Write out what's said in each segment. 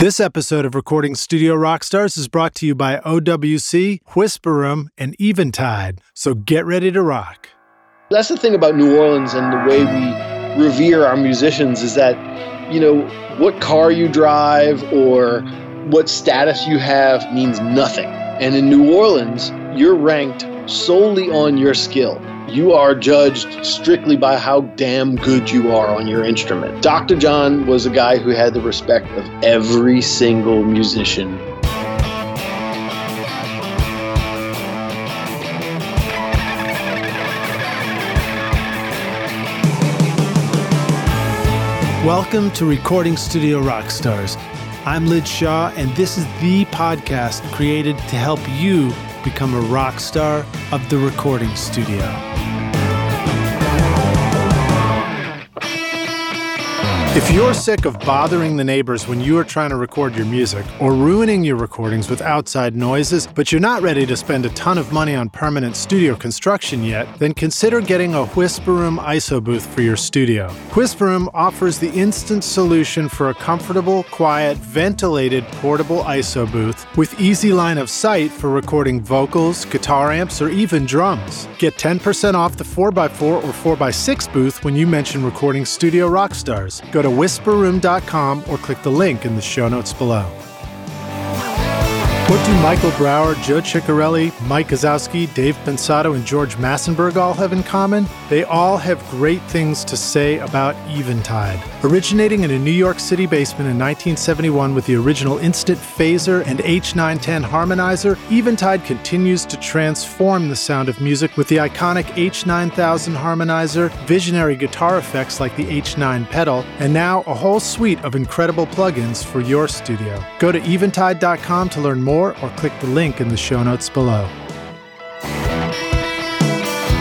This episode of Recording Studio Rockstars is brought to you by OWC, Whisper Room, and Eventide. So get ready to rock. That's the thing about New Orleans and the way we revere our musicians is that, you know, what car you drive or what status you have means nothing. And in New Orleans, you're ranked solely on your skill you are judged strictly by how damn good you are on your instrument. Dr. John was a guy who had the respect of every single musician. Welcome to Recording Studio Rockstars. I'm Lij Shaw, and this is the podcast created to help you become a rock star of the recording studio. If you're sick of bothering the neighbors when you are trying to record your music or ruining your recordings with outside noises, but you're not ready to spend a ton of money on permanent studio construction yet, then consider getting a Whisper Room ISO booth for your studio. Whisper Room offers the instant solution for a comfortable, quiet, ventilated portable ISO booth with easy line of sight for recording vocals, guitar amps, or even drums. Get 10% off the 4x4 or 4x6 booth when you mention Recording Studio Rockstars. Go to whisperroom.com or click the link in the show notes below. What do Michael Brauer, Joe Chiccarelli, Mike Guzauski, Dave Pensado, and George Massenburg all have in common? They all have great things to say about Eventide. Originating in a New York City basement in 1971 with the original Instant Phaser and H910 harmonizer, Eventide continues to transform the sound of music with the iconic H9000 harmonizer, visionary guitar effects like the H9 pedal, and now a whole suite of incredible plugins for your studio. Go to eventide.com to learn more or click the link in the show notes below.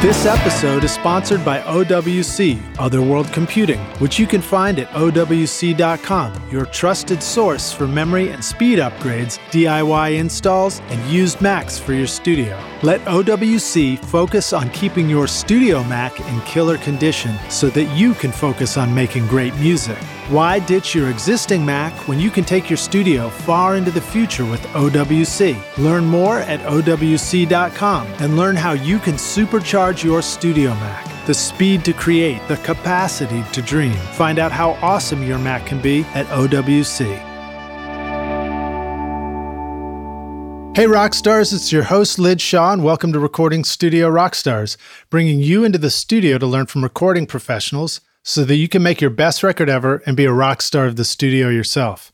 This episode is sponsored by OWC, Otherworld Computing, which you can find at OWC.com, your trusted source for memory and speed upgrades, DIY installs, and used Macs for your studio. Let OWC focus on keeping your studio Mac in killer condition so that you can focus on making great music. Why ditch your existing Mac when you can take your studio far into the future with OWC? Learn more at OWC.com and learn how you can supercharge your studio Mac. The speed to create, the capacity to dream. Find out how awesome your Mac can be at OWC. Hey, Rockstars, it's your host, Lij Shaw, and welcome to Recording Studio Rockstars, bringing you into the studio to learn from recording professionals so that you can make your best record ever and be a rock star of the studio yourself.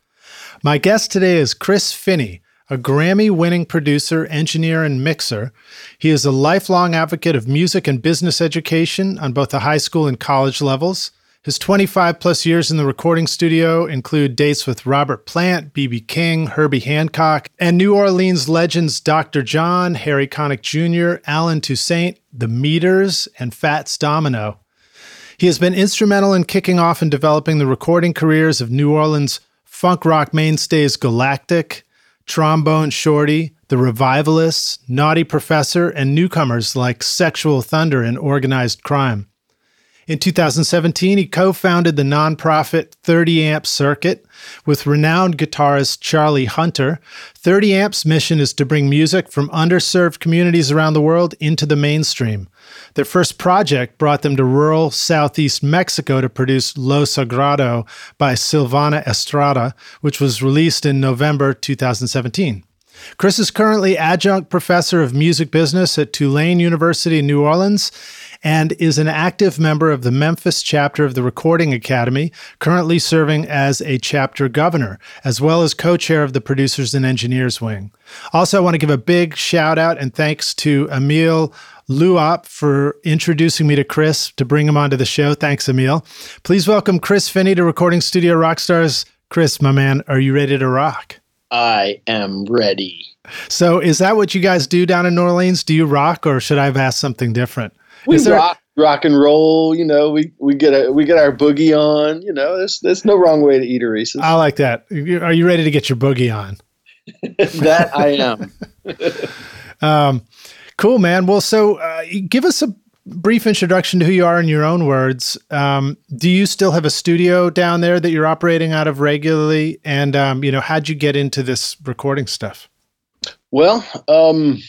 My guest today is Chris Finney, a Grammy winning producer, engineer, and mixer. He is a lifelong advocate of music and business education on both the high school and college levels. His 25 plus years in the recording studio include dates with Robert Plant, B.B. King, Herbie Hancock, and New Orleans legends Dr. John, Harry Connick Jr., Allen Toussaint, The Meters, and Fats Domino. He has been instrumental in kicking off and developing the recording careers of New Orleans funk rock mainstays Galactic, Trombone Shorty, The Revivalists, Naughty Professor, and newcomers like Sexual Thunder and Organized Crime. In 2017, he co founded the nonprofit 30 Amp Circuit with renowned guitarist Charlie Hunter. 30 Amp's mission is to bring music from underserved communities around the world into the mainstream. Their first project brought them to rural southeast Mexico to produce Lo Sagrado by Silvana Estrada, which was released in November 2017. Chris is currently adjunct professor of music business at Tulane University in New Orleans and is an active member of the Memphis chapter of the Recording Academy, currently serving as a chapter governor, as well as co chair of the Producers and Engineers Wing. Also, I want to give a big shout out and thanks to Emile Louapre for introducing me to Chris to bring him onto the show. Thanks, Emile. Please welcome Chris Finney to Recording Studio Rockstars. Chris, my man, are you ready to rock? I am ready. So, is that what you guys do down in New Orleans? Do you rock, or should I have asked something different? We there, rock, rock and roll. You know, we we get a we get our boogie on. You know, there's there's no wrong way to eat a Reese's. I like that. Are you ready to get your boogie on? that I am. um, cool, man. Well, so uh, give us a brief introduction to who you are in your own words. Um, do you still have a studio down there that you're operating out of regularly? And um, you know, how'd you get into this recording stuff? Well, um,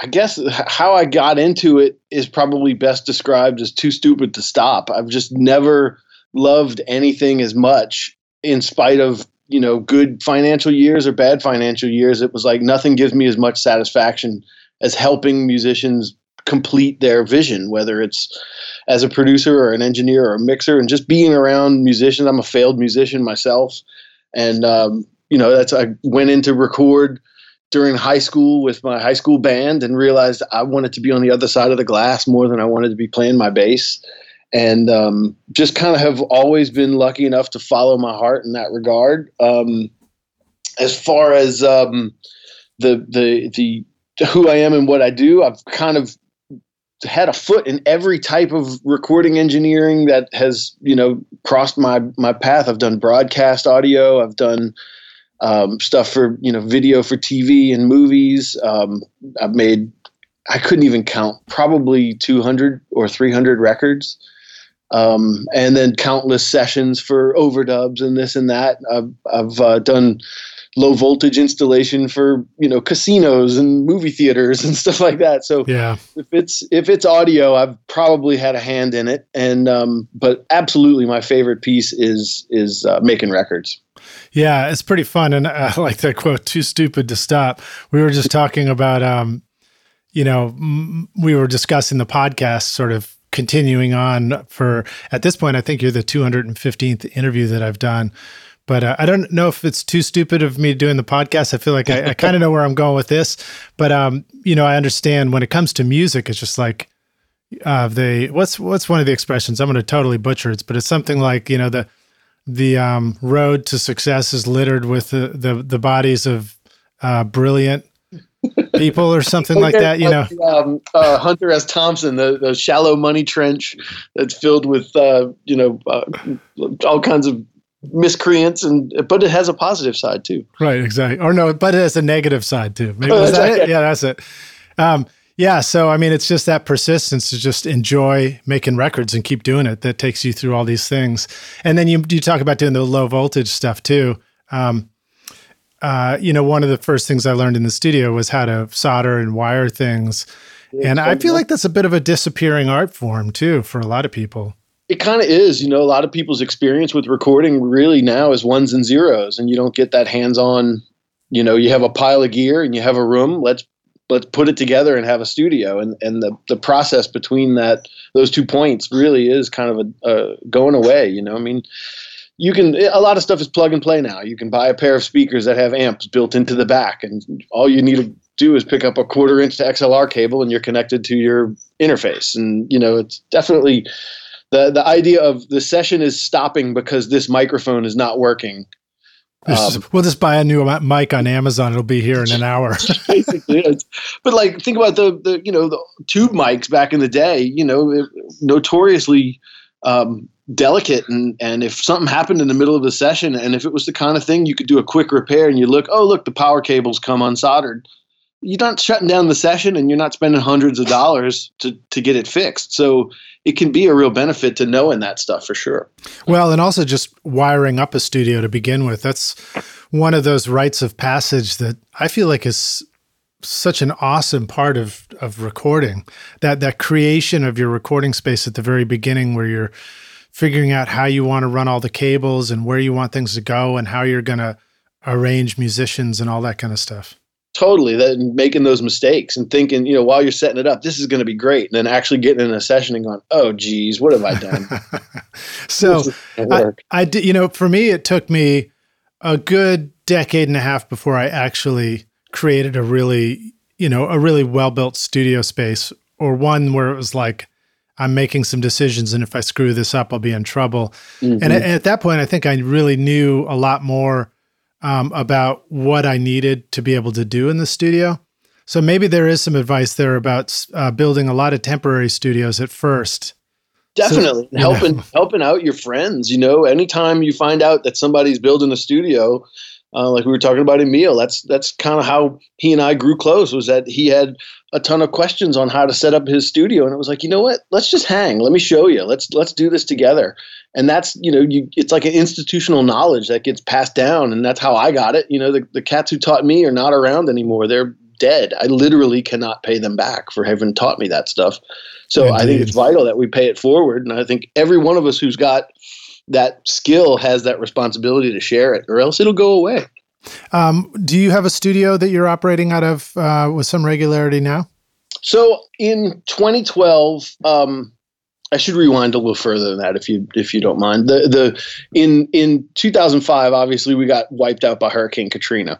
I guess how I got into it is probably best described as too stupid to stop. I've just never loved anything as much, in spite of you know good financial years or bad financial years. It was like nothing gives me as much satisfaction as helping musicians complete their vision, whether it's as a producer or an engineer or a mixer, and just being around musicians. I'm a failed musician myself, and um, you know that's I went into record during high school with my high school band and realized I wanted to be on the other side of the glass more than I wanted to be playing my bass. And um, just kind of have always been lucky enough to follow my heart in that regard. Um, as far as um, the the the who I am and what I do, I've kind of had a foot in every type of recording engineering that has you know crossed my my path. I've done broadcast audio. I've done um, stuff for you know video for TV and movies. Um, I've made I couldn't even count probably 200 or 300 records. Um, and then countless sessions for overdubs and this and that. I've, I've uh, done low voltage installation for you know casinos and movie theaters and stuff like that. So yeah, if it's if it's audio, I've probably had a hand in it. And um, but absolutely, my favorite piece is is uh, making records. Yeah, it's pretty fun, and I like that quote. Too stupid to stop. We were just talking about, um, you know, m- we were discussing the podcast, sort of continuing on for. At this point, I think you're the 215th interview that I've done but uh, I don't know if it's too stupid of me doing the podcast. I feel like I, I kind of know where I'm going with this, but um, you know, I understand when it comes to music, it's just like uh, they what's what's one of the expressions? I'm going to totally butcher it, but it's something like you know the the um, road to success is littered with the the, the bodies of uh, brilliant people or something like that. You know, um, uh, Hunter S. Thompson, the, the shallow money trench that's filled with uh, you know uh, all kinds of miscreants and but it has a positive side too. Right exactly. Or no but it has a negative side too. Maybe that yeah that's it. Um, yeah so i mean it's just that persistence to just enjoy making records and keep doing it that takes you through all these things. And then you you talk about doing the low voltage stuff too. Um, uh, you know one of the first things i learned in the studio was how to solder and wire things. And i feel like that's a bit of a disappearing art form too for a lot of people it kind of is. You know, a lot of people's experience with recording really now is ones and zeros, and you don't get that hands-on. You know, you have a pile of gear and you have a room. Let's let's put it together and have a studio. And and the the process between that those two points really is kind of a, a going away. You know, I mean. You can a lot of stuff is plug and play now. You can buy a pair of speakers that have amps built into the back, and all you need to do is pick up a quarter inch to XLR cable, and you're connected to your interface. And you know, it's definitely the the idea of the session is stopping because this microphone is not working. Um, we'll just buy a new mic on Amazon. It'll be here in an hour. basically, but like think about the the you know the tube mics back in the day. You know, notoriously um, delicate, and and if something happened in the middle of the session, and if it was the kind of thing you could do a quick repair, and you look, oh look, the power cables come unsoldered. You're not shutting down the session, and you're not spending hundreds of dollars to to get it fixed. So it can be a real benefit to knowing that stuff for sure. Well, and also just wiring up a studio to begin with. That's one of those rites of passage that I feel like is such an awesome part of of recording. That that creation of your recording space at the very beginning where you're figuring out how you want to run all the cables and where you want things to go and how you're going to arrange musicians and all that kind of stuff totally that making those mistakes and thinking you know while you're setting it up this is going to be great and then actually getting in a session and going oh geez what have i done? So I, I did you know for me it took me a good decade and a half before i actually created a really you know a really well built studio space or one where it was like i'm making some decisions and if i screw this up i'll be in trouble. Mm-hmm. and at, at that point i think i really knew a lot more um, about what I needed to be able to do in the studio. So maybe there is some advice there about uh, building a lot of temporary studios at first. Definitely so, helping know. helping out your friends. You know, anytime you find out that somebody's building a studio, Uh, like we were talking about Emile, that's that's kind of how he and I grew close. Was that he had a ton of questions on how to set up his studio, and it was like, you know what? Let's just hang. Let me show you. Let's let's do this together. And that's you know, you it's like an institutional knowledge that gets passed down, and that's how I got it. You know, the the cats who taught me are not around anymore. They're dead. I literally cannot pay them back for having taught me that stuff. So Indeed. I think it's vital that we pay it forward, and I think every one of us who's got that skill has that responsibility to share it, or else it'll go away. Um, do you have a studio that you're operating out of uh, with some regularity now? So in 2012, um, I should rewind a little further than that, if you if you don't mind. The the in in 2005, obviously we got wiped out by Hurricane Katrina,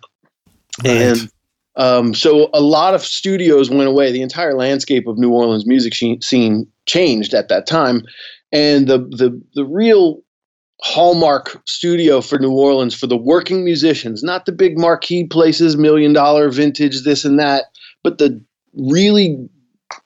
right. and um, so a lot of studios went away. The entire landscape of New Orleans music scene changed at that time, and the the the real hallmark studio for New Orleans for the working musicians, not the big marquee places, million dollar vintage, this and that, but the really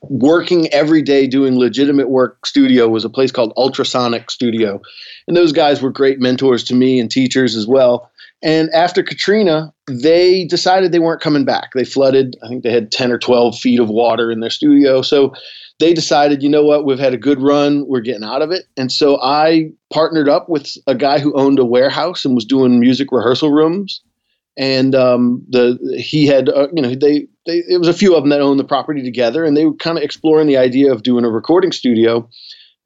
working every day doing legitimate work studio was a place called Ultrasonic Studio. And those guys were great mentors to me and teachers as well. And after Katrina, they decided they weren't coming back. They flooded. I think they had 10 or 12 feet of water in their studio. So they decided, you know what, we've had a good run, we're getting out of it. And so I partnered up with a guy who owned a warehouse and was doing music rehearsal rooms. And um, the he had, uh, you know, they, they it was a few of them that owned the property together, and they were kind of exploring the idea of doing a recording studio.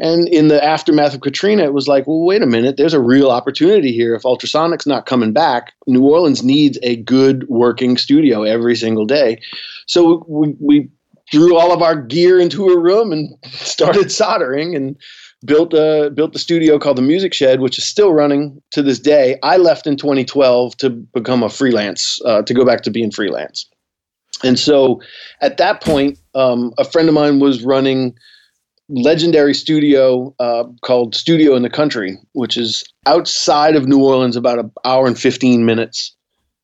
And in the aftermath of Katrina, it was like, well, wait a minute, there's a real opportunity here. If ultrasonic's not coming back, New Orleans needs a good working studio every single day. So we, we threw all of our gear into a room and started soldering and built a built the studio called the Music Shed, which is still running to this day. I left in 2012 to become a freelance, uh, to go back to being freelance. And so, at that point, um, a friend of mine was running legendary studio uh, called Studio in the Country, which is outside of New Orleans, about an hour and 15 minutes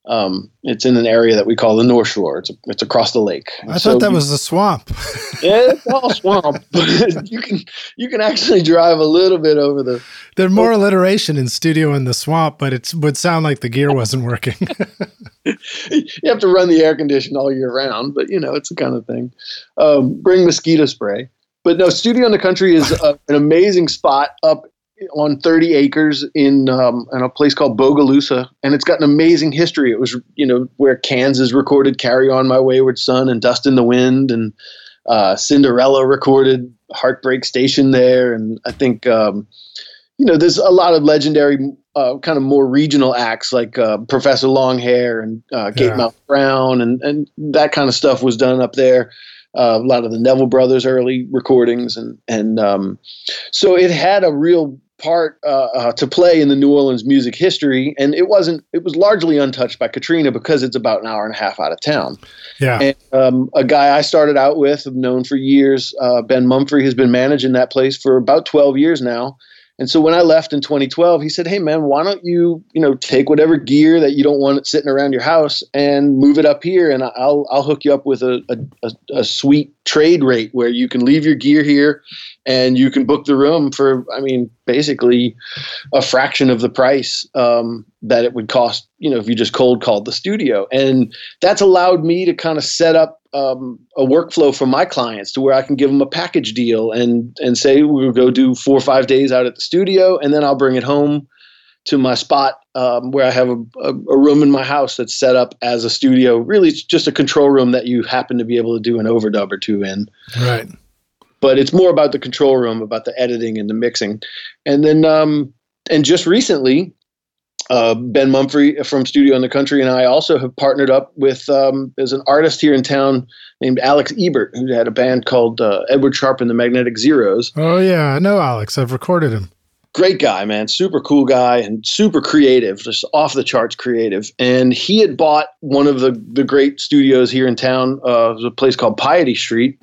um, it's in an area that we call the North Shore. It's it's across the lake. I so thought that you, was the swamp. yeah, it's all swamp, but you can you can actually drive a little bit over the. There's more alliteration in studio in the swamp, but it would sound like the gear wasn't working. you have to run the air condition all year round, but you know it's the kind of thing. Um, bring mosquito spray. But no, Studio in the Country is a, an amazing spot up on 30 acres in um, in a place called Bogalusa, and it's got an amazing history. It was you know where Kansas recorded "Carry On My Wayward Son" and "Dust in the Wind," and uh, Cinderella recorded "Heartbreak Station" there, and I think um, you know there's a lot of legendary uh, kind of more regional acts like uh, Professor Longhair and uh, Gatemouth Brown, and and that kind of stuff was done up there. Uh, a lot of the Neville Brothers early recordings, and and um, so it had a real part uh, uh, to play in the New Orleans music history, and it wasn't. It was largely untouched by Katrina because it's about an hour and a half out of town. Yeah. And um, a guy I started out with, I've known for years, uh, Ben Mumphrey, has been managing that place for about twelve years now. And so when I left in 2012, he said, "Hey man, why don't you, you know, take whatever gear that you don't want sitting around your house and move it up here, and I'll I'll hook you up with a a, a sweet trade rate where you can leave your gear here, and you can book the room for, I mean, basically a fraction of the price um, that it would cost, you know, if you just cold called the studio. And that's allowed me to kind of set up um, a workflow for my clients to where I can give them a package deal and and say we'll go do four or five days out at the studio, and then I'll bring it home to my spot um, where I have a, a, a, room in my house that's set up as a studio. Really, it's just a control room that you happen to be able to do an overdub or two in. Right. But it's more about the control room, about the editing and the mixing, and then um, and just recently, uh, Ben Mumphrey from Studio in the Country and I also have partnered up with um, there's an artist here in town named Alex Ebert who had a band called uh, Edward Sharpe and the Magnetic Zeros. Oh yeah, I know Alex. I've recorded him. Great guy, man. Super cool guy and super creative, just off the charts creative. And he had bought one of the the great studios here in town. Uh, a place called Piety Street.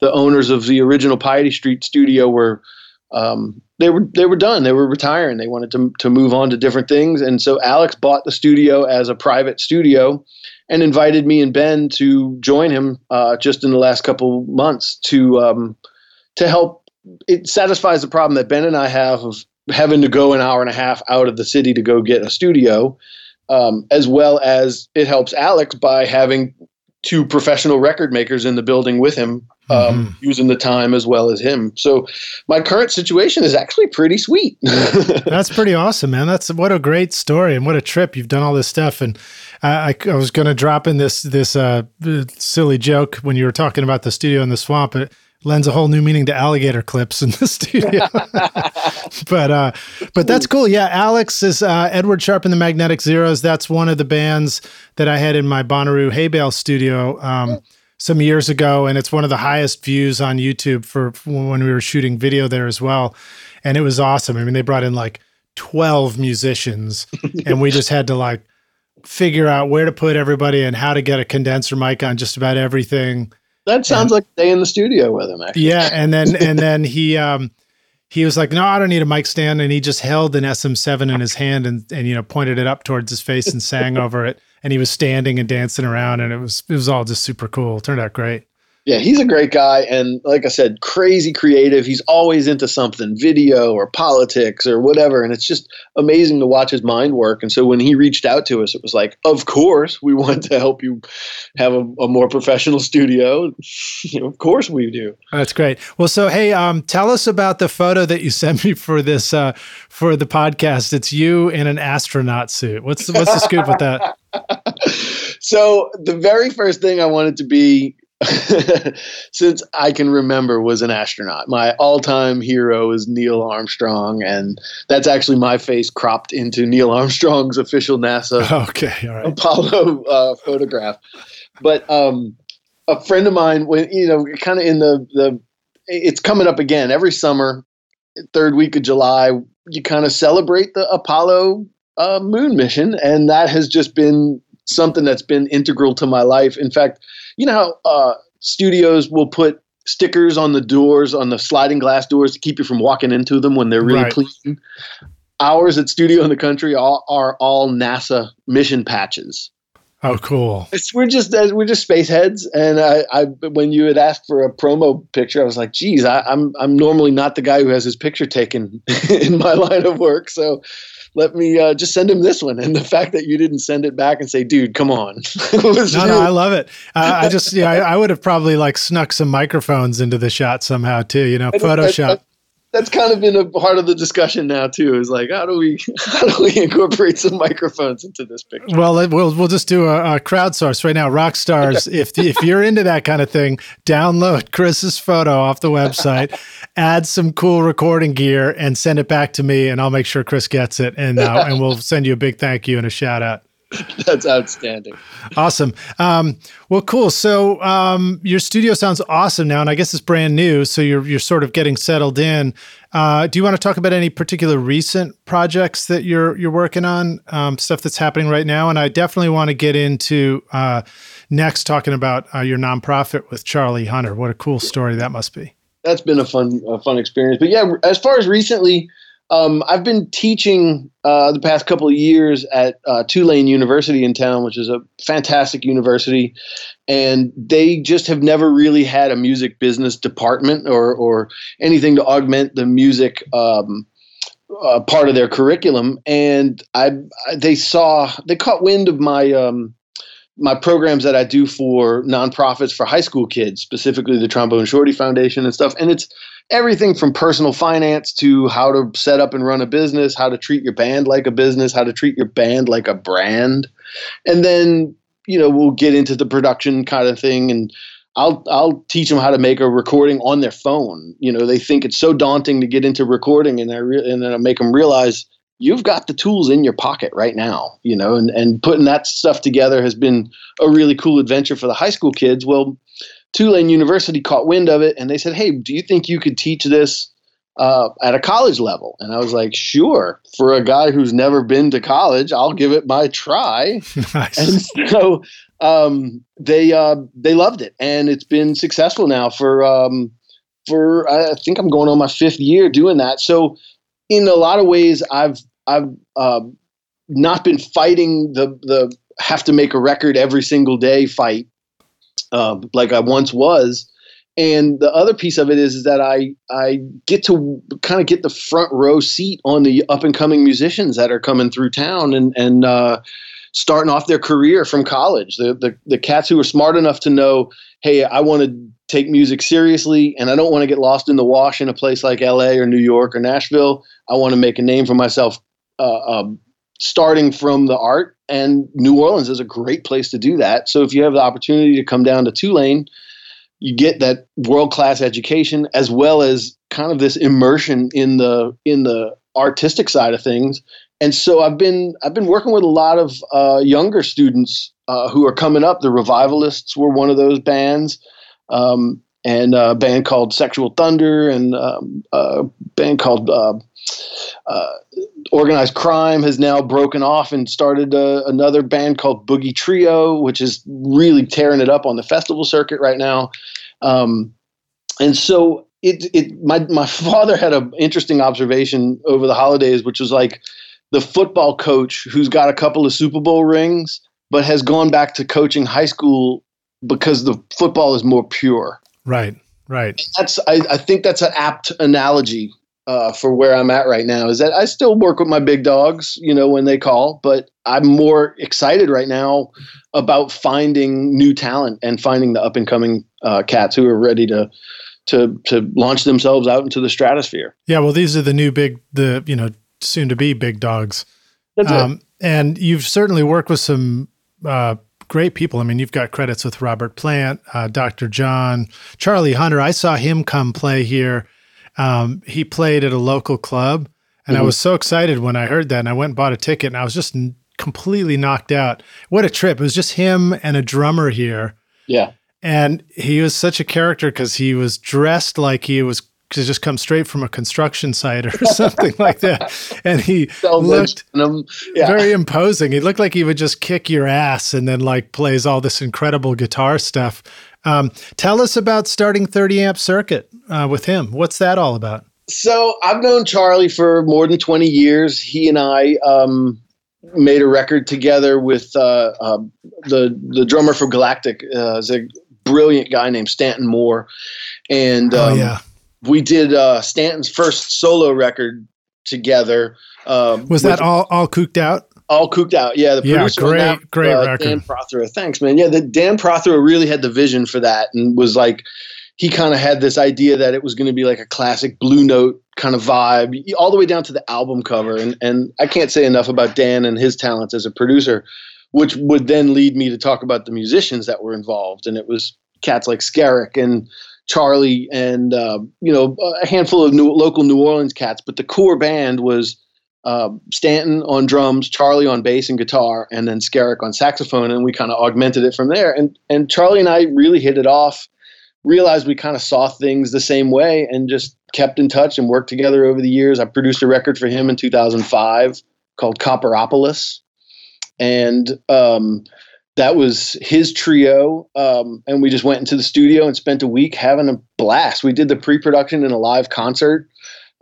The owners of the original Piety Street studio were um, they were they were done. They were retiring. They wanted to to move on to different things, and so Alex bought the studio as a private studio, and invited me and Ben to join him uh, just in the last couple months to um, to help. It satisfies the problem that Ben and I have of having to go an hour and a half out of the city to go get a studio. um, as well as it helps Alex by having two professional record makers in the building with him, um, mm-hmm. using the time as well as him. So my current situation is actually pretty sweet. That's pretty awesome, man. That's what a great story and what a trip. You've done all this stuff, and I, I was going to drop in this this uh, silly joke when you were talking about the studio in the swamp. It lends a whole new meaning to alligator clips in the studio. but uh, but that's cool. Yeah, Alex is uh, Edward Sharpe and the Magnetic Zeros. That's one of the bands that I had in my Bonnaroo hay bale studio. Um, some years ago, and it's one of the highest views on YouTube for, for when we were shooting video there as well. And it was awesome. I mean, they brought in like 12 musicians, and we just had to like figure out where to put everybody and how to get a condenser mic on just about everything. That sounds and, like a day in the studio with him. Actually. Yeah, and then and then he um he was like, "No, I don't need a mic stand," and he just held an SM7 in his hand and and you know pointed it up towards his face and sang over it. And he was standing and dancing around, and it was it was all just super cool. It turned out great yeah, he's a great guy. And like I said, crazy creative. He's always into something video or politics or whatever. And it's just amazing to watch his mind work. And so when he reached out to us, it was like, of course, we want to help you have a, a more professional studio. you know, of course we do. That's great. Well, so, hey, um, tell us about the photo that you sent me for this, uh, for the podcast. It's you in an astronaut suit. What's the, what's the scoop with that? so the very first thing I wanted to be since I can remember was an astronaut. My all-time hero is Neil Armstrong, and that's actually my face cropped into Neil Armstrong's official NASA okay, Apollo uh, photograph. But um, a friend of mine, when you know, kind of in the the, it's coming up again every summer, third week of July. You kind of celebrate the Apollo uh, moon mission, and that has just been something that's been integral to my life. In fact you know how uh, studios will put stickers on the doors on the sliding glass doors to keep you from walking into them when they're really right. clean. Ours at Studio in the Country are, are all NASA mission patches. Oh, cool! It's, we're just we're just space heads, and I, I when you had asked for a promo picture, I was like, "Geez, I, I'm I'm normally not the guy who has his picture taken in my line of work." So let me uh, just send him this one. And the fact that you didn't send it back and say, dude, come on. no, no, I love it. Uh, I just, yeah, I, I, would have probably like snuck some microphones into the shot somehow too, you know, Photoshop that's kind of been a part of the discussion now too. Is like how do we how do we incorporate some microphones into this picture? Well, we'll we'll just do a, a crowdsource right now. Rock stars, if if you're into that kind of thing, download Chris's photo off the website, add some cool recording gear, and send it back to me, and I'll make sure Chris gets it, and uh, and we'll send you a big thank you and a shout out. That's outstanding. Awesome. Um, well, cool. So um, your studio sounds awesome now, and I guess it's brand new. So you're you're sort of getting settled in. Uh, do you want to talk about any particular recent projects that you're you're working on? Um, stuff that's happening right now, and I definitely want to get into uh, next talking about uh, your nonprofit with Charlie Hunter. What a cool story that must be. That's been a fun a fun experience. But yeah, as far as recently um, I've been teaching uh, the past couple of years at uh, Tulane University in town, which is a fantastic university, and they just have never really had a music business department or or anything to augment the music. Um, uh, part of their curriculum, and I, they saw they caught wind of my um, my programs that I do for nonprofits for high school kids, specifically the Trombone Shorty Foundation and stuff. And it's everything from personal finance to how to set up and run a business, how to treat your band like a business, how to treat your band like a brand. And then, you know, we'll get into the production kind of thing and I'll I'll teach them how to make a recording on their phone. You know, they think it's so daunting to get into recording and I re- and then I make them realize you've got the tools in your pocket right now, you know, and, and putting that stuff together has been a really cool adventure for the high school kids. Well, Tulane University caught wind of it and they said, Hey, do you think you could teach this uh, at a college level? And I was like, Sure. For a guy who's never been to college, I'll give it my try. nice. And so um, they uh, they loved it, and it's been successful now for um, for I think I'm going on my fifth year doing that. So in a lot of ways, I've I've uh, not been fighting the the have to make a record every single day fight uh, like I once was. And the other piece of it is, is that I I get to kind of get the front row seat on the up and coming musicians that are coming through town, and and uh, starting off their career from college. The, the, the cats who are smart enough to know, hey, I want to take music seriously and I don't want to get lost in the wash in a place like LA or New York or Nashville. I want to make a name for myself uh, um, starting from the art. And New Orleans is a great place to do that. So if you have the opportunity to come down to Tulane, you get that world class education as well as kind of this immersion in the in the artistic side of things. And so I've been I've been working with a lot of uh, younger students uh, who are coming up. The Revivalists were one of those bands, um, and a band called Sexual Thunder, and um, a band called uh, uh Organized Crime has now broken off and started uh, another band called Boogie Trio, which is really tearing it up on the festival circuit right now. Um, and so it it my my father had an interesting observation over the holidays, which was like the football coach who's got a couple of Super Bowl rings, but has gone back to coaching high school because the football is more pure. Right. Right. That's I, I think that's an apt analogy uh, for where I'm at right now. Is that I still work with my big dogs, you know, when they call, but I'm more excited right now about finding new talent and finding the up and coming uh, cats who are ready to to to launch themselves out into the stratosphere. Yeah, well, these are the new big, the you know, soon to be big dogs. Um. And you've certainly worked with some uh, great people. I mean, you've got credits with Robert Plant, uh, Dr. John, Charlie Hunter. I saw him come play here. Um, he played at a local club, and mm-hmm. I was so excited when I heard that. And I went and bought a ticket, and I was just completely knocked out. What a trip! It was just him and a drummer here. Yeah. And he was such a character because he was dressed like he was just come straight from a construction site or something like that. And he looked yeah. very imposing. He looked like he would just kick your ass and then like plays all this incredible guitar stuff. Um, tell us about starting 30 amp circuit uh, with him. What's that all about? So I've known Charlie for more than 20 years. He and I um, made a record together with uh, uh, the the drummer for Galactic. Uh, a brilliant guy named Stanton Moore, and oh, um, oh, yeah. We did uh, Stanton's first solo record together. Um, Was that all all Kooked Out? All Kooked Out, yeah. The producer yeah, great, that, great uh, record. Dan Prothero, thanks, man. Yeah, the Dan Prothero really had the vision for that, and was like, he kind of had this idea that it was going to be like a classic Blue Note kind of vibe, all the way down to the album cover. And and I can't say enough about Dan and his talents as a producer which would then lead me to talk about the musicians that were involved. And it was cats like Skerik and Charlie and, uh, you know, a handful of new, local New Orleans cats. But the core band was uh, Stanton on drums, Charlie on bass and guitar, and then Skerik on saxophone. And we kind of augmented it from there. And, and Charlie and I really hit it off, realized we kind of saw things the same way and just kept in touch and worked together over the years. I produced a record for him in 2005 called Copperopolis and um, that was his trio. Um, and we just went into the studio and spent a week having a blast. We did the pre-production in a live concert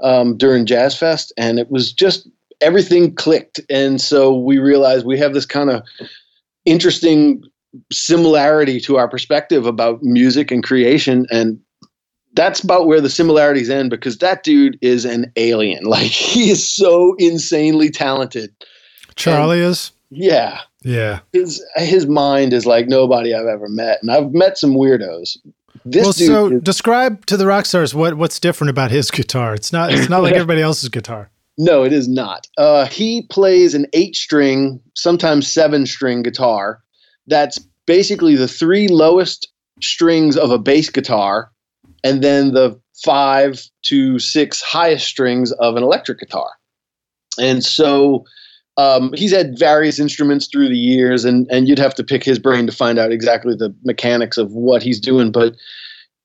um, during Jazz Fest, and it was just everything clicked. And so we realized we have this kind of interesting similarity to our perspective about music and creation and that's about where the similarities end because that dude is an alien like he is so insanely talented charlie and, is yeah. Yeah. His his mind is like nobody I've ever met, and I've met some weirdos. This well, so is, describe to the rock stars what what's different about his guitar. It's not it's not like everybody else's guitar. No, it is not. Uh, he plays an eight string, sometimes seven string guitar. That's basically the three lowest strings of a bass guitar, and then the five to six highest strings of an electric guitar. And so um, he's had various instruments through the years, and and you'd have to pick his brain to find out exactly the mechanics of what he's doing. But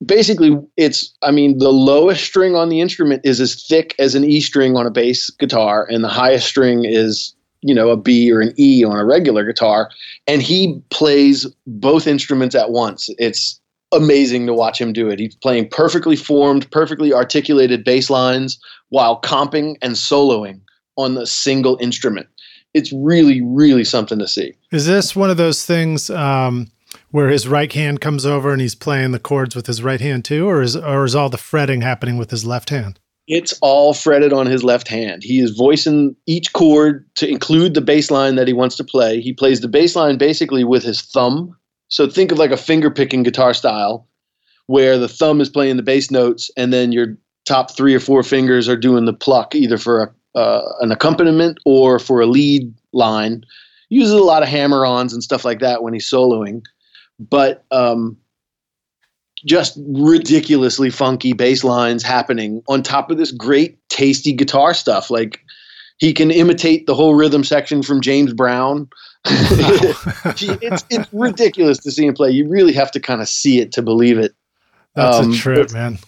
basically, it's I mean the lowest string on the instrument is as thick as an E string on a bass guitar, and the highest string is you know a B or an E on a regular guitar, and he plays both instruments at once. It's amazing to watch him do it. He's playing perfectly formed, perfectly articulated bass lines while comping and soloing on a single instrument it's really, really something to see. Is this one of those things um, where his right hand comes over and he's playing the chords with his right hand too, or is or is all the fretting happening with his left hand? It's all fretted on his left hand. He is voicing each chord to include the bass line that he wants to play. He plays the bass line basically with his thumb. So think of like a finger picking guitar style where the thumb is playing the bass notes and then your top three or four fingers are doing the pluck either for a, uh, an accompaniment or for a lead line. Uses a lot of hammer ons and stuff like that when he's soloing. But um, just ridiculously funky bass lines happening on top of this great tasty guitar stuff like he can imitate the whole rhythm section from James Brown. it's it's ridiculous to see him play. You really have to kind of see it to believe it. That's um, a trip, man.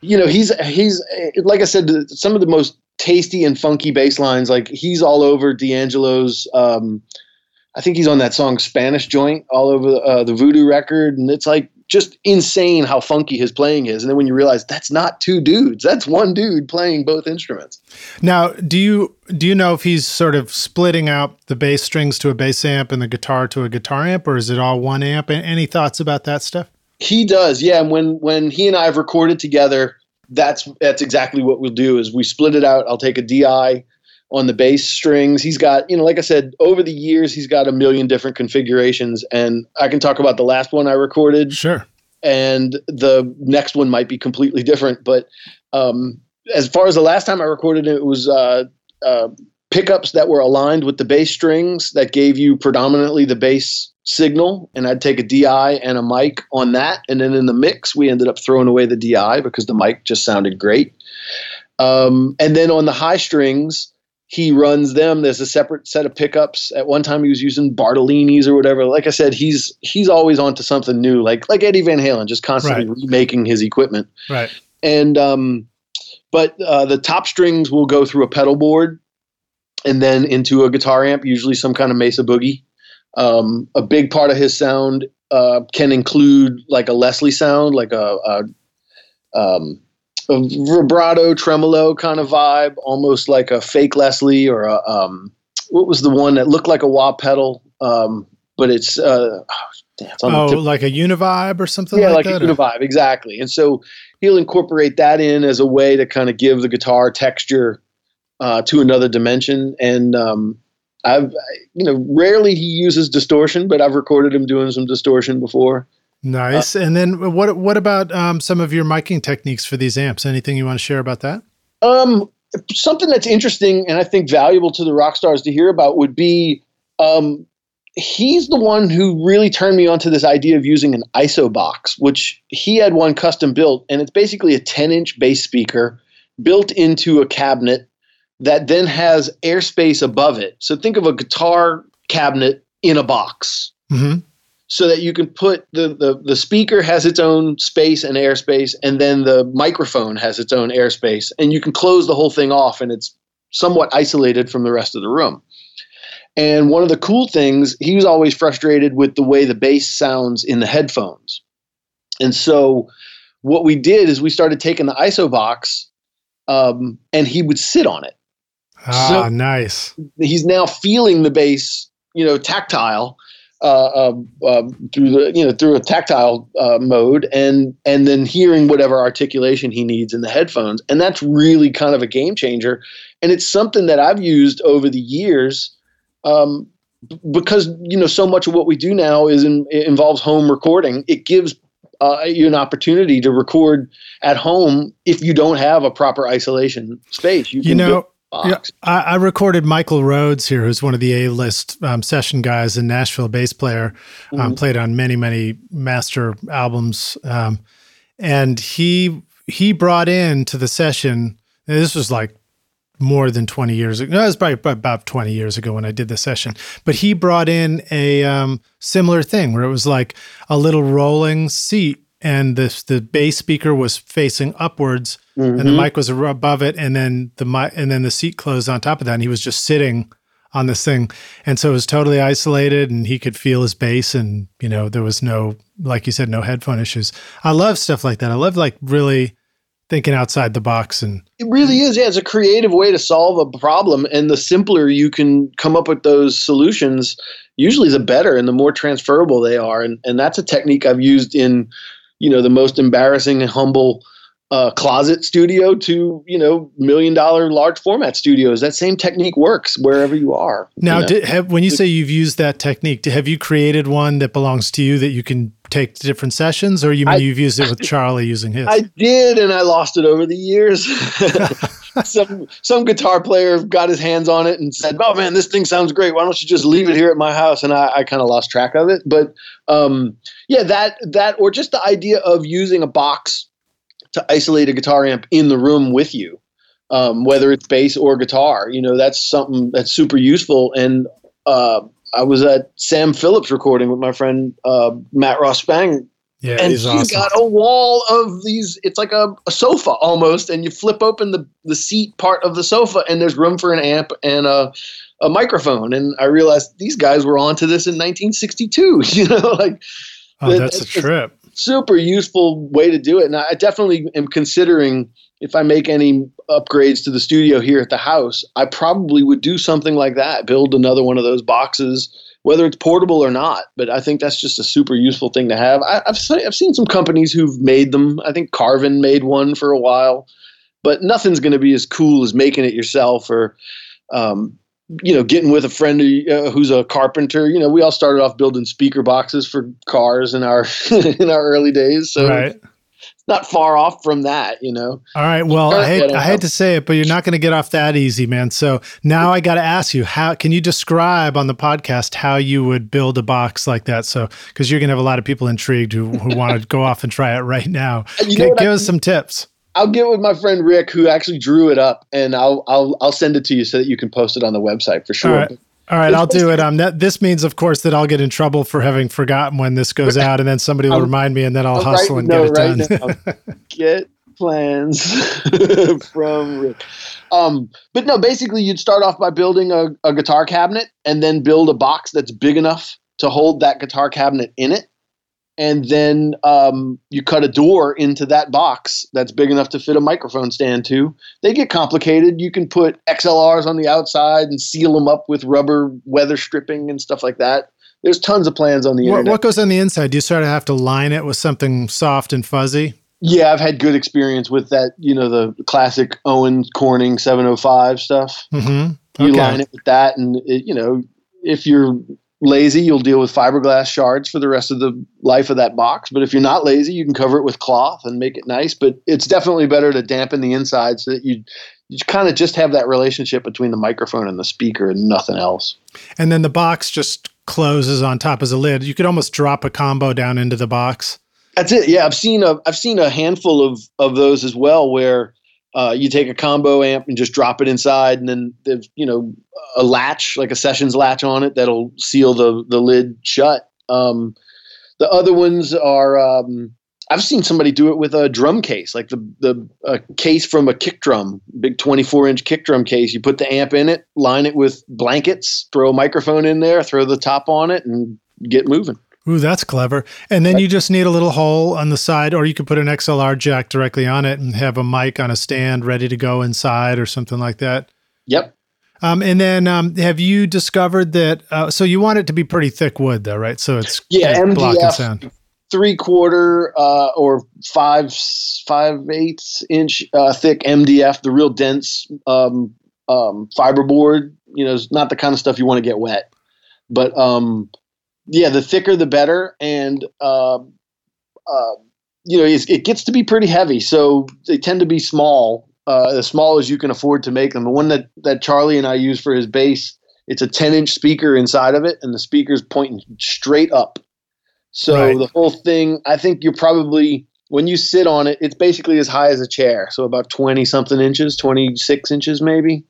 You know, he's he's like I said, some of the most tasty and funky bass lines. Like he's all over D'Angelo's. Um, I think he's on that song Spanish Joint all over uh, the Voodoo record, and it's like just insane how funky his playing is. And then when you realize that's not two dudes, that's one dude playing both instruments. Now, do you do you know if he's sort of splitting out the bass strings to a bass amp and the guitar to a guitar amp, or is it all one amp? Any thoughts about that stuff? He does, yeah. And when when he and I have recorded together, that's that's exactly what we'll do. Is we split it out. I'll take a DI on the bass strings. He's got, you know, like I said, over the years, he's got a million different configurations. And I can talk about the last one I recorded. Sure. And the next one might be completely different. But um, as far as the last time I recorded it, it was uh, uh, pickups that were aligned with the bass strings that gave you predominantly the bass signal. And I'd take a DI and a mic on that. And then in the mix, we ended up throwing away the DI because the mic just sounded great. Um, and then on the high strings, he runs them. There's a separate set of pickups. At one time, he was using Bartolini's or whatever. Like I said, he's he's always on to something new, like like Eddie Van Halen, just constantly right. remaking his equipment. Right. And um, but uh, the top strings will go through a pedal board, and then into a guitar amp, usually some kind of Mesa Boogie. Um, a big part of his sound uh, can include like a Leslie sound, like a, a um, a vibrato tremolo kind of vibe, almost like a fake Leslie or a um, what was the one that looked like a wah pedal, um, but it's uh, damn, it's oh, like a univibe or something. Yeah, like, like a univibe, exactly. And so he'll incorporate that in as a way to kind of give the guitar texture uh, to another dimension. And um, I've, you know, rarely he uses distortion, but I've recorded him doing some distortion before. Nice. Uh, and then what what about um, some of your miking techniques for these amps? Anything you want to share about that? Um, something that's interesting and I think valuable to the rock stars to hear about would be um, he's the one who really turned me onto this idea of using an ISO box, which he had one custom built, and it's basically a 10 inch bass speaker built into a cabinet that then has airspace above it. So think of a guitar cabinet in a box. Mm-hmm so that you can put the, the the speaker has its own space and airspace and then the microphone has its own airspace and you can close the whole thing off and it's somewhat isolated from the rest of the room and one of the cool things he was always frustrated with the way the bass sounds in the headphones and so what we did is we started taking the iso box um, and he would sit on it ah so nice. he's now feeling the bass you know tactile uh, um, um, through the you know through a tactile uh, mode and and then hearing whatever articulation he needs in the headphones. And that's really kind of a game changer. And it's something that I've used over the years um, because you know so much of what we do now is in, involves home recording. It gives uh, you an opportunity to record at home if you don't have a proper isolation space. You, you know yeah, I, I, recorded Michael Rhodes here, who's one of the A-list um, session guys in Nashville, bass player, um, mm-hmm. played on many, many master albums, um, and he he brought in to the session. This was like more than 20 years ago. No, it was probably about 20 years ago when I did the session. But he brought in a um, similar thing where it was like a little rolling seat and the the bass speaker was facing upwards mm-hmm. and the mm-hmm. mic was above it and then the mic and then the seat closed on top of that and he was just sitting on this thing and so it was totally isolated and he could feel his bass and you know there was no like you said no headphone issues i love stuff like that i love like really thinking outside the box and it really is yeah it's a creative way to solve a problem and the simpler you can come up with those solutions usually the better and the more transferable they are and and that's a technique i've used in you know the most embarrassing and humble uh, closet studio to you know million dollar large format studios. That same technique works wherever you are. Now, you know? did, have, when you say you've used that technique, have you created one that belongs to you that you can take to different sessions, or you mean I, you've used it with Charlie using his? I did, and I lost it over the years. some some guitar player got his hands on it and said, "Oh man, this thing sounds great. Why don't you just leave it here at my house?" And I, I kind of lost track of it. But um, yeah, that that or just the idea of using a box to isolate a guitar amp in the room with you, um, whether it's bass or guitar. You know, that's something that's super useful. And uh, I was at Sam Phillips recording with my friend uh, Matt Ross Spang. Yeah, and he's he's awesome. got a wall of these. It's like a, a sofa almost, and you flip open the the seat part of the sofa, and there's room for an amp and a a microphone. And I realized these guys were onto this in 1962. You know, like oh, that's a trip super useful way to do it. And I definitely am considering if I make any upgrades to the studio here at the house, I probably would do something like that, build another one of those boxes, whether it's portable or not. But I think that's just a super useful thing to have. I, have I've seen some companies who've made them. I think Carvin made one for a while, but nothing's going to be as cool as making it yourself or um, you know, getting with a friend uh, who's a carpenter. You know, we all started off building speaker boxes for cars in our in our early days. So right. not far off from that. You know. All right. Well, I hate, I hate to say it, but you're not going to get off that easy, man. So now I got to ask you, how can you describe on the podcast how you would build a box like that? So because you're going to have a lot of people intrigued who, who want to go off and try it right now. You G- give I, us some tips. I'll get with my friend Rick, who actually drew it up, and I'll I'll I'll send it to you so that you can post it on the website for sure. All right, All right I'll do it. Um, that, this means, of course, that I'll get in trouble for having forgotten when this goes out, and then somebody will um, remind me, and then I'll, I'll hustle and get it right done. get plans from Rick. Um, but no, basically, you'd start off by building a, a guitar cabinet, and then build a box that's big enough to hold that guitar cabinet in it and then um, you cut a door into that box that's big enough to fit a microphone stand to. They get complicated. You can put XLRs on the outside and seal them up with rubber weather stripping and stuff like that. There's tons of plans on the what, internet. What goes on the inside? Do you sort of have to line it with something soft and fuzzy? Yeah, I've had good experience with that. You know, the classic Owens Corning 705 stuff. Mm-hmm. Okay. You line it with that, and it, you know, if you're lazy, you'll deal with fiberglass shards for the rest of the life of that box. But if you're not lazy, you can cover it with cloth and make it nice. But it's definitely better to dampen the inside so that you you kind of just have that relationship between the microphone and the speaker and nothing else. And then the box just closes on top as a lid. You could almost drop a combo down into the box. That's it. Yeah, I've seen a I've seen a handful of of those as well where uh, you take a combo amp and just drop it inside, and then there's you know a latch like a sessions latch on it that'll seal the the lid shut. Um, the other ones are um, I've seen somebody do it with a drum case, like the the case from a kick drum, big 24 inch kick drum case. You put the amp in it, line it with blankets, throw a microphone in there, throw the top on it, and get moving. Ooh, that's clever. And then you just need a little hole on the side, or you could put an XLR jack directly on it and have a mic on a stand ready to go inside or something like that. Yep. Um, and then um, have you discovered that? Uh, so you want it to be pretty thick wood, though, right? So it's yeah, MDF, three quarter uh, or five five eighths inch uh, thick MDF, the real dense um, um, fiberboard. You know, it's not the kind of stuff you want to get wet, but um, yeah, the thicker the better, and uh, uh, you know it gets to be pretty heavy. So they tend to be small, uh, as small as you can afford to make them. The one that that Charlie and I use for his bass, it's a 10 inch speaker inside of it, and the speaker's pointing straight up. So right. the whole thing, I think you're probably when you sit on it, it's basically as high as a chair, so about 20 something inches, 26 inches maybe.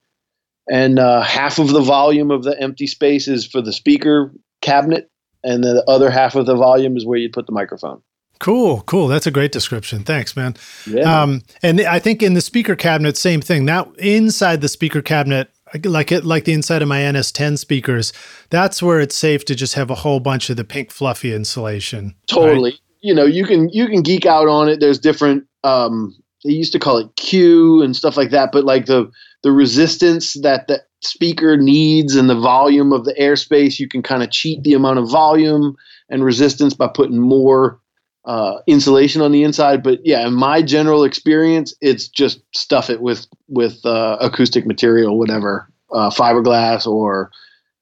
And uh, half of the volume of the empty space is for the speaker cabinet, and the other half of the volume is where you put the microphone. Cool, cool. That's a great description. Thanks, man. Yeah. Um, and I think in the speaker cabinet, same thing. Now, inside the speaker cabinet, like it, like the inside of my NS10 speakers, that's where it's safe to just have a whole bunch of the pink fluffy insulation. Totally. Right? You know, you can you can geek out on it. There's different. Um, they used to call it Q and stuff like that, but like the the resistance that the speaker needs and the volume of the airspace. You can kind of cheat the amount of volume and resistance by putting more uh, insulation on the inside. But yeah, in my general experience, it's just stuff it with with uh, acoustic material, whatever, uh, fiberglass, or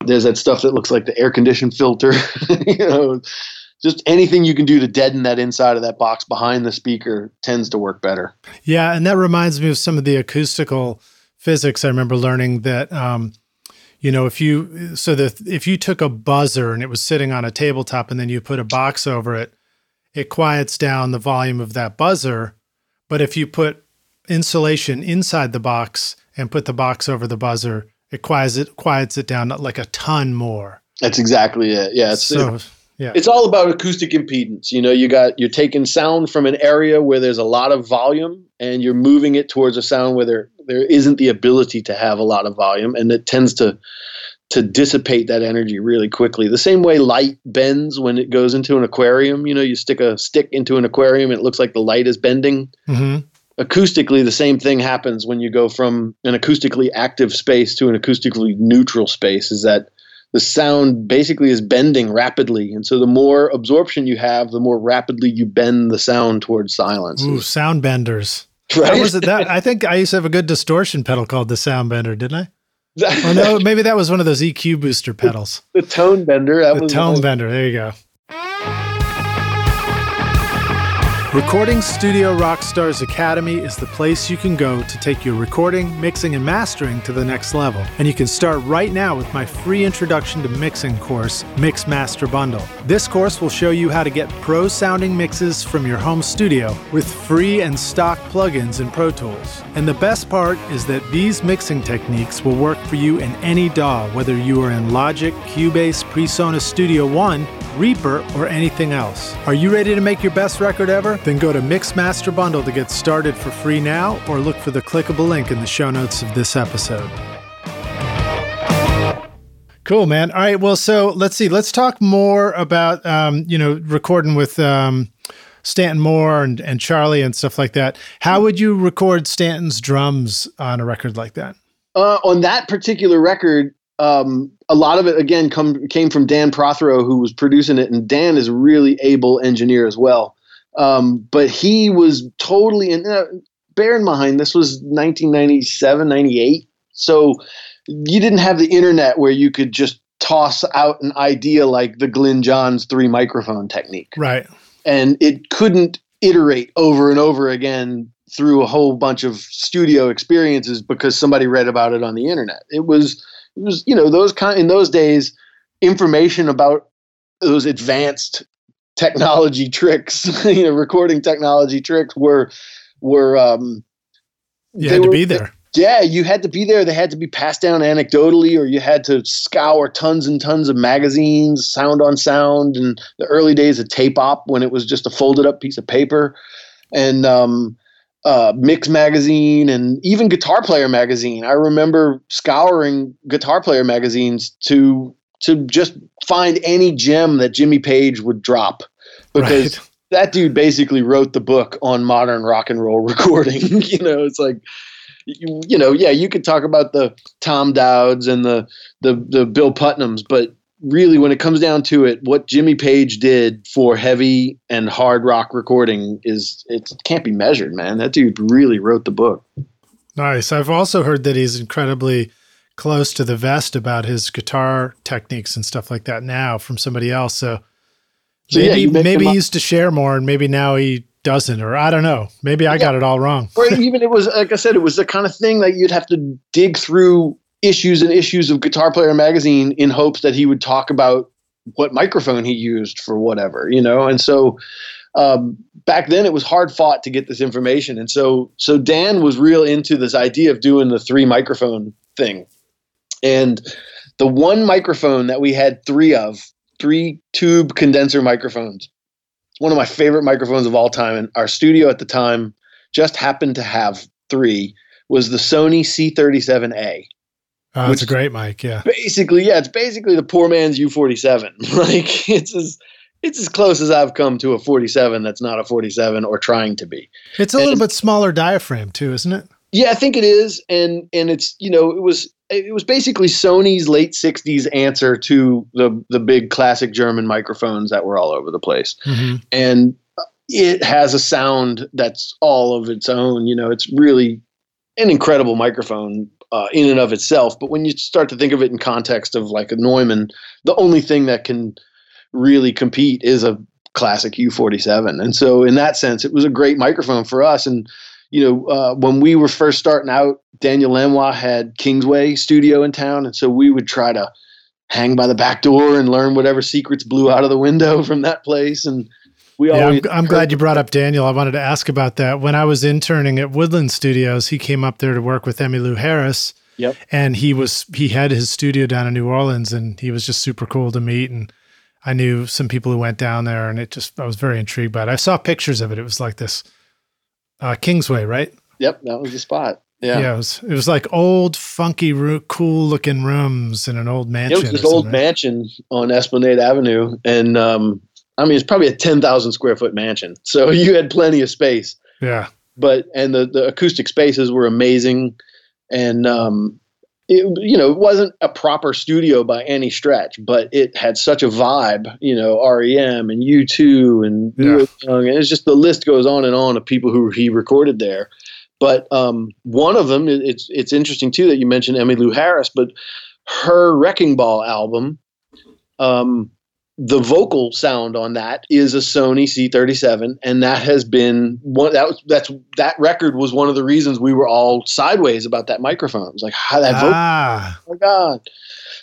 there's that stuff that looks like the air conditioned filter. you know, just anything you can do to deaden that inside of that box behind the speaker tends to work better. Yeah, and that reminds me of some of the acoustical physics I remember learning that. Um, you know, if you so that if you took a buzzer and it was sitting on a tabletop and then you put a box over it, it quiets down the volume of that buzzer. But if you put insulation inside the box and put the box over the buzzer, it quiets it quiets it down like a ton more. That's exactly it. Yeah, it's so, yeah. It's all about acoustic impedance. You know, you got you're taking sound from an area where there's a lot of volume and you're moving it towards a sound where there there isn't the ability to have a lot of volume and it tends to to dissipate that energy really quickly. The same way light bends when it goes into an aquarium. You know, you stick a stick into an aquarium it looks like the light is bending. Mm-hmm. Acoustically, the same thing happens when you go from an acoustically active space to an acoustically neutral space. Is that the sound basically is bending rapidly, and so the more absorption you have, the more rapidly you bend the sound towards silence. Ooh, sound benders. Right? That was it. That I think I used to have a good distortion pedal called the sound bender, didn't I? oh no, maybe that was one of those EQ booster pedals. The tone bender. That the was tone bender. There you go. Recording Studio Rockstars Academy is the place you can go to take your recording, mixing, and mastering to the next level. And you can start right now with my free introduction to mixing course, Mix Master Bundle. This course will show you how to get pro sounding mixes from your home studio with free and stock plugins in Pro Tools. And the best part is that these mixing techniques will work for you in any DAW, whether you are in Logic, Cubase, PreSonus Studio One, Reaper, or anything else. Are you ready to make your best record ever? Then go to Mixmaster Bundle to get started for free now, or look for the clickable link in the show notes of this episode. Cool, man. All right. Well, so let's see. Let's talk more about, um, you know, recording with um, Stanton Moore and, and Charlie and stuff like that. How would you record Stanton's drums on a record like that? Uh, on that particular record, um, a lot of it again come came from Dan Prothero, who was producing it, and Dan is a really able engineer as well. Um, but he was totally in. Uh, bear in mind, this was 1997, 98, so you didn't have the internet where you could just toss out an idea like the Glyn Johns three microphone technique, right? And it couldn't iterate over and over again through a whole bunch of studio experiences because somebody read about it on the internet. It was it was you know those kind in those days information about those advanced technology tricks you know recording technology tricks were were um you had to were, be there. Yeah you had to be there. They had to be passed down anecdotally or you had to scour tons and tons of magazines sound on sound and the early days of tape op when it was just a folded up piece of paper. And um uh, Mix magazine and even Guitar Player magazine. I remember scouring Guitar Player magazines to to just find any gem that Jimmy Page would drop because right. that dude basically wrote the book on modern rock and roll recording. you know, it's like you, you know, yeah, you could talk about the Tom Dowds and the the the Bill Putnams, but really when it comes down to it what jimmy page did for heavy and hard rock recording is it can't be measured man that dude really wrote the book nice i've also heard that he's incredibly close to the vest about his guitar techniques and stuff like that now from somebody else. So, so maybe yeah, maybe he used to share more and maybe now he doesn't or i don't know. Maybe i yeah. got it all wrong. Or even it was like i said it was the kind of thing that you'd have to dig through issues and issues of Guitar Player magazine in hopes that he would talk about what microphone he used for whatever, you know. And so um, back then it was hard fought to get this information, and so so Dan was real into this idea of doing the three microphone thing, and the one microphone that we had three of, three tube condenser microphones. One of my favorite microphones of all time, and our studio at the time just happened to have three. Was the Sony C37A Oh, it's a great mic, yeah. Basically, yeah, it's basically the poor man's U47. like it's as it's as close as I've come to a 47 that's not a 47 or trying to be. It's a and, little bit smaller diaphragm too, isn't it? Yeah, I think it is, and and it's you know it was it was basically Sony's late 60s answer to the the big classic German microphones that were all over the place, mm-hmm. and it has a sound that's all of its own. You know, it's really an incredible microphone uh, in and of itself. But when you start to think of it in context of like a Neumann, the only thing that can really compete is a classic U47. And so, in that sense, it was a great microphone for us. And you know, uh, when we were first starting out, Daniel Lanois had Kingsway Studio in town, and so we would try to hang by the back door and learn whatever secrets blew out of the window from that place. And we yeah. I'm, I'm glad you brought up Daniel. I wanted to ask about that. When I was interning at Woodland Studios, he came up there to work with Emmylou Harris. Yep. And he was he had his studio down in New Orleans, and he was just super cool to meet. And I knew some people who went down there, and it just I was very intrigued by it. I saw pictures of it. It was like this uh, Kingsway, right? Yep, that was the spot. Yeah, yeah. It was it was like old, funky, cool looking rooms in an old mansion. It was this old mansion on Esplanade Avenue, and um, I mean, it's probably a 10,000 square foot mansion. So you had plenty of space. Yeah. But, and the, the acoustic spaces were amazing. And, um, it, you know, it wasn't a proper studio by any stretch, but it had such a vibe, you know, REM and U2 and yeah. Young, and it's just the list goes on and on of people who he recorded there. But um, one of them, it's it's interesting too that you mentioned Emmylou Harris, but her Wrecking Ball album, um, the vocal sound on that is a Sony C37, and that has been one that was that's that record was one of the reasons we were all sideways about that microphone. It was like how that ah. vocal, oh my god!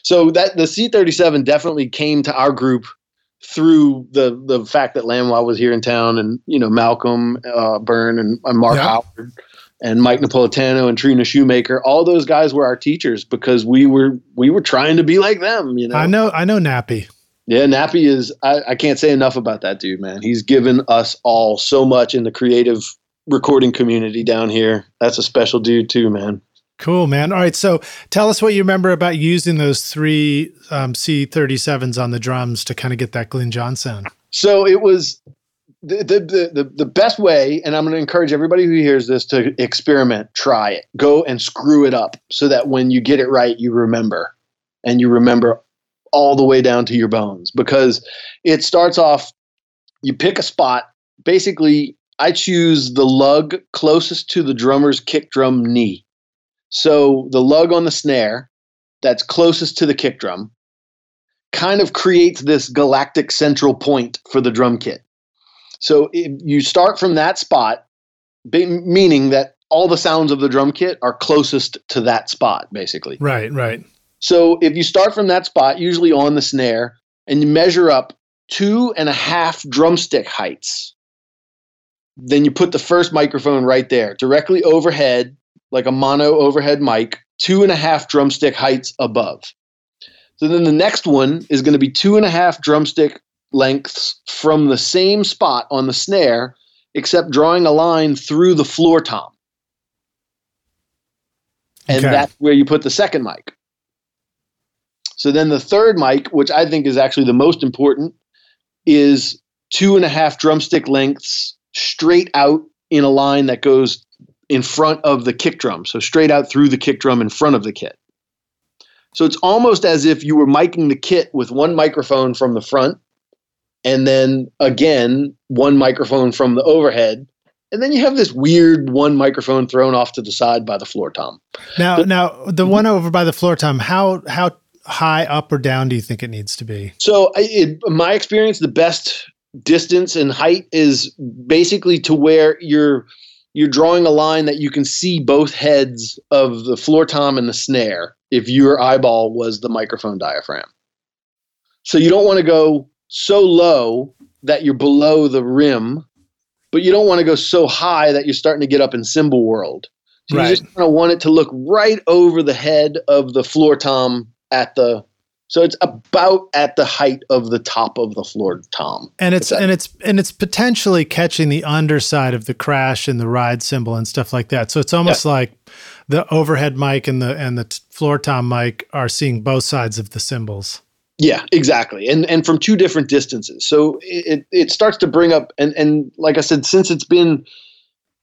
So that the C37 definitely came to our group through the the fact that Lanois was here in town, and you know Malcolm uh, Burn and, and Mark yeah. Howard and Mike Napolitano and Trina Shoemaker, all those guys were our teachers because we were we were trying to be like them. You know, I know I know Nappy. Yeah, Nappy is. I, I can't say enough about that dude, man. He's given us all so much in the creative recording community down here. That's a special dude too, man. Cool, man. All right, so tell us what you remember about using those three um, C37s on the drums to kind of get that Glyn John sound. So it was the, the, the, the best way, and I'm going to encourage everybody who hears this to experiment, try it, go and screw it up so that when you get it right, you remember and you remember all the way down to your bones because it starts off you pick a spot. Basically i choose the lug closest to the drummer's kick drum knee. So the lug on the snare that's closest to the kick drum kind of creates this galactic central point for the drum kit. So you start from that spot meaning that all the sounds of the drum kit are closest to that spot basically. Right right so if you start from that spot, usually on the snare, and you measure up two and a half drumstick heights, then you put the first microphone right there, directly overhead, like a mono overhead mic, two and a half drumstick heights above. So then the next one is going to be two and a half drumstick lengths from the same spot on the snare, except drawing a line through the floor tom. And okay. that's where you put the second mic. So then the third mic, which I think is actually the most important, is two and a half drumstick lengths straight out in a line that goes in front of the kick drum. So straight out through the kick drum in front of the kit. So it's almost as if you were miking the kit with one microphone from the front and then again one microphone from the overhead and then you have this weird one microphone thrown off to the side by the floor tom. Now, now the one over by the floor tom, how how high up or down do you think it needs to be? So, in my experience, the best distance and height is basically to where you're you're drawing a line that you can see both heads of the floor tom and the snare if your eyeball was the microphone diaphragm. So you don't want to go so low that you're below the rim, but you don't want to go so high that you're starting to get up in cymbal world. So right. you just kind of want it to look right over the head of the floor tom at the so it's about at the height of the top of the floor tom. And it's and it's and it's potentially catching the underside of the crash and the ride cymbal and stuff like that. So it's almost yeah. like the overhead mic and the and the t- floor tom mic are seeing both sides of the cymbals. Yeah, exactly. And and from two different distances. So it it starts to bring up and and like I said since it's been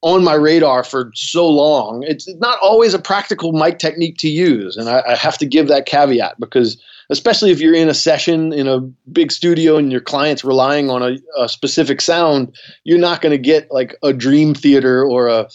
on my radar for so long. It's not always a practical mic technique to use, and I, I have to give that caveat because especially if you're in a session in a big studio and your client's relying on a, a specific sound, you're not going to get like a Dream Theater or a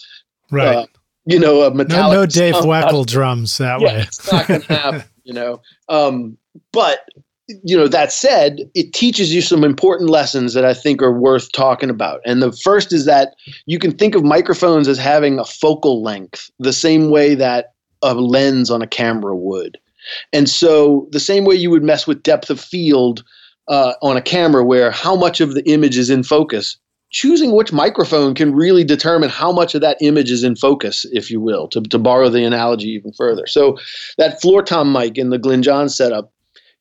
right. Uh, you know, a metallic. No, no Dave Weckl drums that yeah, way. it's not going to happen. You know, um, but you know that said, it teaches you some important lessons that I think are worth talking about. And the first is that you can think of microphones as having a focal length, the same way that a lens on a camera would. And so, the same way you would mess with depth of field uh, on a camera, where how much of the image is in focus, choosing which microphone can really determine how much of that image is in focus, if you will, to, to borrow the analogy even further. So, that floor tom mic in the Glyn John setup,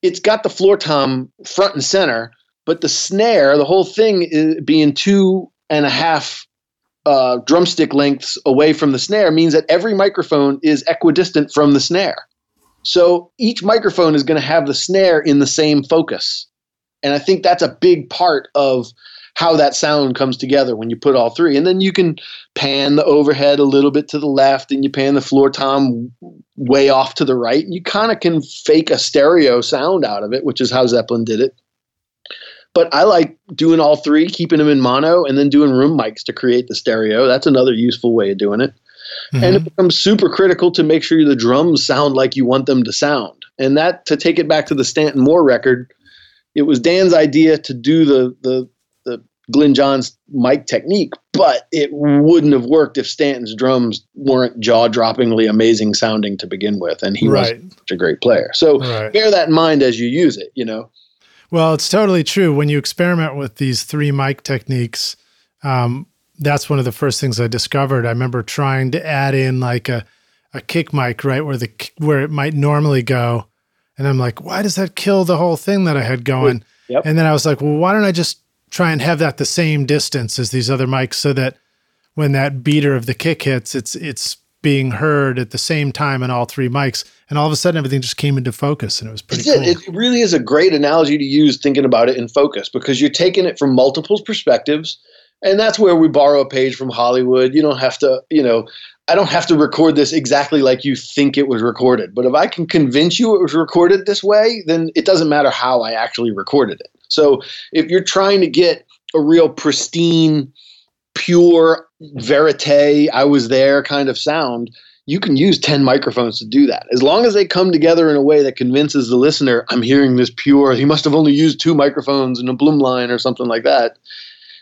it's got the floor tom front and center, but the snare, the whole thing is being two and a half uh, drumstick lengths away from the snare means that every microphone is equidistant from the snare. So each microphone is going to have the snare in the same focus. And I think that's a big part of how that sound comes together when you put all three. And then you can pan the overhead a little bit to the left and you pan the floor tom way off to the right. And you kind of can fake a stereo sound out of it, which is how Zeppelin did it. But I like doing all three, keeping them in mono, and then doing room mics to create the stereo. That's another useful way of doing it. Mm-hmm. And it becomes super critical to make sure the drums sound like you want them to sound. And that, to take it back to the Stanton Moore record, it was Dan's idea to do the the Glyn Johns mic technique, but it wouldn't have worked if Stanton's drums weren't jaw droppingly amazing sounding to begin with, and he right. was such a great player. So right. bear that in mind as you use it. You know. Well, it's totally true. When you experiment with these three mic techniques, um, that's one of the first things I discovered. I remember trying to add in like a, a kick mic, right, where the where it might normally go, and I'm like, why does that kill the whole thing that I had going? Yep. And then I was like, well, why don't I just try and have that the same distance as these other mics, so that when that beater of the kick hits, it's it's being heard at the same time in all three mics and all of a sudden everything just came into focus and it was pretty cool. It. it really is a great analogy to use thinking about it in focus because you're taking it from multiple perspectives and that's where we borrow a page from Hollywood. You don't have to, you know, I don't have to record this exactly like you think it was recorded. But if I can convince you it was recorded this way, then it doesn't matter how I actually recorded it. So if you're trying to get a real pristine, pure verite, I was there kind of sound, you can use 10 microphones to do that. As long as they come together in a way that convinces the listener, I'm hearing this pure, he must have only used two microphones and a Blumlein or something like that.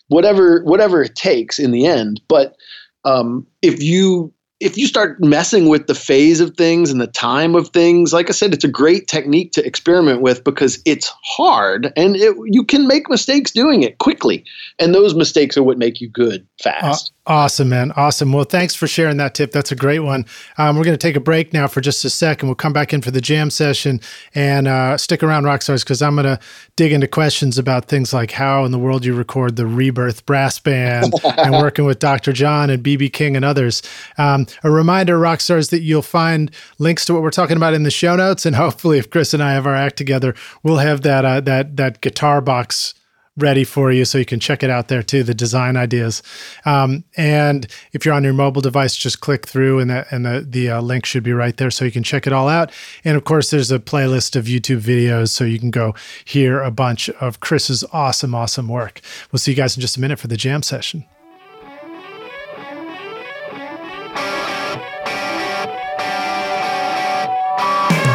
Whatever, whatever it takes in the end. But um, if you if you start messing with the phase of things and the time of things, like I said, it's a great technique to experiment with because it's hard and it, you can make mistakes doing it quickly. And those mistakes are what make you good fast. Uh, Awesome, man. Awesome. Well, thanks for sharing that tip. That's a great one. Um, we're going to take a break now for just a second. We'll come back in for the jam session and uh, stick around, Rockstars, because I'm going to dig into questions about things like how in the world you record the Rebirth Brass Band and working with Dr. John and BB King and others. Um, a reminder, rock stars, that you'll find links to what we're talking about in the show notes, and hopefully, if Chris and I have our act together, we'll have that uh, that that guitar box ready for you so you can check it out there too the design ideas. Um, and if you're on your mobile device just click through and the, and the, the uh, link should be right there so you can check it all out. And of course there's a playlist of youtube videos so you can go hear a bunch of chris's awesome awesome work. We'll see you guys in just a minute for the jam session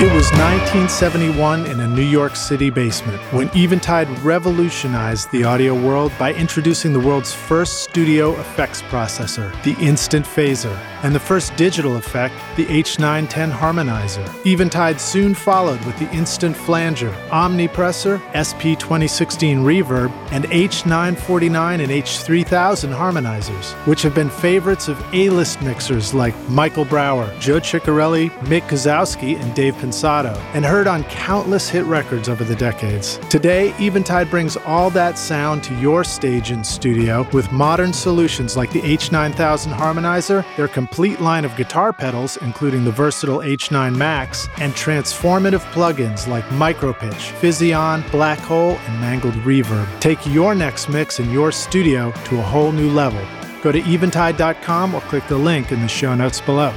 It was 1971 in a New York City basement when Eventide revolutionized the audio world by introducing the world's first studio effects processor, the Instant Phaser, and the first digital effect, the H910 Harmonizer. Eventide soon followed with the Instant Flanger, Omnipressor, SP2016 Reverb, and H949 and H3000 harmonizers, which have been favorites of A-list mixers like Michael Brauer, Joe Chiccarelli, Mick Guzauski, and Dave Pensado, and heard on countless hit records over the decades. Today, Eventide brings all that sound to your stage and studio with modern solutions like the H9000 Harmonizer, their complete line of guitar pedals, including the versatile H9 Max, and transformative plugins like Micropitch, Physion, Black Hole, and Mangled Reverb. Take your next mix in your studio to a whole new level. Go to eventide.com or click the link in the show notes below.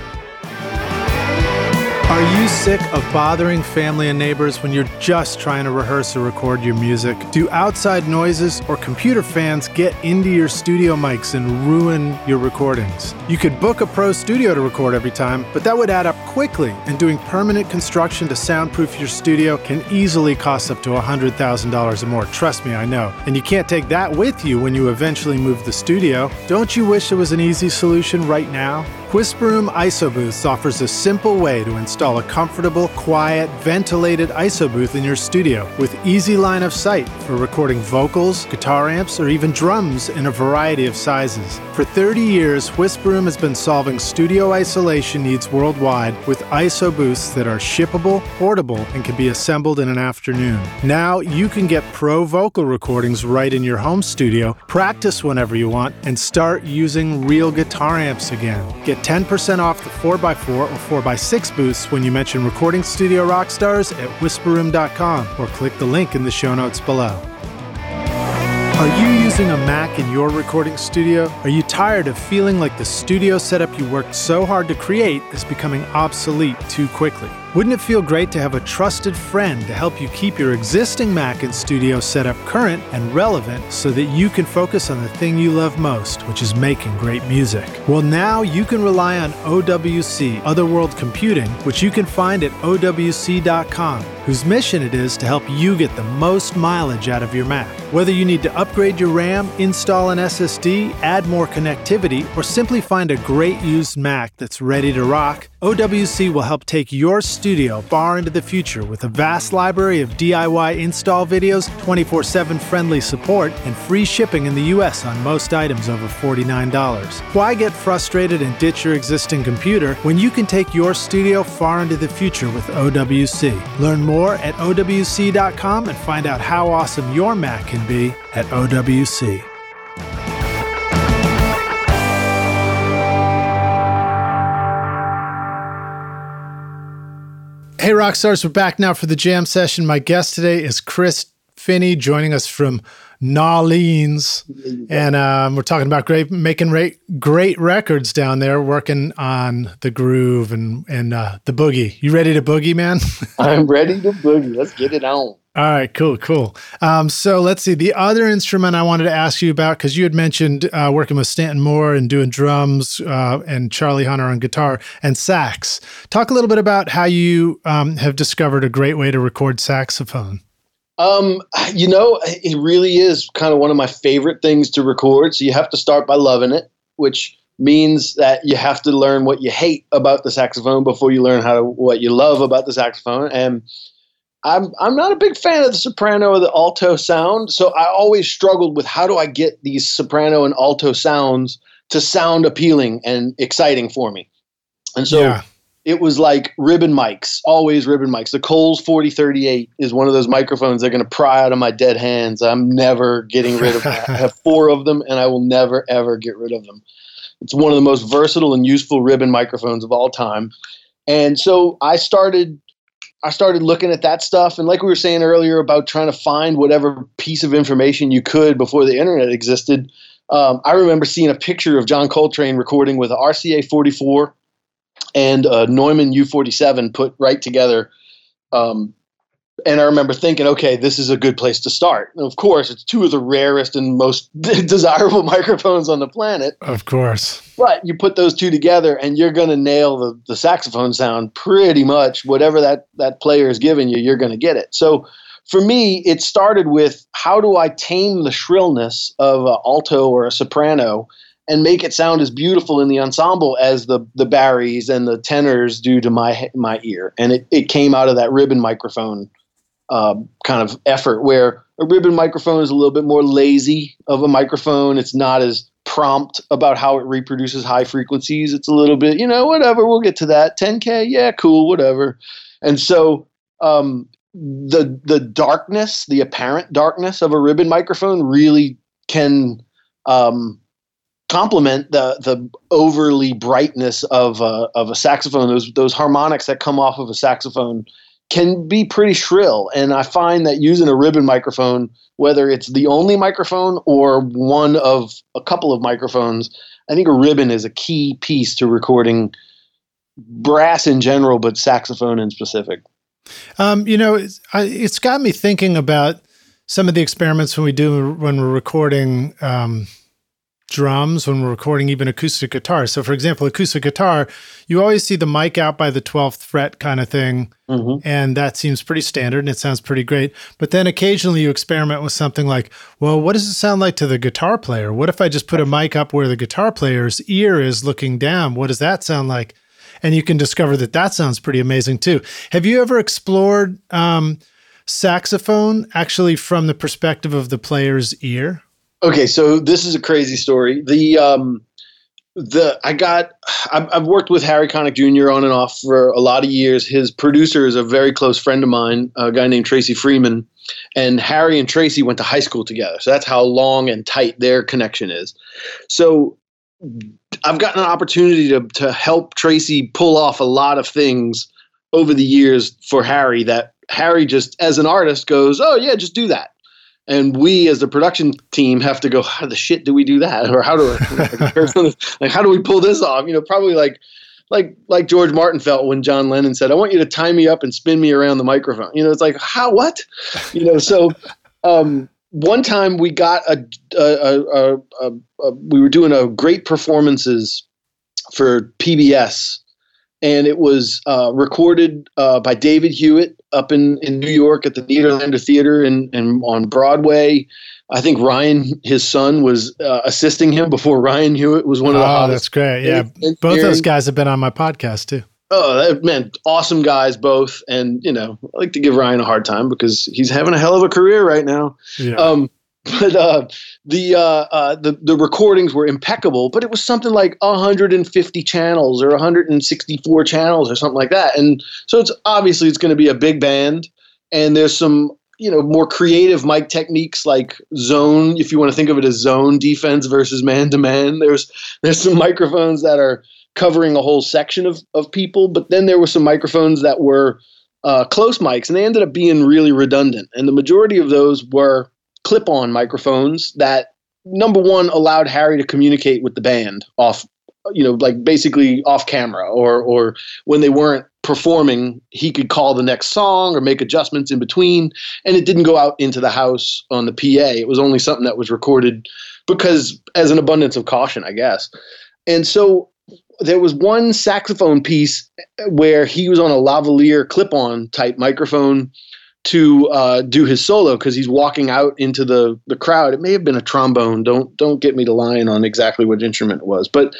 Are you sick of bothering family and neighbors when you're just trying to rehearse or record your music? Do outside noises or computer fans get into your studio mics and ruin your recordings? You could book a pro studio to record every time, but that would add up quickly, and doing permanent construction to soundproof your studio can easily cost up to $100,000 or more. Trust me, I know. And you can't take that with you when you eventually move the studio. Don't you wish there was an easy solution right now? Whisper ISO Booths offers a simple way to install a comfortable, quiet, ventilated ISO booth in your studio with easy line of sight for recording vocals, guitar amps, or even drums in a variety of sizes. For 30 years, Whisper has been solving studio isolation needs worldwide with ISO booths that are shippable, portable, and can be assembled in an afternoon. Now you can get pro vocal recordings right in your home studio, practice whenever you want, and start using real guitar amps again. Get 10% off the 4x4 or 4x6 booths when you mention Recording Studio Rockstars at whisperroom.com or click the link in the show notes below. Are you using a Mac in your recording studio? Are you tired of feeling like the studio setup you worked so hard to create is becoming obsolete too quickly? Wouldn't it feel great to have a trusted friend to help you keep your existing Mac and studio setup current and relevant so that you can focus on the thing you love most, which is making great music? Well, now you can rely on OWC, Otherworld Computing, which you can find at OWC.com, whose mission it is to help you get the most mileage out of your Mac. Whether you need to upgrade your RAM, install an SSD, add more connectivity, or simply find a great used Mac that's ready to rock, OWC will help take your studio far into the future with a vast library of DIY install videos, 24 7 friendly support, and free shipping in the US on most items over $49. Why get frustrated and ditch your existing computer when you can take your studio far into the future with OWC? Learn more at OWC.com and find out how awesome your Mac can be at OWC. Hey, rock stars, we're back now for the jam session. My guest today is Chris Finney, joining us from Nolens, and um, we're talking about great making great, great records down there, working on the groove and and uh, the boogie. You ready to boogie, man? I'm ready to boogie. Let's get it on. All right, cool, cool. Um, so let's see. The other instrument I wanted to ask you about, because you had mentioned uh, working with Stanton Moore and doing drums uh, and Charlie Hunter on guitar and sax. Talk a little bit about how you um, have discovered a great way to record saxophone. Um, you know, it really is kind of one of my favorite things to record. So you have to start by loving it, which means that you have to learn what you hate about the saxophone before you learn how to, what you love about the saxophone. And I'm I'm not a big fan of the soprano or the alto sound, so I always struggled with how do I get these soprano and alto sounds to sound appealing and exciting for me. And so yeah. it was like ribbon mics, always ribbon mics. The Coles 4038 is one of those microphones they're going to pry out of my dead hands. I'm never getting rid of them. I have four of them and I will never ever get rid of them. It's one of the most versatile and useful ribbon microphones of all time. And so I started I started looking at that stuff. And like we were saying earlier about trying to find whatever piece of information you could before the internet existed, um, I remember seeing a picture of John Coltrane recording with a RCA 44 and a Neumann U47 put right together um, and I remember thinking, okay, this is a good place to start. And of course, it's two of the rarest and most desirable microphones on the planet. Of course. But you put those two together and you're going to nail the, the saxophone sound pretty much. Whatever that, that player is giving you, you're going to get it. So for me, it started with how do I tame the shrillness of an alto or a soprano and make it sound as beautiful in the ensemble as the the baries and the tenors do to my my ear. And it, it came out of that ribbon microphone um, kind of effort where a ribbon microphone is a little bit more lazy of a microphone. It's not as prompt about how it reproduces high frequencies. It's a little bit, you know, whatever, we'll get to that. 10K, yeah, cool, whatever. And so um, the the darkness, the apparent darkness of a ribbon microphone really can um, complement the the overly brightness of a, of a saxophone. Those those harmonics that come off of a saxophone can be pretty shrill. And I find that using a ribbon microphone, whether it's the only microphone or one of a couple of microphones, I think a ribbon is a key piece to recording brass in general, but saxophone in specific. Um, you know, it's, I, it's got me thinking about some of the experiments when we do when we're recording um, drums, when we're recording even acoustic guitar. So, for example, acoustic guitar, you always see the mic out by the 12th fret kind of thing. Mm-hmm. And that seems pretty standard and it sounds pretty great. But then occasionally you experiment with something like, well, what does it sound like to the guitar player? What if I just put a mic up where the guitar player's ear is looking down? What does that sound like? And you can discover that that sounds pretty amazing too. Have you ever explored um, saxophone actually from the perspective of the player's ear? Okay, so this is a crazy story. The um, the I got I've, I've, worked with Harry Connick Jr. on and off for a lot of years. His producer is a very close friend of mine, a guy named Tracy Freeman, and Harry and Tracy went to high school together. So that's how long and tight their connection is. So I've gotten an opportunity to to help Tracy pull off a lot of things over the years for Harry that Harry just as an artist goes, "Oh yeah, just do that." And we as the production team have to go how the shit do we do that? Or how do like how do we pull this off? You know probably like like like george martin felt when john lennon said i want you to tie me up and spin me around the microphone. You know it's like how what? You know so um, one time we got a, a, a, a, we were doing a great performances for pbs and it was uh, recorded uh, by David Hewitt up in, in New York at the Nederlander Theater and, and on Broadway. I think Ryan, his son, was uh, assisting him before Ryan Hewitt was one of the. Oh, that's great! Yeah, both those guys have been on my podcast too. Oh, man, awesome guys both, and you know, I like to give Ryan a hard time because he's having a hell of a career right now. Yeah. Um, but uh, the, uh, uh, the the recordings were impeccable. But it was something like 150 channels or 164 channels or something like that. And so it's obviously it's going to be a big band, and there's some you know more creative mic techniques like zone, if you want to think of it as zone defense versus man to man. There's there's some microphones that are covering a whole section of of people, but then there were some microphones that were uh, close mics, and they ended up being really redundant. And the majority of those were clip on microphones that number one allowed Harry to communicate with the band off you know like basically off camera or or when they weren't performing he could call the next song or make adjustments in between and it didn't go out into the house on the PA it was only something that was recorded because as an abundance of caution I guess. And so there was one saxophone piece where he was on a lavalier clip-on type microphone to uh, do his solo because he's walking out into the the crowd. It may have been a trombone. Don't don't get me to lying on exactly what instrument it was, but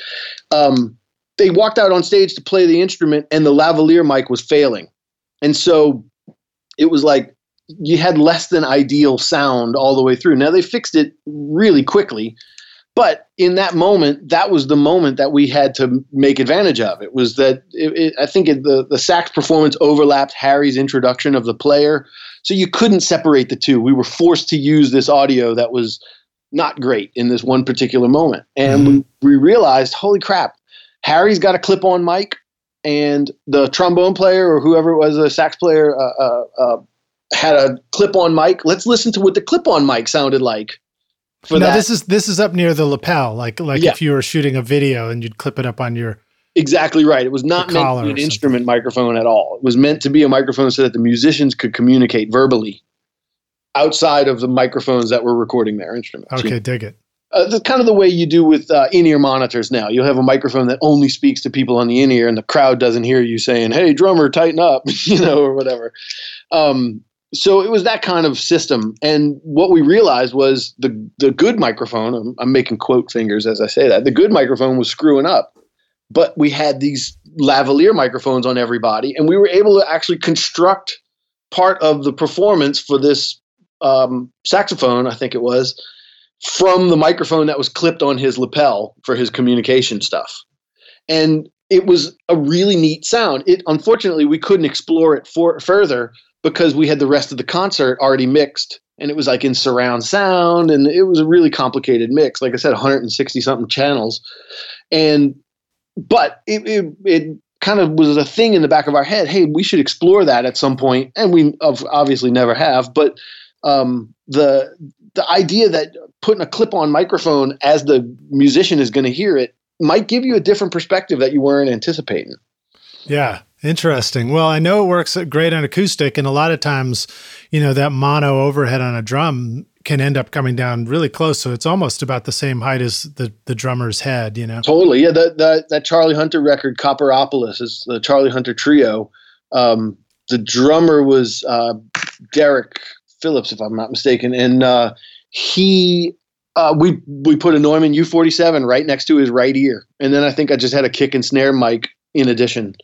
um, they walked out on stage to play the instrument, and the lavalier mic was failing, and so it was like you had less than ideal sound all the way through. Now they fixed it really quickly, but in that moment, that was the moment that we had to make advantage of. It was that it, it, I think it, the the sax performance overlapped Harry's introduction of the player, so you couldn't separate the two. We were forced to use this audio that was not great in this one particular moment, and mm-hmm. we, we realized, holy crap, Harry's got a clip-on mic, and the trombone player or whoever it was, a sax player, uh, uh, uh, had a clip-on mic. Let's listen to what the clip-on mic sounded like for now, that. this is this is up near the lapel, like like yeah. if you were shooting a video and you'd clip it up on your. Exactly right. It was not meant to be an instrument microphone at all. It was meant to be a microphone so that the musicians could communicate verbally outside of the microphones that were recording their instruments. Okay, dig it. Uh, the kind of the way you do with uh, in-ear monitors now. You'll have a microphone that only speaks to people on the in-ear, and the crowd doesn't hear you saying, "Hey, drummer, tighten up," you know, or whatever. Um, so it was that kind of system. And what we realized was the the good microphone I'm, I'm, making quote fingers as i say that the good microphone was screwing up. But we had these lavalier microphones on everybody and we were able to actually construct part of the performance for this um, saxophone i think it was from the microphone that was clipped on his lapel for his communication stuff. And it was a really neat sound. It unfortunately we couldn't explore it for, further because we had the rest of the concert already mixed and it was like in surround sound and it was a really complicated mix. Like i said 160 something channels. And but it, it, it kind of was a thing in the back of our head hey we should explore that at some point and we obviously never have but um, the the idea that putting a clip on microphone as the musician is going to hear it might give you a different perspective that you weren't anticipating. Yeah, interesting. Well, I know it works great on acoustic, and a lot of times, you know, that mono overhead on a drum can end up coming down really close. So it's almost about the same height as the, the drummer's head, you know? Totally. Yeah. That, that, that Charlie Hunter record, Copperopolis, is the Charlie Hunter trio. Um, the drummer was uh, Derek Phillips, if I'm not mistaken. And uh, he, uh, we, we put a Neumann U47 right next to his right ear. And then I think I just had a kick and snare mic in addition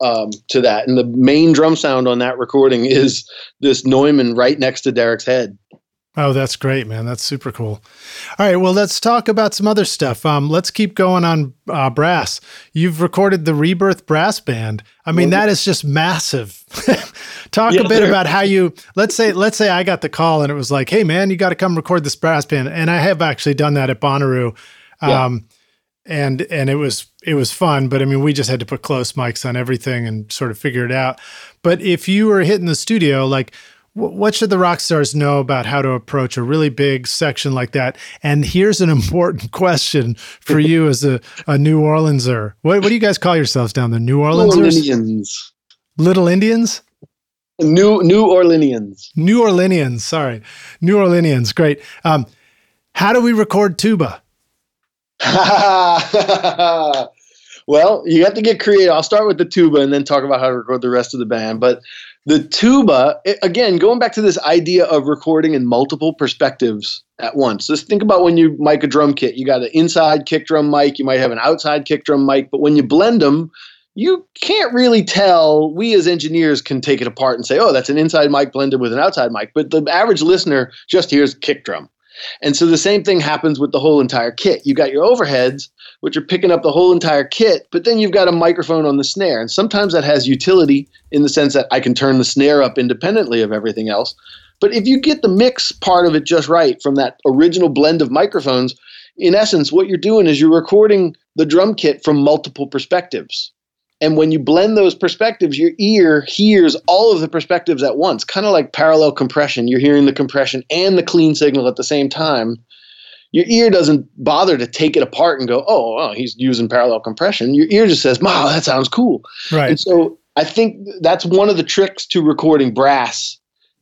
um, to that. And the main drum sound on that recording is this Neumann right next to Derek's head. Oh, that's great, man. That's super cool. All right, well, let's talk about some other stuff. Um, let's keep going on uh, brass. You've recorded the Rebirth Brass Band. I mean, that is just massive. talk yeah, a bit about how you. Let's say, let's say I got the call and it was like, "Hey, man, you got to come record this brass band," and I have actually done that at Bonnaroo. Um, yeah. And and it was it was fun, but I mean, we just had to put close mics on everything and sort of figure it out. But if you were hitting the studio, like what should the rock stars know about how to approach a really big section like that? And here's an important question for you as a, a New Orleanser. What, what do you guys call yourselves down there? New Orleansers? Little Indians. Little Indians? New New Orleanians. New Orleanians. Sorry, New Orleanians. Great. Um, how do we record tuba? well, you have to get creative. I'll start with the tuba and then talk about how to record the rest of the band. But the tuba, again, going back to this idea of recording in multiple perspectives at once. Just think about when you mic a drum kit. You got an inside kick drum mic, you might have an outside kick drum mic, but when you blend them, you can't really tell. We as engineers can take it apart and say, oh, that's an inside mic blended with an outside mic. But the average listener just hears kick drum. And so the same thing happens with the whole entire kit. You got your overheads, which are picking up the whole entire kit, but then you've got a microphone on the snare. And sometimes that has utility in the sense that I can turn the snare up independently of everything else. But if you get the mix part of it just right from that original blend of microphones, in essence, what you're doing is you're recording the drum kit from multiple perspectives. And when you blend those perspectives, your ear hears all of the perspectives at once, kind of like parallel compression. You're hearing the compression and the clean signal at the same time. Your ear doesn't bother to take it apart and go, oh, oh he's using parallel compression. Your ear just says, wow, that sounds cool. Right. And so I think that's one of the tricks to recording brass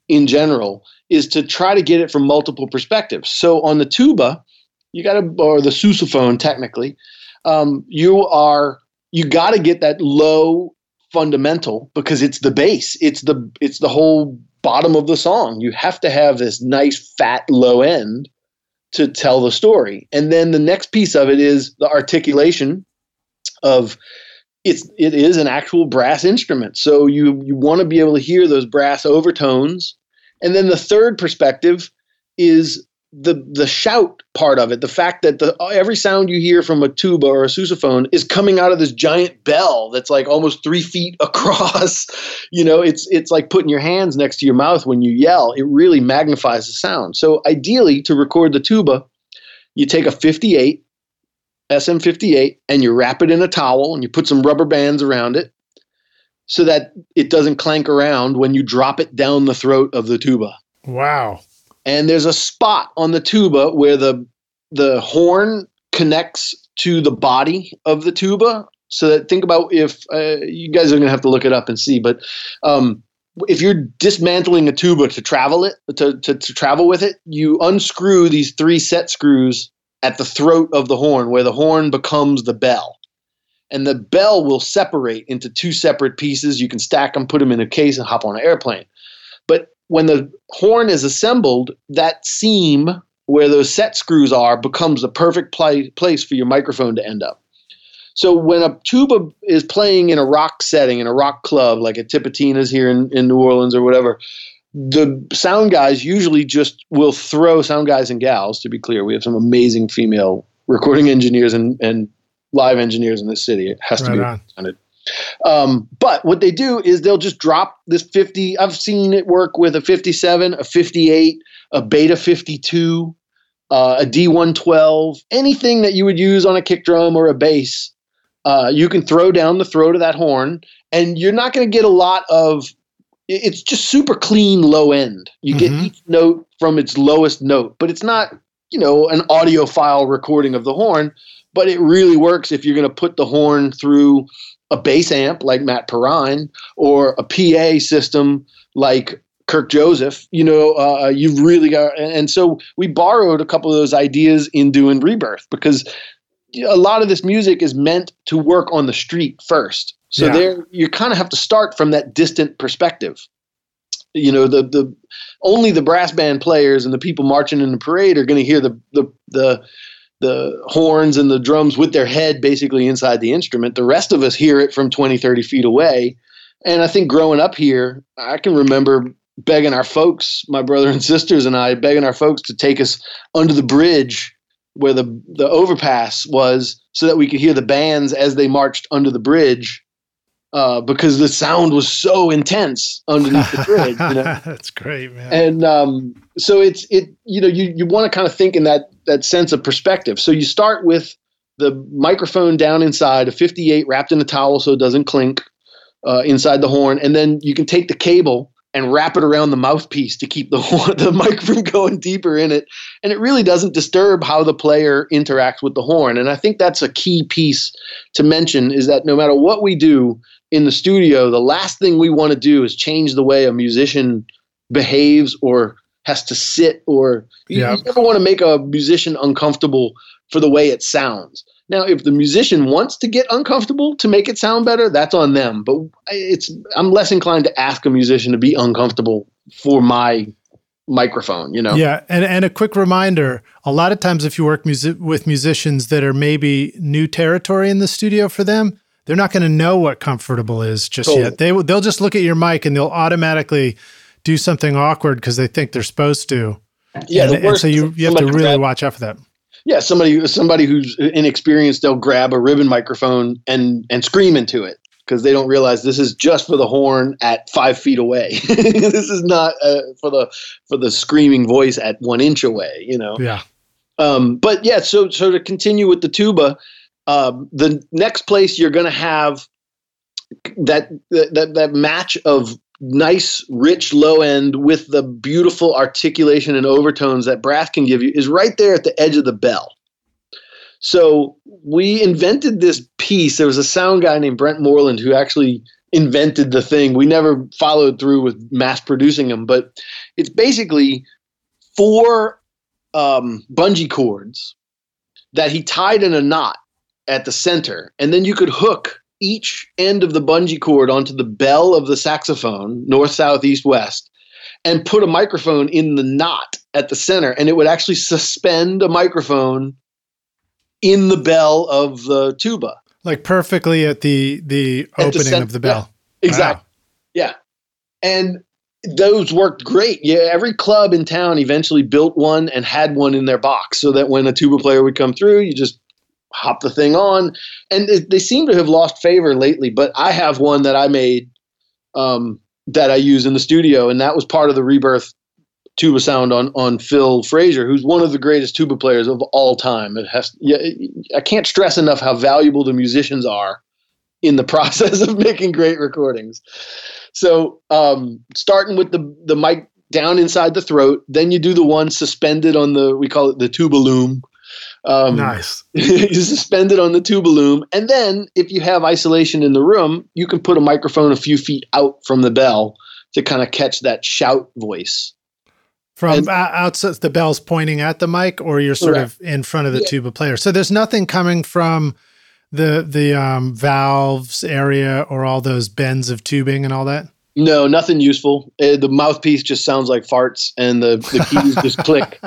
in general is to try to get it from multiple perspectives. So on the tuba, you got to, or the sousaphone technically, um, you are you got to get that low fundamental because it's the bass. It's the it's the whole bottom of the song. You have to have this nice fat low end to tell the story. And then the next piece of it is the articulation of it's it is an actual brass instrument. So you you want to be able to hear those brass overtones. And then the third perspective is the the shout part of it, the fact that the every sound you hear from a tuba or a sousaphone is coming out of this giant bell that's like almost three feet across. you know, it's it's like putting your hands next to your mouth when you yell. It really magnifies the sound. So ideally, to record the tuba, you take a 58 SM58 and you wrap it in a towel and you put some rubber bands around it so that it doesn't clank around when you drop it down the throat of the tuba. Wow and there's a spot on the tuba where the the horn connects to the body of the tuba. So that think about if uh, you guys are going to have to look it up and see but um, if you're dismantling a tuba to travel it to, to, to travel with it you unscrew these three set screws at the throat of the horn where the horn becomes the bell. And the bell will separate into two separate pieces. You can stack them put them in a case and hop on an airplane. But when the horn is assembled, that seam where those set screws are becomes the perfect pl- place for your microphone to end up. So when a tuba is playing in a rock setting, in a rock club, like a Tipitina's here in, in New Orleans or whatever, the sound guys usually just will throw sound guys and gals, to be clear. We have some amazing female recording engineers and, and live engineers in this city. It has right to be on. Um, but what they do is they'll just drop this 50. I've seen it work with a 57, a 58, a Beta 52, uh, a D112, anything that you would use on a kick drum or a bass. Uh, you can throw down the throat of that horn, and you're not going to get a lot of. It's just super clean low end. You mm-hmm. get each note from its lowest note, but it's not, you know, an audiophile recording of the horn. But it really works if you're going to put the horn through a bass amp like Matt Perrine or a PA system like Kirk Joseph, you know, uh, you've really got, and so we borrowed a couple of those ideas in doing Rebirth because a lot of this music is meant to work on the street first. So yeah. there, you kind of have to start from that distant perspective. You know, the the only the brass band players and the people marching in the parade are going to hear the the the the horns and the drums with their head basically inside the instrument. The rest of us hear it from 20, 30 feet away. And I think growing up here, I can remember begging our folks, my brother and sisters and I, begging our folks to take us under the bridge where the, the overpass was so that we could hear the bands as they marched under the bridge uh, because the sound was so intense underneath the bridge. You know? That's great, man. And um, so it's it you know you you want to kind of think in that that sense of perspective. So you start with the microphone down inside a 58 wrapped in a towel so it doesn't clink uh, inside the horn, and then you can take the cable and wrap it around the mouthpiece to keep the the mic from going deeper in it, and it really doesn't disturb how the player interacts with the horn. And I think that's a key piece to mention is that no matter what we do in the studio, the last thing we want to do is change the way a musician behaves or has to sit or you, you never want to make a musician uncomfortable for the way it sounds. Now, if the musician wants to get uncomfortable to make it sound better, that's on them. But it's I'm less inclined to ask a musician to be uncomfortable for my microphone, you know. Yeah, and and a quick reminder, a lot of times if you work music with musicians that are maybe new territory in the studio for them, they're not going to know what comfortable is just totally. yet. They they'll just look at your mic and they'll automatically do something awkward because they think they're supposed to. Yeah, and, and so you you have to really watch out for that. Yeah, somebody somebody who's inexperienced, they'll grab a ribbon microphone and and scream into it because they don't realize this is just for the horn at five feet away. this is not uh, for the for the screaming voice at one inch away. You know. Yeah. Um, but yeah, so so to continue with the tuba, um, the next place you're going to have that that that match of nice, rich low end with the beautiful articulation and overtones that brass can give you is right there at the edge of the bell. So we invented this piece. There was a sound guy named Brent Moreland who actually invented the thing. We never followed through with mass producing them, but it's basically four um, bungee cords that he tied in a knot at the center, and then you could hook each end of the bungee cord onto the bell of the sousaphone, north, south, east, west, and put a microphone in the knot at the center, and it would actually suspend a microphone in the bell of the tuba, like perfectly at the the at opening the of the bell. Yeah, exactly. Wow. Yeah, and those worked great. Yeah, every club in town eventually built one and had one in their box, so that when a tuba player would come through, you just hop the thing on. And it, they seem to have lost favor lately, but I have one that I made um, that I use in the studio, and that was part of the rebirth tuba sound on on Phil Frazier, who's one of the greatest tuba players of all time. It has yeah, I can't stress enough how valuable the musicians are in the process of making great recordings. So um, starting with the the mic down inside the throat, then you do the one suspended on the we call it the tuba loom, um, nice. you suspend it on the tuba loom, and then if you have isolation in the room, you can put a microphone a few feet out from the bell to kind of catch that shout voice. From and, outside, the bell's pointing at the mic, or you're sort of in front of the yeah. tuba player. So there's nothing coming from the the um, valves area or all those bends of tubing and all that. No, nothing useful. Uh, the mouthpiece just sounds like farts, and the, the keys just click.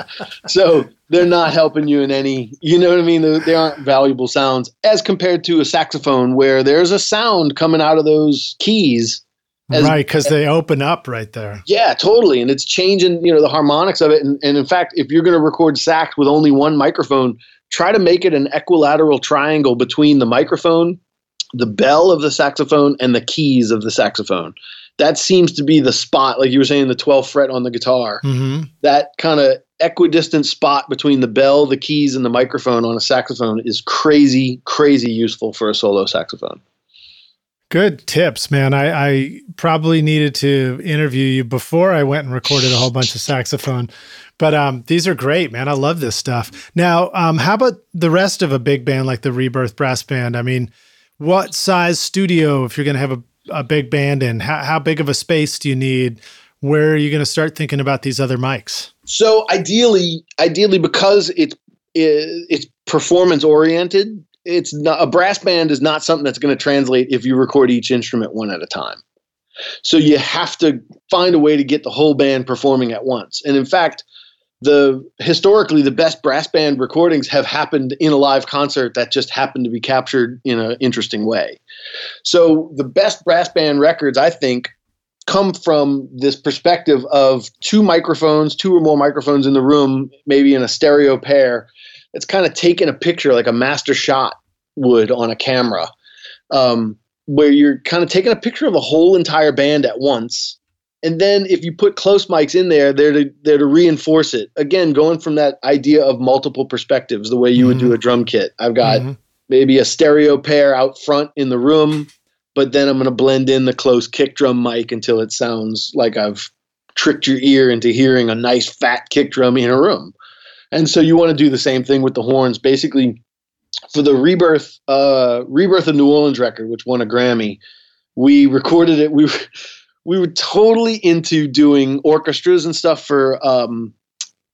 So they're not helping you in any. You know what I mean? They, they aren't valuable sounds as compared to a saxophone, where there's a sound coming out of those keys. As, right, because they open up right there. Yeah, totally, and it's changing. You know the harmonics of it, and, and in fact, if you're going to record sax with only one microphone, try to make it an equilateral triangle between the microphone, the bell of the saxophone, and the keys of the saxophone that seems to be the spot, like you were saying, the 12th fret on the guitar. Mm-hmm. That kind of equidistant spot between the bell, the keys, and the microphone on a saxophone is crazy, crazy useful for a solo saxophone. Good tips, man. I, I probably needed to interview you before I went and recorded a whole bunch of saxophone. But um, these are great, man. I love this stuff. Now, um, how about the rest of a big band like the Rebirth Brass Band? I mean, what size studio if you're going to have a, a big band in? How, how big of a space do you need? Where are you going to start thinking about these other mics? So ideally, ideally because it's it's performance oriented, it's not a brass band is not something that's going to translate if you record each instrument one at a time. So you have to find a way to get the whole band performing at once. And in fact, the historically the best brass band recordings have happened in a live concert that just happened to be captured in an interesting way. So the best brass band records, I think, come from this perspective of two microphones, two or more microphones in the room, maybe in a stereo pair. It's kind of taking a picture like a master shot would on a camera, um, where you're kind of taking a picture of a whole entire band at once and then if you put close mics in there, they're to they're to reinforce it. Again, going from that idea of multiple perspectives, the way you mm-hmm. would do mm-hmm. a drum kit. I've got mm-hmm. maybe a stereo pair out front in the room, but then I'm going to blend in the close kick drum mic until it sounds like I've tricked your ear into hearing a nice fat kick drum in a room. And so you want to do the same thing with the horns. Basically, for the rebirth, uh, rebirth of New Orleans record, which won a Grammy, we recorded it. We we were totally into doing orchestras and stuff for um,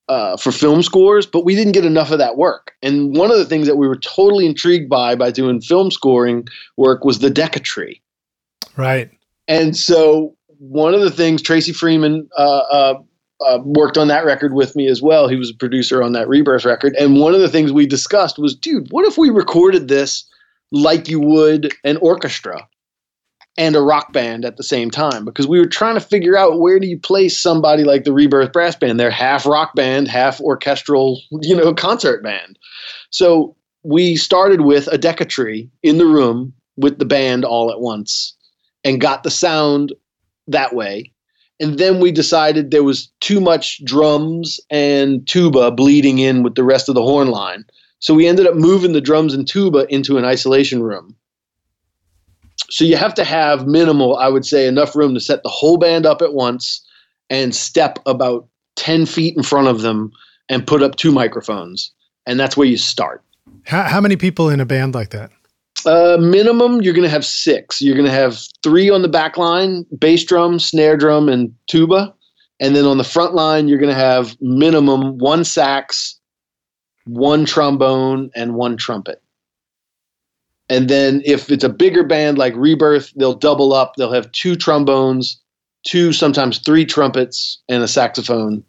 uh, for film scores, but we didn't get enough of that work. And one of the things that we were totally intrigued by by doing film scoring work was the Decca-Tree. Right. And so one of the things Tracy Freeman uh, uh, uh, worked on that record with me as well. He was a producer on that Rebirth record. And one of the things we discussed was, dude, what if we recorded this like you would an orchestra? And a rock band at the same time because we were trying to figure out where do you place somebody like the Rebirth Brass Band. They're half rock band, half orchestral, you know, concert band. So we started with a Decca-Tree in the room with the band all at once and got the sound that way. And then we decided there was too much drums and tuba bleeding in with the rest of the horn line. So we ended up moving the drums and tuba into an isolation room so you have to have minimal, I would say, enough room to set the whole band up at once and step about 10 feet in front of them and put up two microphones. And that's where you start. How, how many people in a band like that? Uh, minimum, you're going to have six. You're going to have three on the back line bass drum, snare drum, and tuba. And then on the front line, you're going to have minimum one sax, one trombone, and one trumpet. And then if it's a bigger band like Rebirth, they'll double up. They'll have two trombones, two, sometimes three trumpets, and a saxophone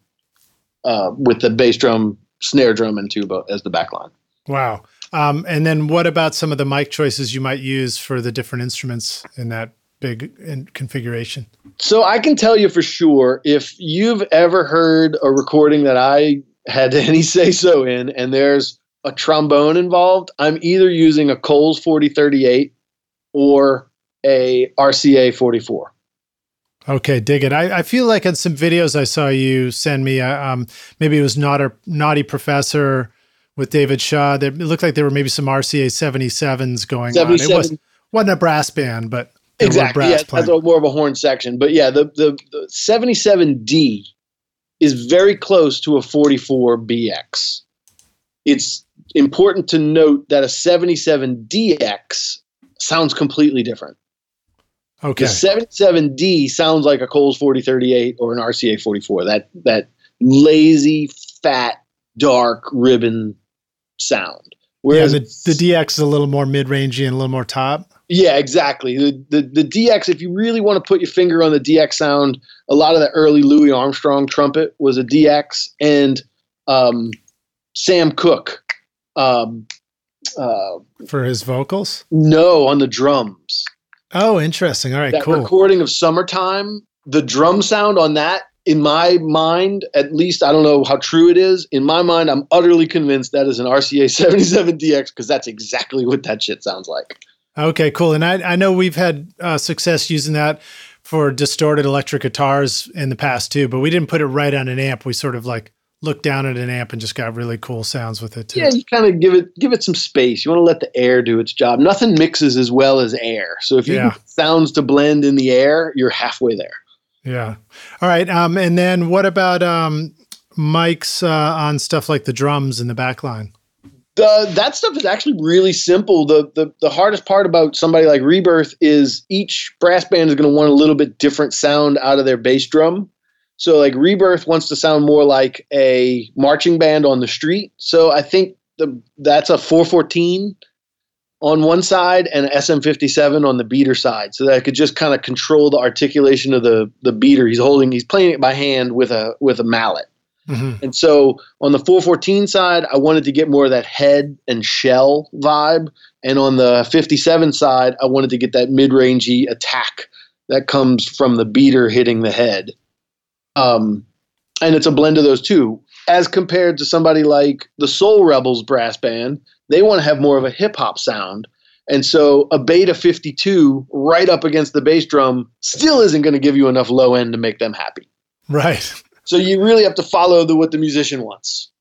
uh, with the bass drum, snare drum, and tuba as the backline. Wow. Um, and then what about some of the mic choices you might use for the different instruments in that big in configuration? So I can tell you for sure if you've ever heard a recording that I had any say so in, and there's a trombone involved, I'm either using a Coles 4038 or a RCA 44. Okay, dig it. I, I feel like in some videos I saw you send me, uh, um, maybe it was not a Naughty Professor with David Shaw. There, it looked like there were maybe some RCA 77s going 77. on. It was, wasn't a brass band, but exactly. Yeah, that's more of a horn section. But yeah, the, the, the 77D is very close to a 44BX. It's important to note that a 77DX sounds completely different. Okay. The 77D sounds like a Coles 4038 or an RCA 44. That that lazy, fat, dark ribbon sound. Whereas yeah, the, the DX is a little more mid-rangey and a little more top. Yeah, exactly. The, the the DX, if you really want to put your finger on the DX sound, a lot of the early Louis Armstrong trumpet was a DX, and um, Sam Cooke um, uh, for his vocals? No, on the drums. Oh, interesting. All right, that cool. recording of "Summertime," the drum sound on that, in my mind, at least, I don't know how true it is. In my mind, I'm utterly convinced that is an RCA 77DX because that's exactly what that shit sounds like. Okay, cool. And I, I know we've had uh, success using that for distorted electric guitars in the past too, but we didn't put it right on an amp. We sort of like look down at an amp and just got really cool sounds with it too. Yeah, you kind of give it give it some space. You want to let the air do its job. Nothing mixes as well as air. So if you yeah. sounds to blend in the air, you're halfway there. Yeah. All right. Um, and then what about um, mics uh, on stuff like the drums in the back line? The, that stuff is actually really simple. The, the the hardest part about somebody like Rebirth is each brass band is going to want a little bit different sound out of their bass drum. So like Rebirth wants to sound more like a marching band on the street. So I think the that's a 414 on one side and SM57 on the beater side, so that I could just kind of control the articulation of the the beater. He's holding, he's playing it by hand with a with a mallet. Mm-hmm. And so on the 414 side, I wanted to get more of that head and shell vibe, and on the 57 side, I wanted to get that mid-rangey attack that comes from the beater hitting the head. Um, and it's a blend of those two. As compared to somebody like the Soul Rebels brass band, they want to have more of a hip hop sound. And so a beta 52 right up against the bass drum still isn't going to give you enough low end to make them happy. Right. So you really have to follow the what the musician wants.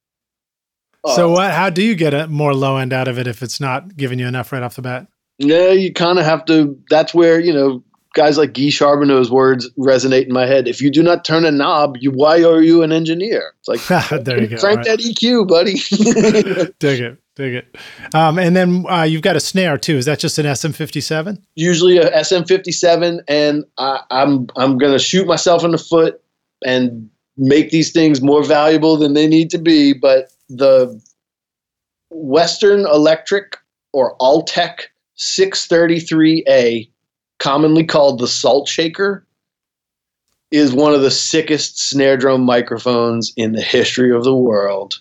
So uh, what how do you get a more low end out of it if it's not giving you enough right off the bat? Yeah, you kind of have to that's where, you know, guys like Guy Charbonneau's words resonate in my head. If you do not turn a knob, you why are you an engineer? It's like there you go. Crank right. that EQ, buddy. dig it, dig it. Um, and then uh, you've got a snare too. Is that just an SM57? Usually a SM57, and I, I'm I'm gonna shoot myself in the foot and make these things more valuable than they need to be. But the Western Electric or Altec 633A commonly called the salt shaker, is one of the sickest snare drum microphones in the history of the world.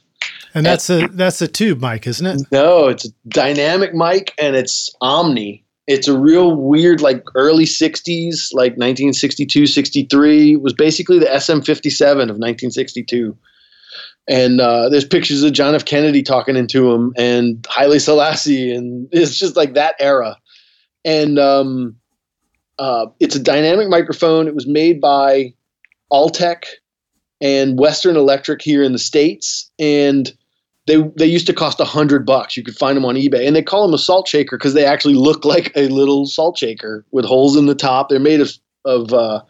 And that's and, a that's a tube mic, isn't it? No, it's a dynamic mic and it's omni. It's a real weird like early 60s, like 1962, 63 it was basically the SM57 of 1962. And uh, there's pictures of John F. Kennedy talking into him and Haile Selassie and it's just like that era. And um, uh, it's a dynamic microphone. It was made by Altec and Western Electric here in the states, and they they used to cost a hundred bucks. You could find them on eBay, and they call them a salt shaker because they actually look like a little salt shaker with holes in the top. They're made of of uh,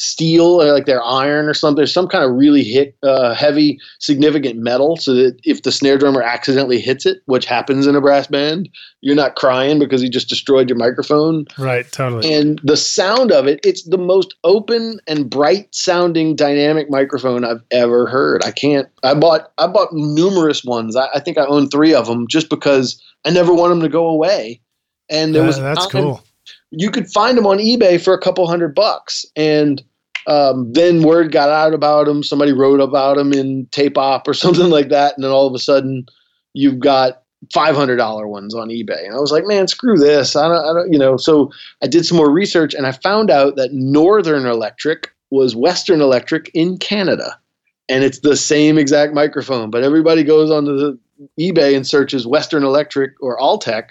steel or like they're iron or something. Some kind of really hit uh, heavy, significant metal, so that if the snare drummer accidentally hits it, which happens in a brass band, you're not crying because he just destroyed your microphone. Right, totally. And the sound of it, it's the most open and bright sounding dynamic microphone I've ever heard. I can't. I bought I bought numerous ones. I, I think I own three of them just because I never want them to go away. And there uh, was that's cool. You could find them on eBay for a couple hundred bucks, and um, then word got out about him. Somebody wrote about him in Tape Op or something like that, and then all of a sudden, you've got five hundred dollar ones on eBay. And I was like, man, screw this. I don't, I don't, you know. So I did some more research, and I found out that Northern Electric was Western Electric in Canada, and it's the same exact microphone. But everybody goes onto the eBay and searches Western Electric or Altec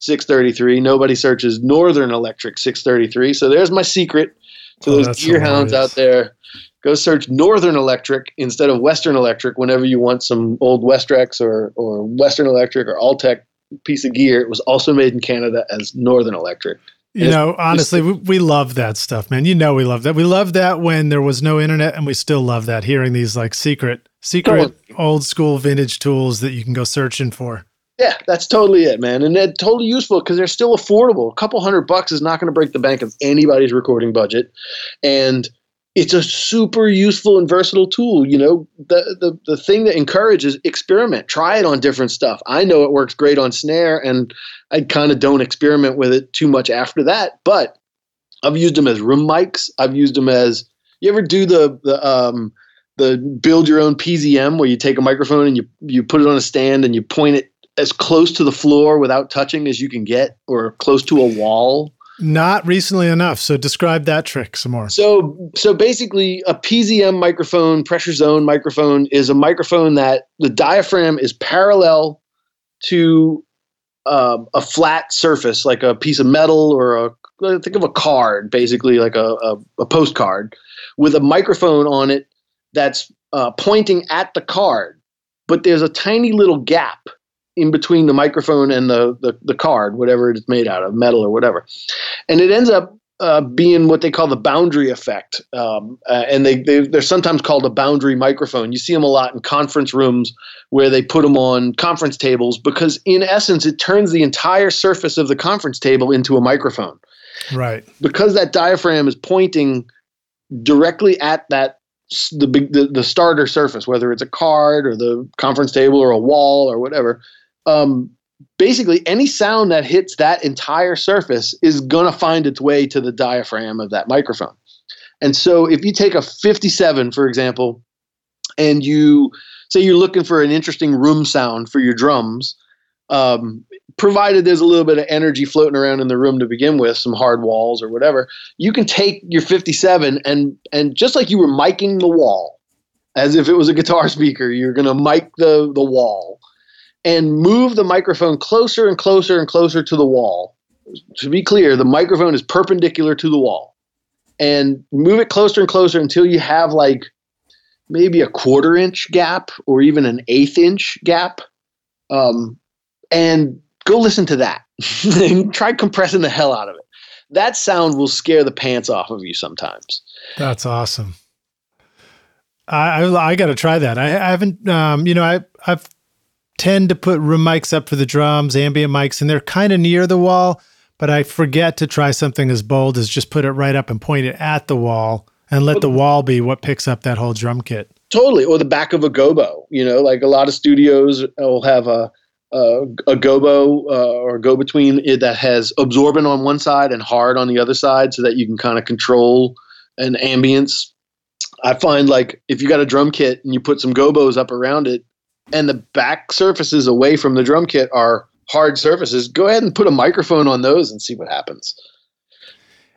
633. Nobody searches Northern Electric 633. So there's my secret to oh, those deerhounds out there, go search Northern Electric instead of Western Electric whenever you want some old Westrex or, or Western Electric or Altec piece of gear. It was also made in Canada as Northern Electric. You know, honestly, we, we love that stuff, man. You know, we love that. We love that when there was no internet, and we still love that hearing these like secret, secret, old school vintage tools that you can go searching for. Yeah, that's totally it, man. And they're totally useful because they're still affordable. A couple hundred bucks is not going to break the bank of anybody's recording budget. And it's a super useful and versatile tool. You know, the, the, the thing that encourages experiment, try it on different stuff. I know it works great on snare, and I kind of don't experiment with it too much after that. But I've used them as room mics. I've used them as you ever do the the um, the build your own PZM where you take a microphone and you you put it on a stand and you point it as close to the floor without touching as you can get or close to a wall? Not recently enough. So describe that trick some more. So so basically a PZM microphone, pressure zone microphone is a microphone that the diaphragm is parallel to uh, a flat surface like a piece of metal or a think of a card basically like a, a, a postcard with a microphone on it that's uh, pointing at the card but there's a tiny little gap in between the microphone and the, the, the card, whatever it's made out of, metal or whatever. And it ends up uh, being what they call the boundary effect, um, uh, and they, they they're sometimes called a boundary microphone. You see them a lot in conference rooms where they put them on conference tables because, in essence, it turns the entire surface of the conference table into a microphone. Right. Because that diaphragm is pointing directly at that the big the, the starter surface, whether it's a card or the conference table or a wall or whatever. Um, basically any sound that hits that entire surface is going to find its way to the diaphragm of that microphone. And so if you take a 57, for example, and you say you're looking for an interesting room sound for your drums, um, provided there's a little bit of energy floating around in the room to begin with, some hard walls or whatever, you can take your 57 and and just like you were miking the wall, as if it was a guitar speaker, you're gonna mic the the wall and move the microphone closer and closer and closer to the wall. To be clear, the microphone is perpendicular to the wall. And move it closer and closer until you have like maybe a quarter inch gap or even an eighth inch gap. Um, and go listen to that and try compressing the hell out of it. That sound will scare the pants off of you sometimes. That's awesome. I I, I got to try that. I, I haven't, um, you know, I I've tend to put room mics up for the drums, ambient mics, and they're kind of near the wall. But I forget to try something as bold as just put it right up and point it at the wall and let the wall be what picks up that whole drum kit. Totally, or the back of a gobo. You know, like a lot of studios will have a a, gobo uh, or go between that has absorbent on one side and hard on the other side, so that you can kind of control an ambience. I find like if you got a drum kit and you put some gobos up around it, and the back surfaces away from the drum kit are hard surfaces, go ahead and put a microphone on those and see what happens.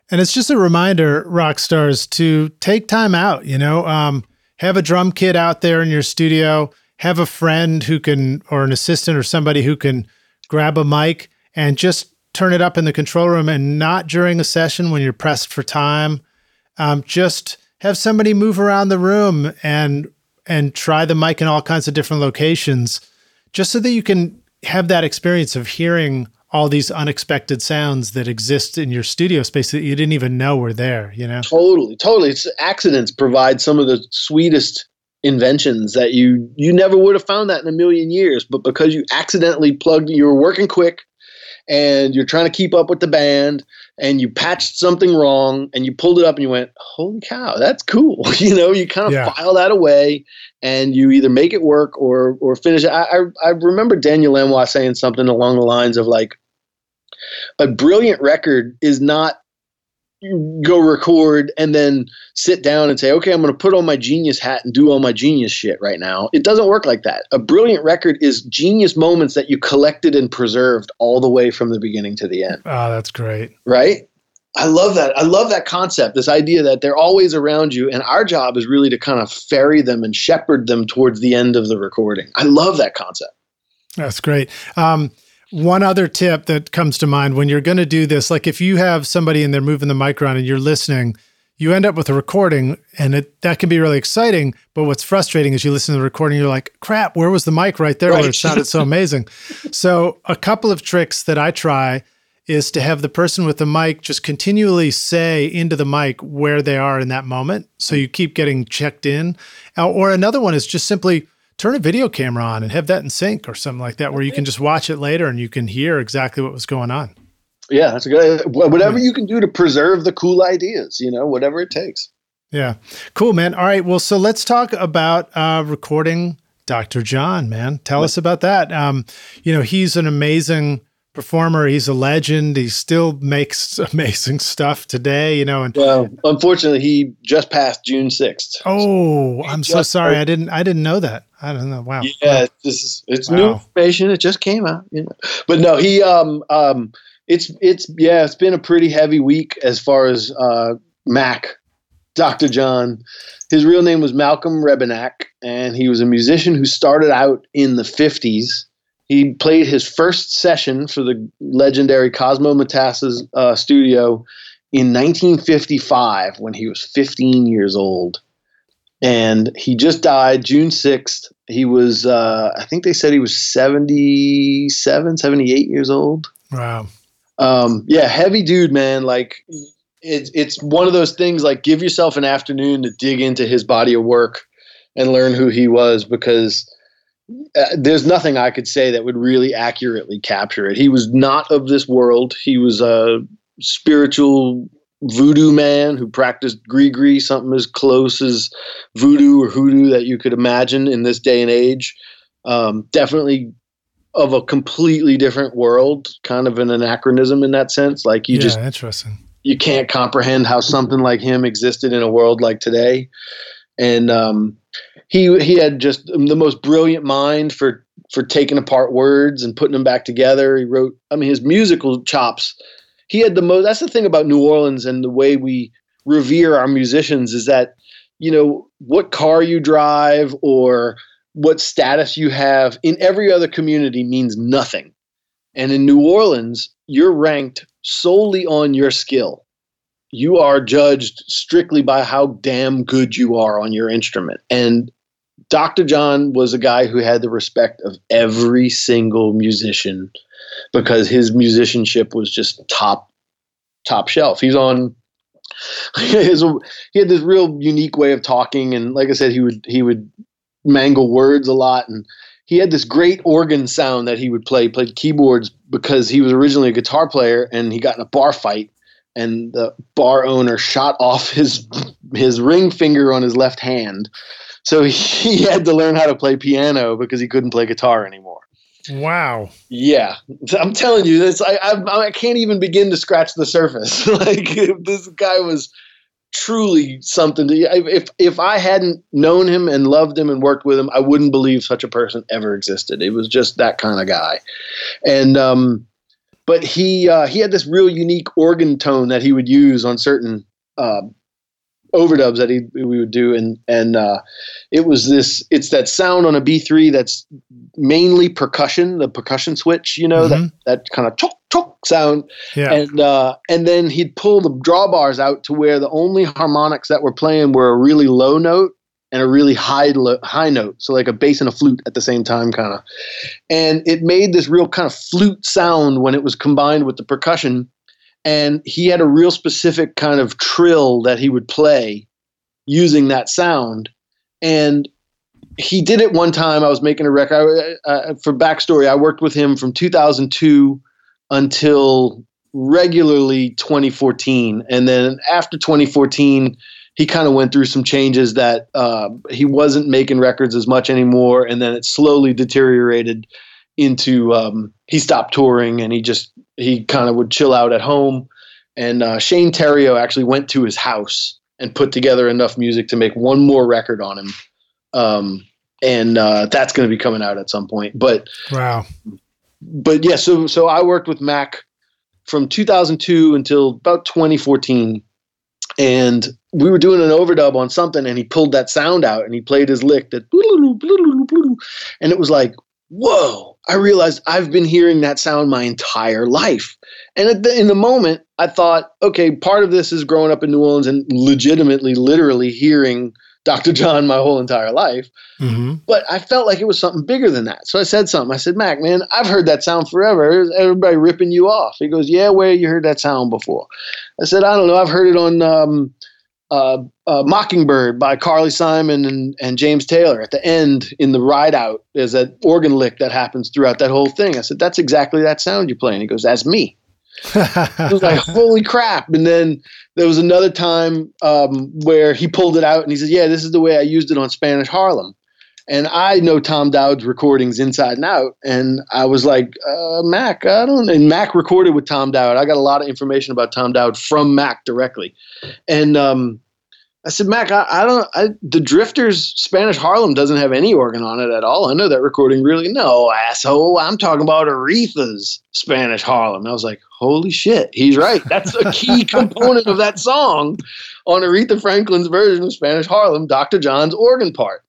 And it's just a reminder, rock stars, to take time out. You know, um, have a drum kit out there in your studio. Have a friend who can, or an assistant, or somebody who can grab a mic and just turn it up in the control room, and not during a session when you're pressed for time. Um, just have somebody move around the room and and try the mic in all kinds of different locations just so that you can have that experience of hearing all these unexpected sounds that exist in your studio space that you didn't even know were there, you know? Totally, totally. It's accidents provide some of the sweetest inventions that you you never would have found that in a million years, but because you accidentally plugged you were working quick and you're trying to keep up with the band and you patched something wrong and you pulled it up and you went, holy cow, that's cool. you know, you kind of yeah. file that away and you either make it work or or finish it. I, I, I remember Daniel Lanois saying something along the lines of like, a brilliant record is not go record and then sit down and say, okay, I'm going to put on my genius hat and do all my genius shit right now. It doesn't work like that. A brilliant record is genius moments that you collected and preserved all the way from the beginning to the end. Oh, that's great. Right? I love that. I love that concept, this idea that they're always around you. And our job is really to kind of ferry them and shepherd them towards the end of the recording. I love that concept. That's great. Um, one other tip that comes to mind when you're going to do this, like if you have somebody and they're moving the mic around and you're listening, you end up with a recording and it, that can be really exciting. But what's frustrating is you listen to the recording, you're like, crap, where was the mic right there right. where it sounded so amazing? so, a couple of tricks that I try is to have the person with the mic just continually say into the mic where they are in that moment. So you keep getting checked in. Or another one is just simply turn a video camera on and have that in sync or something like that, where you can just watch it later and you can hear exactly what was going on. Yeah, that's a good. Whatever you can do to preserve the cool ideas, you know, whatever it takes. Yeah, cool, man. All right, well, so let's talk about uh, recording Dr. John, man. Tell us about that. Um, you know, he's an amazing performer. He's a legend. He still makes amazing stuff today, you know. And well, unfortunately, he just passed June sixth. Oh, he I'm so sorry. I didn't. I didn't know that. I don't know. Wow. Yeah, this is it's wow. new information. It just came out. You know, but no, he um um it's it's yeah, it's been a pretty heavy week as far as uh Mac, Dr. John. His real name was Malcolm Rebennack, and he was a musician who started out in the 50s he played his first session for the legendary Cosimo Matassa's uh, studio in 1955 when he was 15 years old. And he just died June 6th. He was, uh, I think they said he was 77, 78 years old. Wow. Um, yeah, heavy dude, man. Like, it's it's one of those things like give yourself an afternoon to dig into his body of work and learn who he was because uh, there's nothing I could say that would really accurately capture it. He was not of this world. He was a spiritual voodoo man who practiced gree something as close as voodoo or hoodoo that you could imagine in this day and age. Um, definitely of a completely different world, kind of an anachronism in that sense. Like you yeah, just interesting. You can't comprehend how something like him existed in a world like today. And um, he he had just the most brilliant mind for for taking apart words and putting them back together. He wrote, I mean, his musical chops. He had the most. That's the thing about New Orleans and the way we revere our musicians is that you know what car you drive or what status you have in every other community means nothing. And in New Orleans, you're ranked solely on your skill. You are judged strictly by how damn good you are on your instrument. And Dr. John was a guy who had the respect of every single musician because his musicianship was just top top shelf. He's on his, he had this real unique way of talking and like I said he would he would mangle words a lot and he had this great organ sound that he would play played keyboards because he was originally a guitar player and he got in a bar fight and the bar owner shot off his his ring finger on his left hand so he had to learn how to play piano because he couldn't play guitar anymore. Wow. Yeah. I'm telling you this i i, I can't even begin to scratch the surface. Like this guy was truly something to if if I hadn't known him and loved him and worked with him, I wouldn't believe such a person ever existed. It was just that kind of guy, and um, but he uh, he had this real unique organ tone that he would use on certain uh, overdubs that he we would do, and and uh, it was this it's that sound on a B three that's mainly percussion, the percussion switch, you know mm-hmm. that that kind of chok chok sound, yeah. and uh, and then he'd pull the drawbars out to where the only harmonics that were playing were a really low note and a really high lo- high note, so like a bass and a flute at the same time, kind of, and it made this real kind of flute sound when it was combined with the percussion and he had a real specific kind of trill that he would play using that sound. And he did it one time. I was making a record uh, for backstory i worked with him from 2002 until regularly 2014 and then after 2014 he kind of went through some changes that uh, he wasn't making records as much anymore. And then it slowly deteriorated into um, he stopped touring and he just he kind of would chill out at home. And uh, Shane Theriot actually went to his house and put together enough music to make one more record on him. Um, and uh, that's going to be coming out at some point. But wow. But yeah, so so I worked with Mac from 2002 until about 2014, and we were doing an overdub on something, and he pulled that sound out and he played his lick that, and it was like, whoa I realized I've been hearing that sound my entire life. And the, in the moment, I thought, okay, part of this is growing up in New Orleans and legitimately, literally hearing Dr. John my whole entire life. Mm-hmm. But I felt like it was something bigger than that. So I said something. I said, Mac, man, I've heard that sound forever. Everybody ripping you off. He goes, Yeah, where you heard that sound before? I said, I don't know. I've heard it on um, uh, uh, Mockingbird by Carly Simon and, and James Taylor. At the end, in the ride out, there's that organ lick that happens throughout that whole thing. I said, That's exactly that sound you're playing. He goes, That's me. I was like, Holy crap. And then there was another time um, where he pulled it out and he said, Yeah, this is the way I used it on Spanish Harlem. And I know Tom Dowd's recordings inside and out. And I was like, uh, Mac, I don't And Mac recorded with Tom Dowd. I got a lot of information about Tom Dowd from Mac directly. And um, I said, Mac, I, I don't. I, the Drifters Spanish Harlem doesn't have any organ on it at all. I know that recording really. No, asshole. I'm talking about Aretha's Spanish Harlem. And I was like, holy shit, he's right. That's a key component of that song on Aretha Franklin's version of Spanish Harlem, Dr. John's organ part.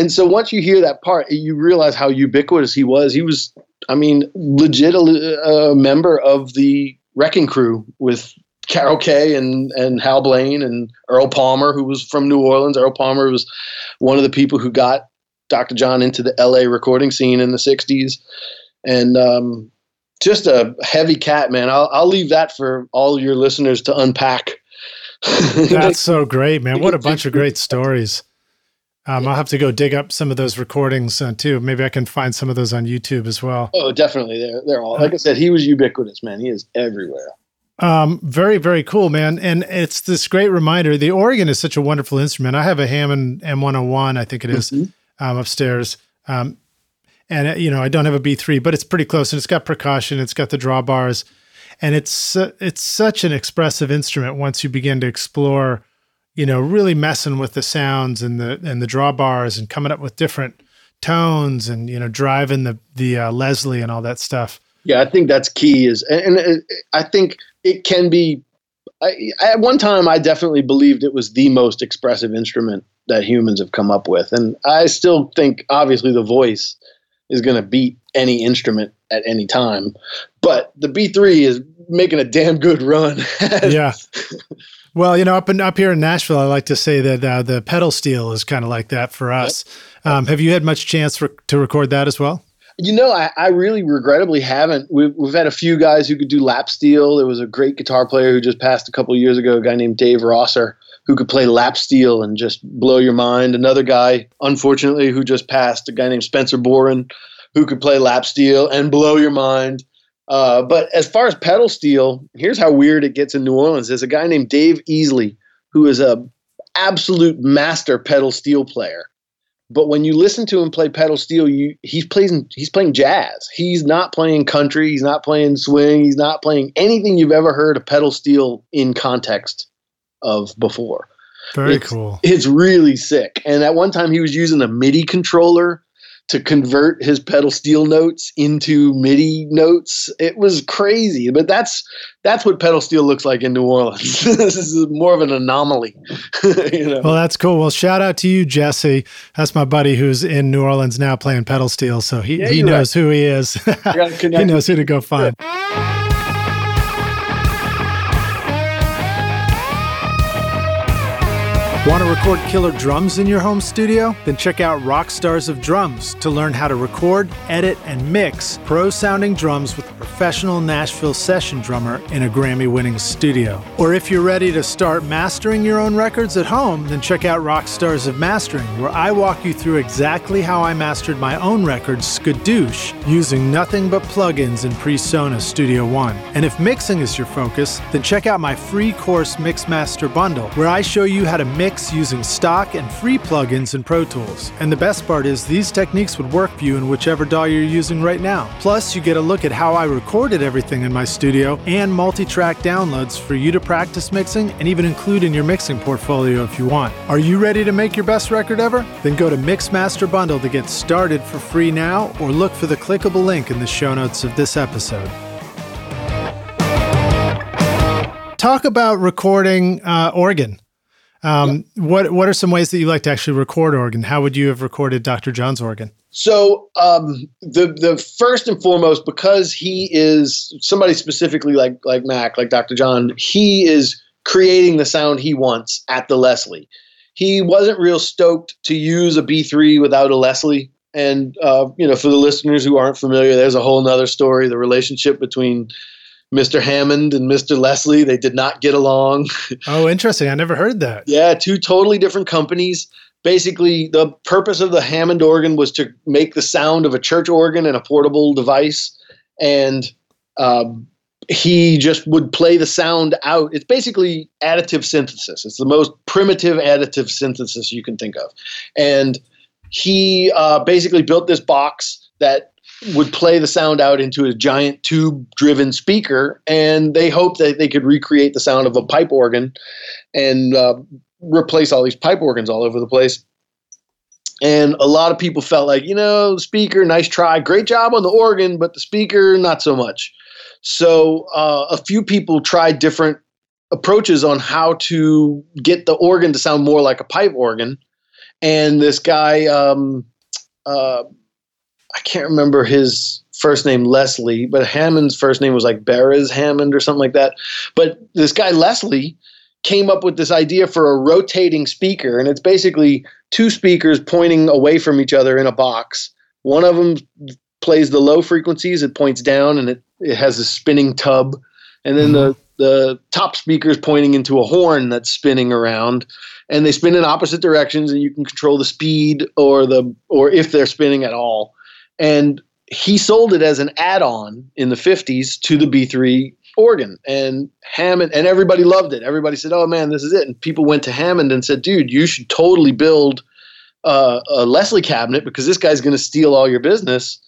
And so once you hear that part, you realize how ubiquitous he was. He was, I mean, legit a, a member of the Wrecking Crew with Carol Kaye and and Hal Blaine and Earl Palmer, who was from New Orleans. Earl Palmer was one of the people who got Dr. John into the LA recording scene in the '60s, and um, just a heavy cat, man. I'll I'll leave that for all your listeners to unpack That's so great, man! What a bunch of great stories. Um, I'll have to go dig up some of those recordings uh, too. Maybe I can find some of those on YouTube as well. Oh, definitely. They're they're all like I said. He was ubiquitous, man. He is everywhere. Um, very, very cool, man. And it's this great reminder. The organ is such a wonderful instrument. I have a Hammond M101, I think it is, mm-hmm. um, upstairs. Um, and uh, you know, I don't have a B3, but it's pretty close. And it's got percussion. It's got the drawbars, and it's uh, it's such an expressive instrument. Once you begin to explore, you know, really messing with the sounds and the and the drawbars and coming up with different tones and you know, driving the the uh, Leslie and all that stuff. Yeah, I think that's key. Is and, and I think it can be. I, at one time, I definitely believed it was the most expressive instrument that humans have come up with, and I still think, obviously, the voice is going to beat any instrument at any time. But the B3 is making a damn good run. yeah. Well, you know, up in, up here in Nashville, I like to say that uh, the pedal steel is kind of like that for us. Um, have you had much chance for, to record that as well? You know, I, I really regrettably haven't. We've, we've had a few guys who could do lap steel. There was a great guitar player who just passed a couple years ago, a guy named Dave Rosser, who could play lap steel and just blow your mind. Another guy, unfortunately, who just passed, a guy named Spencer Bohren, who could play lap steel and blow your mind. Uh, but as far as pedal steel, here's how weird it gets in New Orleans. There's a guy named Dave Easley who is a absolute master pedal steel player. But when you listen to him play pedal steel, you he's playing he's playing jazz. He's not playing country. He's not playing swing. He's not playing anything you've ever heard a pedal steel in context of before. Very it's, cool. It's really sick. And at one time, he was using a MIDI controller to convert his pedal steel notes into MIDI notes. It was crazy, but that's that's what pedal steel looks like in New Orleans. this is more of an anomaly. you know? Well, that's cool. Well, shout out to you, Jesse. That's my buddy who's in New Orleans now playing pedal steel, so he, yeah, he knows right. who he is. he knows who to go find. Want to record killer drums in your home studio? Then check out Rockstars of Drums to learn how to record, edit, and mix pro sounding drums with a professional Nashville session drummer in a Grammy winning studio. Or if you're ready to start mastering your own records at home, then check out Rockstars of Mastering, where I walk you through exactly how I mastered my own record, Skadoosh, using nothing but plugins in PreSonus Studio One. And if mixing is your focus, then check out my free course Mixmaster Bundle, where I show you how to mix using stock and free plugins in Pro Tools. And the best part is these techniques would work for you in whichever DAW you're using right now. Plus, you get a look at how I recorded everything in my studio and multi-track downloads for you to practice mixing and even include in your mixing portfolio if you want. Are you ready to make your best record ever? Then go to Mixmaster Bundle to get started for free now or look for the clickable link in the show notes of this episode. Talk about recording uh, organ. Um, yeah. What What are some ways that you like to actually record organ? How would you have recorded Dr. John's organ? So um, the the first and foremost, because he is somebody specifically like like Mac, like Dr. John, he is creating the sound he wants at the Leslie. He wasn't real stoked to use a B3 without a Leslie. And uh, you know, for the listeners who aren't familiar, there's a whole nother story. The relationship between Mr. Hammond and Mr. Leslie. They did not get along. Oh, interesting. I never heard that. yeah, two totally different companies. Basically, the purpose of the Hammond organ was to make the sound of a church organ and a portable device. And um, he just would play the sound out. It's basically additive synthesis. It's the most primitive additive synthesis you can think of. And he uh, basically built this box that would play the sound out into a giant tube driven speaker and they hoped that they could recreate the sound of a pipe organ and uh, replace all these pipe organs all over the place. And a lot of people felt like you know the speaker nice try great job on the organ but the speaker not so much. So uh, a few people tried different approaches on how to get the organ to sound more like a pipe organ. And this guy um, uh, I can't remember his first name Leslie, but Hammond's first name was like Beres Hammond or something like that. But this guy Leslie came up with this idea for a rotating speaker, and it's basically two speakers pointing away from each other in a box. One of them plays the low frequencies; it points down, and it it has a spinning tub, and then the mm-hmm. the top speaker is pointing into a horn that's spinning around, and they spin in opposite directions, and you can control the speed or the or if they're spinning at all. And he sold it as an add-on in the 50s to the B3 organ and Hammond and everybody loved it. Everybody said, "Oh man, this is it." And people went to Hammond and said, "Dude, you should totally build uh, a Leslie cabinet because this guy's going to steal all your business."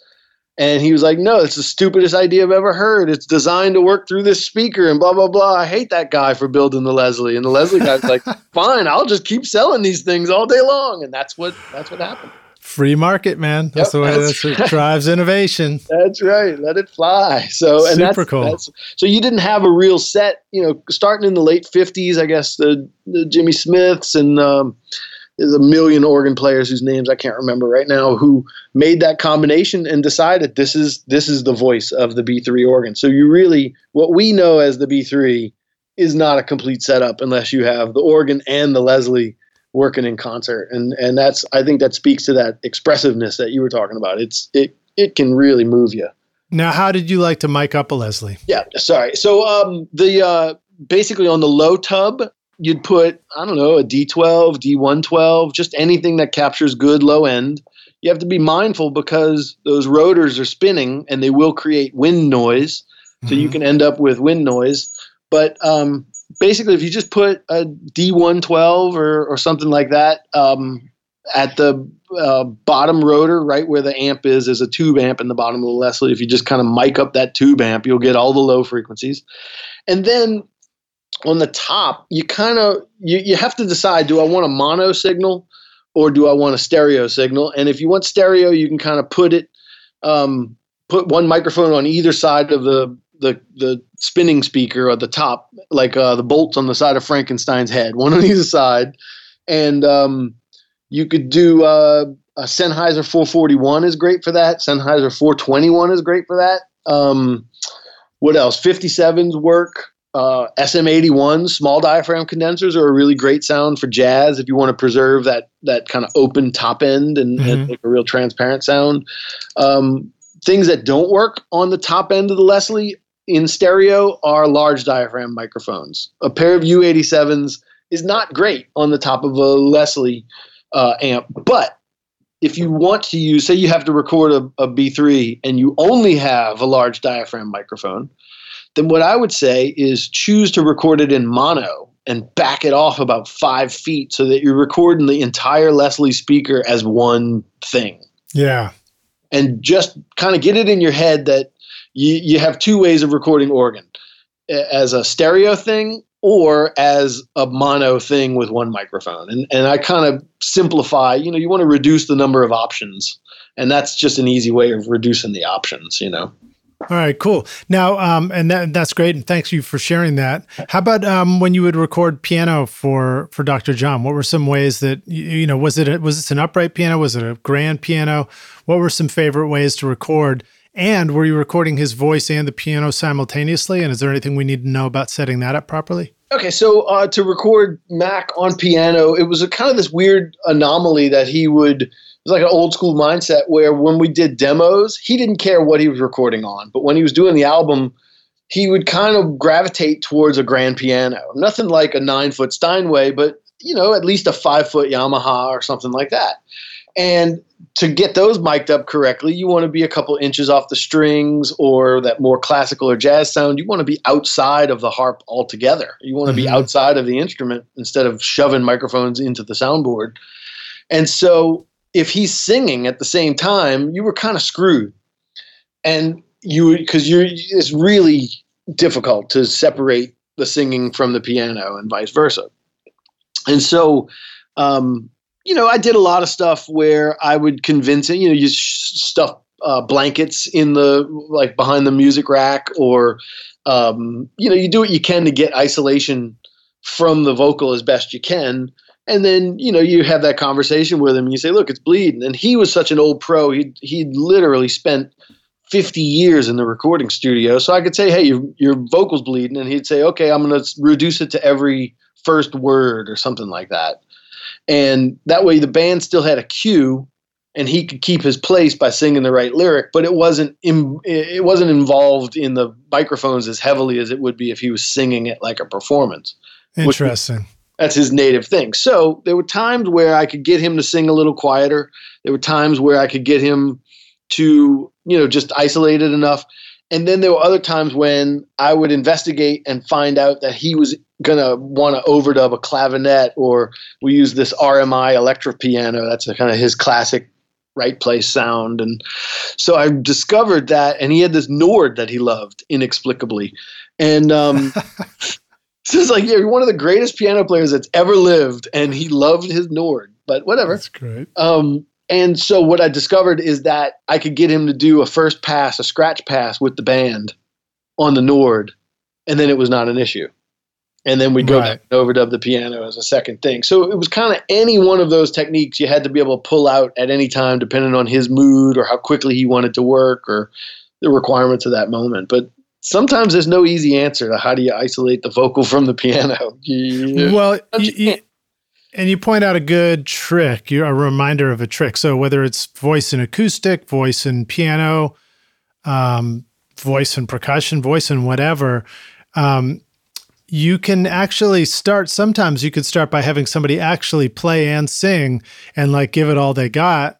And he was like, "No, it's the stupidest idea I've ever heard. It's designed to work through this speaker and blah blah blah. I hate that guy for building the Leslie." And the Leslie guy's like, "Fine, I'll just keep selling these things all day long." And that's what that's what happened. Free market, man. That's yep, the way that's, that's drives innovation. That's right. Let it fly. So and super that's, cool. That's, so you didn't have a real set, you know, starting in the late fifties, I guess the, the Jimmy Smiths and um, there's a million organ players whose names I can't remember right now who made that combination and decided this is this is the voice of the B3 organ. So you really what we know as the B3 is not a complete setup unless you have the organ and the Leslie working in concert. And and that's i think that speaks to that expressiveness that you were talking about. It's it it can really move you. Now how did you like to mic up a leslie? Yeah sorry. So um the uh basically on the low tub you'd put i don't know a d12 d112 just anything that captures good low end. You have to be mindful because those rotors are spinning and they will create wind noise. So mm-hmm. you can end up with wind noise. But um basically, if you just put a D112 or, or something like that um, at the uh, bottom rotor, right where the amp is, is a tube amp in the bottom of the Leslie. If you just kind of mic up that tube amp, you'll get all the low frequencies. And then on the top, you kind of you, you have to decide: do I want a mono signal or do I want a stereo signal? And if you want stereo, you can kind of put it um, put one microphone on either side of the the the spinning speaker at the top, like uh, the bolts on the side of Frankenstein's head, one on either side, and um, you could do uh, a Sennheiser 441 is great for that. Sennheiser 421 is great for that. Um, what else? 57s work. Uh, SM81 small diaphragm condensers are a really great sound for jazz if you want to preserve that that kind of open top end and, mm-hmm. and make a real transparent sound. Um, things that don't work on the top end of the Leslie in stereo are large diaphragm microphones. A pair of U87s is not great on the top of a Leslie uh, amp, but if you want to use, say you have to record a a B3 and you only have a large diaphragm microphone, then what I would say is choose to record it in mono and back it off about five feet so that you're recording the entire Leslie speaker as one thing. Yeah. And just kind of get it in your head that you, you have two ways of recording organ as a stereo thing or as a mono thing with one microphone. And, and I kind of simplify, you know, you want to reduce the number of options. And that's just an easy way of reducing the options, you know. All right, cool. Now, um, and that, that's great, and thanks you for sharing that. How about um, when you would record piano for for Dr. John? What were some ways that you, know was it a, was this an upright piano? Was it a grand piano? What were some favorite ways to record? And were you recording his voice and the piano simultaneously? And is there anything we need to know about setting that up properly? Okay, so uh, to record Mac on piano, it was a kind of this weird anomaly that he would. It was like an old school mindset where when we did demos, he didn't care what he was recording on, but when he was doing the album, he would kind of gravitate towards a grand piano. Nothing like a nine foot Steinway, but you know, at least a five foot Yamaha or something like that. And to get those mic'd up correctly, you want to be a couple inches off the strings or that more classical or jazz sound. You want to be outside of the harp altogether. You want to mm-hmm. be outside of the instrument instead of shoving microphones into the soundboard. And so if he's singing at the same time, you were kind of screwed. And you because you're it's really difficult to separate the singing from the piano and vice versa. And so um, you know, I did a lot of stuff where I would convince it, you know, you stuff uh, blankets in the like behind the music rack, or um, you know, you do what you can to get isolation from the vocal as best you can. And then, you know, you have that conversation with him and you say, look, it's bleeding. And he was such an old pro. He he'd literally spent 50 years in the recording studio. So I could say, hey, your, your vocal's bleeding. And he'd say, okay, I'm going to reduce it to every first word or something like that and that way the band still had a cue and he could keep his place by singing the right lyric, but it wasn't Im- it wasn't involved in the microphones as heavily as it would be if he was singing it like a performance. Interesting. That's his native thing. So there were times where I could get him to sing a little quieter. There were times where I could get him to, you know, just isolate it enough. And then there were other times when I would investigate and find out that he was going to want to overdub a clavinet, or we use this RMI electric piano. That's kind of his classic right place sound. And so I discovered that, and he had this Nord that he loved inexplicably. And um, so it's like, yeah, you're one of the greatest piano players that's ever lived, and he loved his Nord, but whatever. That's great. Um, and so what I discovered is that I could get him to do a first pass, a scratch pass with the band on the Nord, and then it was not an issue. And then we'd go Right. back and overdub the piano as a second thing. So it was kind of any one of those techniques you had to be able to pull out at any time, depending on his mood or how quickly he wanted to work or the requirements of that moment. But sometimes there's no easy answer to how do you isolate the vocal from the piano. You- Well, you, you you, and you point out a good trick. You're a reminder of a trick. So whether it's voice and acoustic, voice and piano, um, voice and percussion, voice and whatever, um, you can actually start. Sometimes you could start by having somebody actually play and sing and like give it all they got,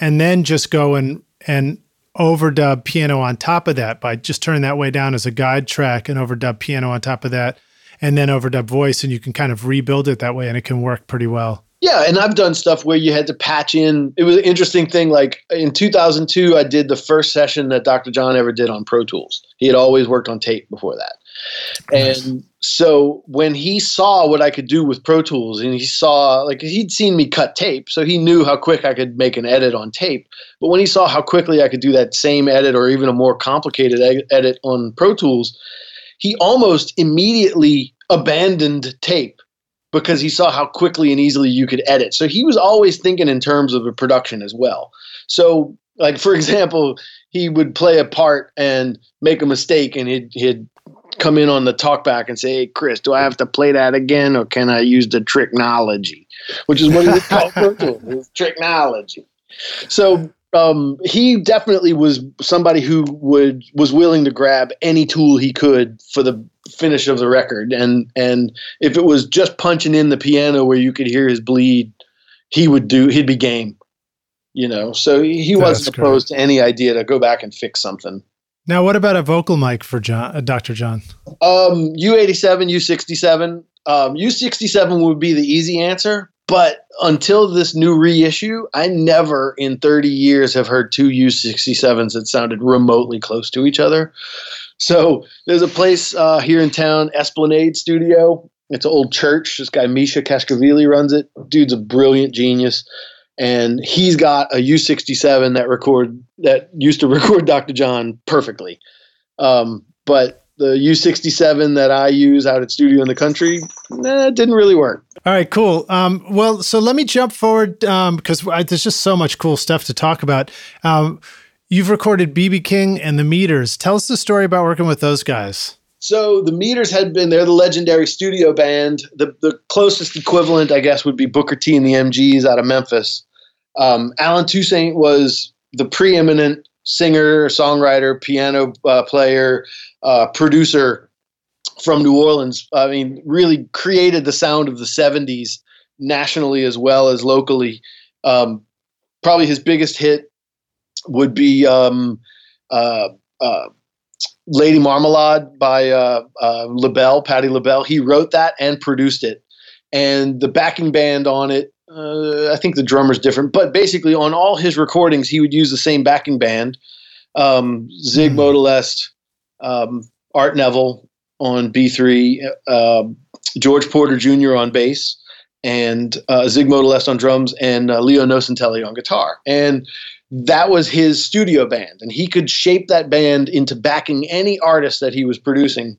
and then just go and and overdub piano on top of that by just turning that way down as a guide track and overdub piano on top of that and then overdub voice and you can kind of rebuild it that way and it can work pretty well. Yeah, and I've done stuff where you had to patch in. It was an interesting thing. Like in 2002, I did the first session that Dr. John ever did on Pro Tools. He had always worked on tape before that. Nice. And so when he saw what I could do with Pro Tools, and he saw, like, he'd seen me cut tape, so he knew how quick I could make an edit on tape. But when he saw how quickly I could do that same edit or even a more complicated edit on Pro Tools, he almost immediately abandoned tape because he saw how quickly and easily you could edit. So he was always thinking in terms of a production as well. So, like for example, he would play a part and make a mistake, and he'd, he'd come in on the talkback and say, "Hey, Chris, do I have to play that again, or can I use the technology?" Which is what he was called his technology. So um, he definitely was somebody who would was willing to grab any tool he could for the finish of the record, and and if it was just punching in the piano where you could hear his bleed, he would do. He'd be game. You know, so he wasn't opposed to any idea to go back and fix something. Now, what about a vocal mic for John, uh, Dr. John? Um, U87, U67. Um, U67 would be the easy answer, but until this new reissue, I never in 30 years have heard two U67s that sounded remotely close to each other. So there's a place uh, here in town, Esplanade Studio. It's an old church. This guy Misha Kachkachishvili runs it. Dude's a brilliant genius, and he's got a U67 that record that used to record Dr. John perfectly. Um, but the U67 that I use out at Studio in the Country, nah, didn't really work. All right, cool. Um, well, so let me jump forward um, because I, there's just so much cool stuff to talk about. Um, you've recorded BB King and the Meters. Tell us the story about working with those guys. So the Meters had been they're the legendary studio band. The the closest equivalent, I guess, would be Booker T and the MGs out of Memphis. Um, Allen Toussaint was the preeminent singer, songwriter, piano uh, player, uh, producer from New Orleans. I mean, really created the sound of the '70s nationally as well as locally. Um, probably his biggest hit would be um, uh, uh, Lady Marmalade by uh, uh, LaBelle, Patti LaBelle. He wrote that and produced it. And the backing band on it, uh, I think the drummer's different, but basically on all his recordings, he would use the same backing band. Um, Zig Hmm. Modeliste, um, Art Neville on B3, uh, George Porter Jr. on bass, and uh, Zig Modeliste on drums, and uh, Leo Nocentelli on guitar. And that was his studio band, and he could shape that band into backing any artist that he was producing.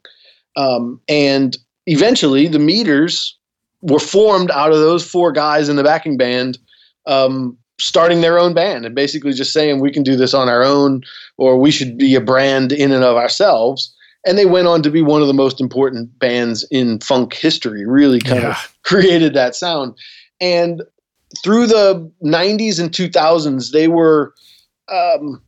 Um, and eventually, the Meters were formed out of those four guys in the backing band, um, starting their own band and basically just saying we can do this on our own, or we should be a brand in and of ourselves. And they went on to be one of the most important bands in funk history. Really, kind Yeah. of created that sound. And through the 90s and 2000s, they were um,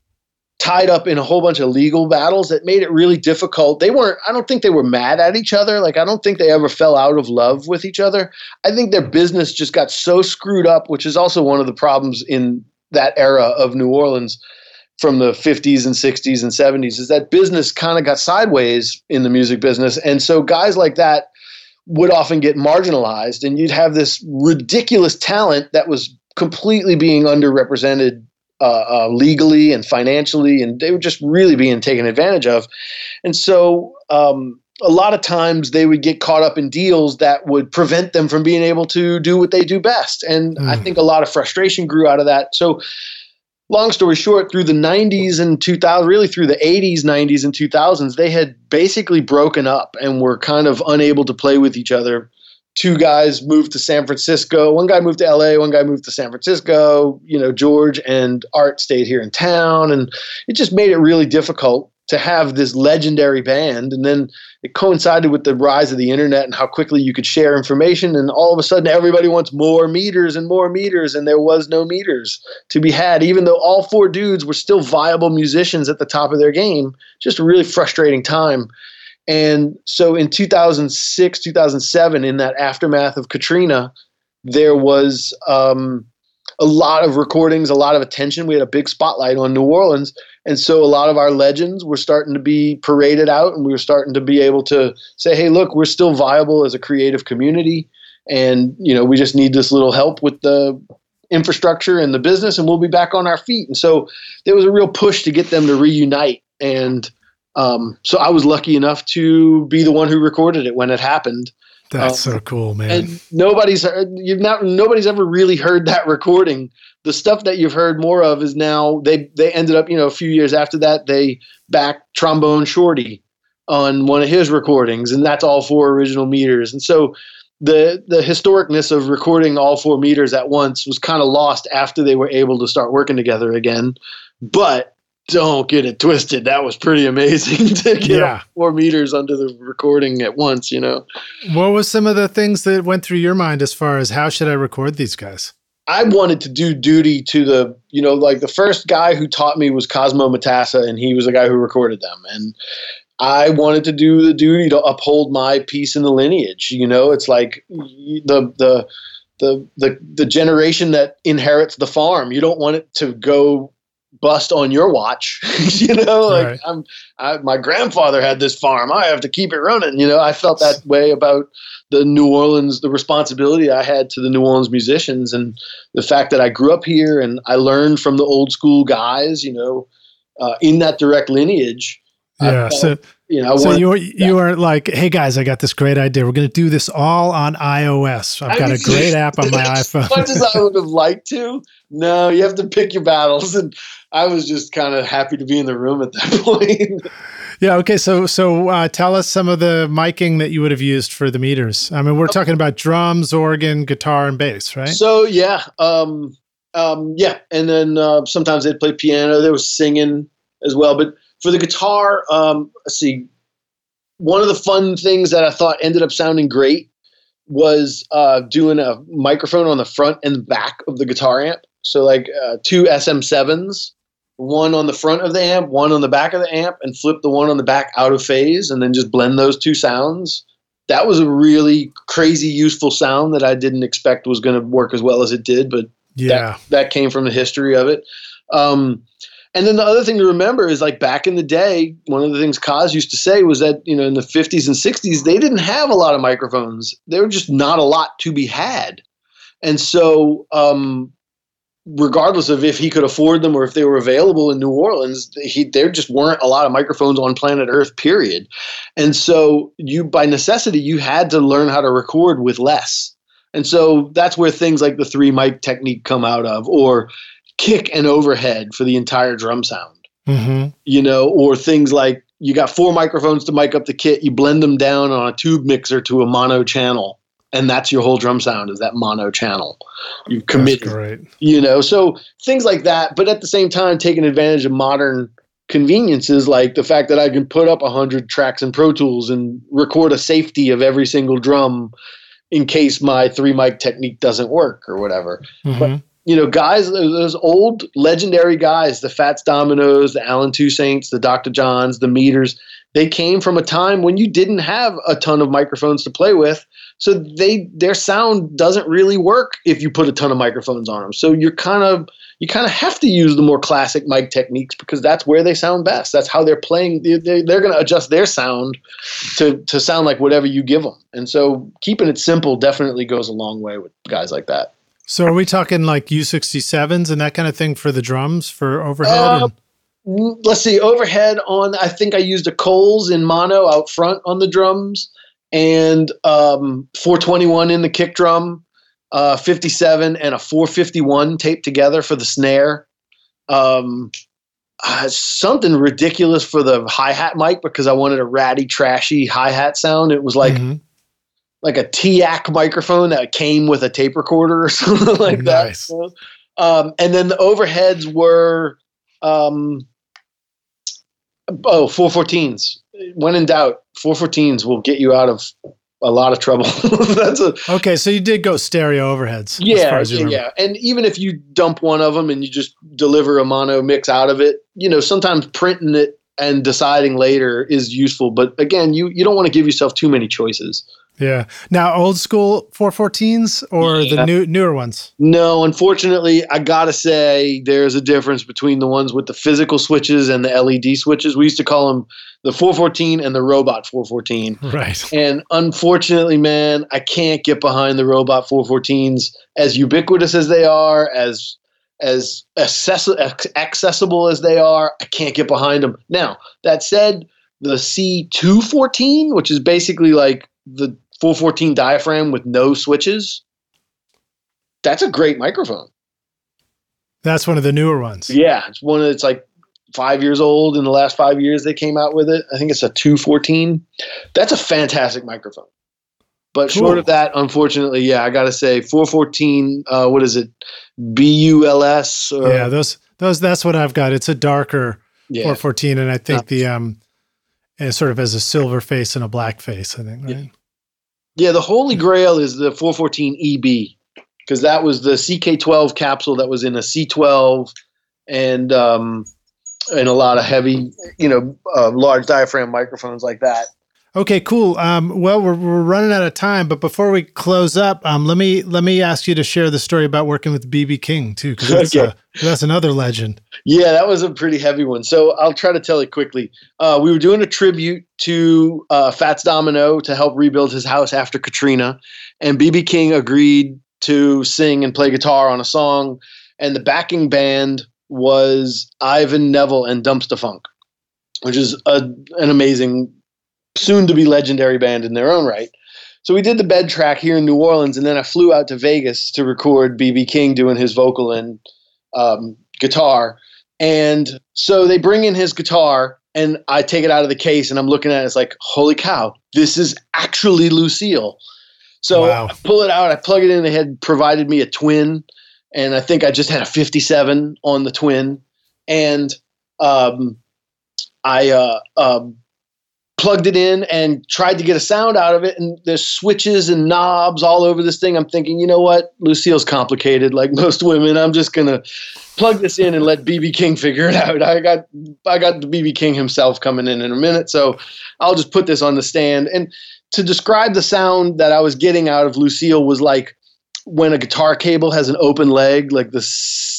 tied up in a whole bunch of legal battles that made it really difficult. They weren't, I don't think they were mad at each other. Like, I don't think they ever fell out of love with each other. I think their business just got so screwed up, which is also one of the problems in that era of New Orleans from the 50s and 60s and 70s is that business kind of got sideways in the music business. And so guys like that would often get marginalized, and you'd have this ridiculous talent that was completely being underrepresented uh, uh, legally and financially, and they were just really being taken advantage of. And so, um, a lot of times they would get caught up in deals that would prevent them from being able to do what they do best. And mm. I think a lot of frustration grew out of that. So, long story short, through the 90s and 2000, really through the 80s, 90s, and 2000s, they had basically broken up and were kind of unable to play with each other. Two guys moved to San Francisco. One guy moved to LA. One guy moved to San Francisco. You know, George and Art stayed here in town. And it just made it really difficult to have this legendary band. And then it coincided with the rise of the internet and how quickly you could share information. And all of a sudden, everybody wants more meters and more meters. And there was no meters to be had, even though all four dudes were still viable musicians at the top of their game. Just a really frustrating time. And so in 2006, 2007, in that aftermath of Katrina, there was um, a lot of recordings, a lot of attention. We had a big spotlight on New Orleans. And so a lot of our legends were starting to be paraded out, and we were starting to be able to say, hey, look, we're still viable as a creative community. And, you know, we just need this little help with the infrastructure and the business, and we'll be back on our feet. And so there was a real push to get them to reunite. And um, so I was lucky enough to be the one who recorded it when it happened. That's um, so cool, man. And nobody's you've not nobody's ever really heard that recording. The stuff that you've heard more of is now they they ended up, you know, a few years after that they backed Trombone Shorty on one of his recordings and that's all four original meters. And so the the historicness of recording all four meters at once was kind of lost after they were able to start working together again. But don't get it twisted. That was pretty amazing to get yeah. four meters under the recording at once, you know. What was some of the things that went through your mind as far as how should I record these guys? I wanted to do duty to the, you know, like the first guy who taught me was Cosimo Matassa, and he was the guy who recorded them. And I wanted to do the duty to uphold my piece in the lineage. You know, it's like the the the the the generation that inherits the farm. You don't want it to go bust on your watch. you know, like right. I'm, I, my grandfather had this farm. I have to keep it running. You know, I felt that way about the New Orleans, the responsibility I had to the New Orleans musicians, and the fact that I grew up here and I learned from the old school guys. You know, uh, in that direct lineage. Yeah. So you know, so you you are like, hey guys, I got this great idea. We're going to do this all on iOS. I've got a great app on my iPhone. As much as I would have liked to, no, you have to pick your battles, and I was just kind of happy to be in the room at that point. yeah. Okay. So so uh, tell us some of the miking that you would have used for the meters. I mean, we're talking about drums, organ, guitar, and bass, right? So yeah, um, um, yeah, and then uh, sometimes they'd play piano. There was singing as well, but for the guitar, um, let's see. One of the fun things that I thought ended up sounding great was uh, doing a microphone on the front and back of the guitar amp. So like uh, two SM7s, one on the front of the amp, one on the back of the amp, and flip the one on the back out of phase, and then just blend those two sounds. That was a really crazy, useful sound that I didn't expect was going to work as well as it did, but yeah, that, that came from the history of it. Um, and then the other thing to remember is like back in the day, one of the things Kaz used to say was that, you know, in the 50s and 60s, they didn't have a lot of microphones. There were just not a lot to be had. And so, um, regardless of if he could afford them or if they were available in New Orleans, he, there just weren't a lot of microphones on planet Earth, period. And so, you, by necessity, you had to learn how to record with less. And so that's where things like the three mic technique come out of, or kick and overhead for the entire drum sound. Mm-hmm. You know, or things like you got four microphones to mic up the kit, you blend them down on a tube mixer to a mono channel, and that's your whole drum sound is that mono channel. You commit, you know, so things like that. But at the same time, taking advantage of modern conveniences like the fact that I can put up a hundred tracks in Pro Tools and record a safety of every single drum in case my three mic technique doesn't work or whatever. Mhm. But you know, guys, those old legendary guys, the Fats Dominoes, the Allen Toussaints, the Dr. Johns, the Meters, they came from a time when you didn't have a ton of microphones to play with. So they their sound doesn't really work if you put a ton of microphones on them. So you're kind of you kind of have to use the more classic mic techniques because that's where they sound best. That's how they're playing. They, they, they're going to adjust their sound to to sound like whatever you give them. And so keeping it simple definitely goes a long way with guys like that. So are we talking like U67s and that kind of thing for the drums for overhead? Uh, and- let's see overhead on i think i used a coles in mono out front on the drums and um, 421 in the kick drum uh, 57 and a 451 taped together for the snare um, uh, something ridiculous for the hi-hat mic because i wanted a ratty trashy hi-hat sound it was like Mhm. Like a TAC microphone that came with a tape recorder or something like Nice. that. Um, and then the overheads were um, oh 414s. When in doubt, 414s will get you out of a lot of trouble. That's a Okay, so you did go stereo overheads. as yeah, far as you yeah, yeah. And even if you dump one of them and you just deliver a mono mix out of it, you know, sometimes printing it and deciding later is useful. But again, you you don't want to give yourself too many choices. Yeah. Now, old school 414s or Yeah. the new newer ones? No, unfortunately, I gotta say there's a difference between the ones with the physical switches and the LED switches. We used to call them the 414 and the robot 414. Right. And unfortunately, man, I can't get behind the robot 414s as ubiquitous as they are, as as access- accessible as they are. I can't get behind them. Now, that said, the C214, which is basically like the 414 diaphragm with no switches, that's a great microphone. That's one of the newer ones. Yeah, it's one that's like five years old. In the last five years, they came out with it. I think it's a 214. That's a fantastic microphone. But Cool. short of that, unfortunately, yeah, I got to say 414, uh, what is it? B-ULS? Or, Yeah, those those that's what I've got. It's a darker yeah. 414 and I think Yeah. the um it sort of has a silver face and a black face, I think, right? Yeah, the holy grail is the 414 EB because that was the CK12 capsule that was in a C12 and um, and a lot of heavy, you know, uh, large diaphragm microphones like that. Okay, cool. Um, well, we're, we're running out of time, but before we close up, um, let me let me ask you to share the story about working with BB King too, because that's, Okay. uh, that's another legend. Yeah, that was a pretty heavy one. So I'll try to tell it quickly. Uh, we were doing a tribute to uh, Fats Domino to help rebuild his house after Katrina, and BB King agreed to sing and play guitar on a song, and the backing band was Ivan Neville and Dumpstaphunk, which is a, an amazing, soon to be legendary band in their own right. So we did the bed track here in New Orleans, and then I flew out to Vegas to record BB King doing his vocal and um, guitar. And so they bring in his guitar, and I take it out of the case, and I'm looking at it. It's like, holy cow, this is actually Lucille. So Wow. I pull it out, I plug it in. They had provided me a twin, and I think I just had a 57 on the twin. And um, I uh, um, plugged it in and tried to get a sound out of it. And there's switches and knobs all over this thing. I'm thinking, you know what? Lucille's complicated, like most women. I'm just gonna plug this in and let BB King figure it out. I got I got the BB King himself coming in in a minute, so I'll just put this on the stand. And to describe the sound that I was getting out of Lucille was like when a guitar cable has an open leg, like the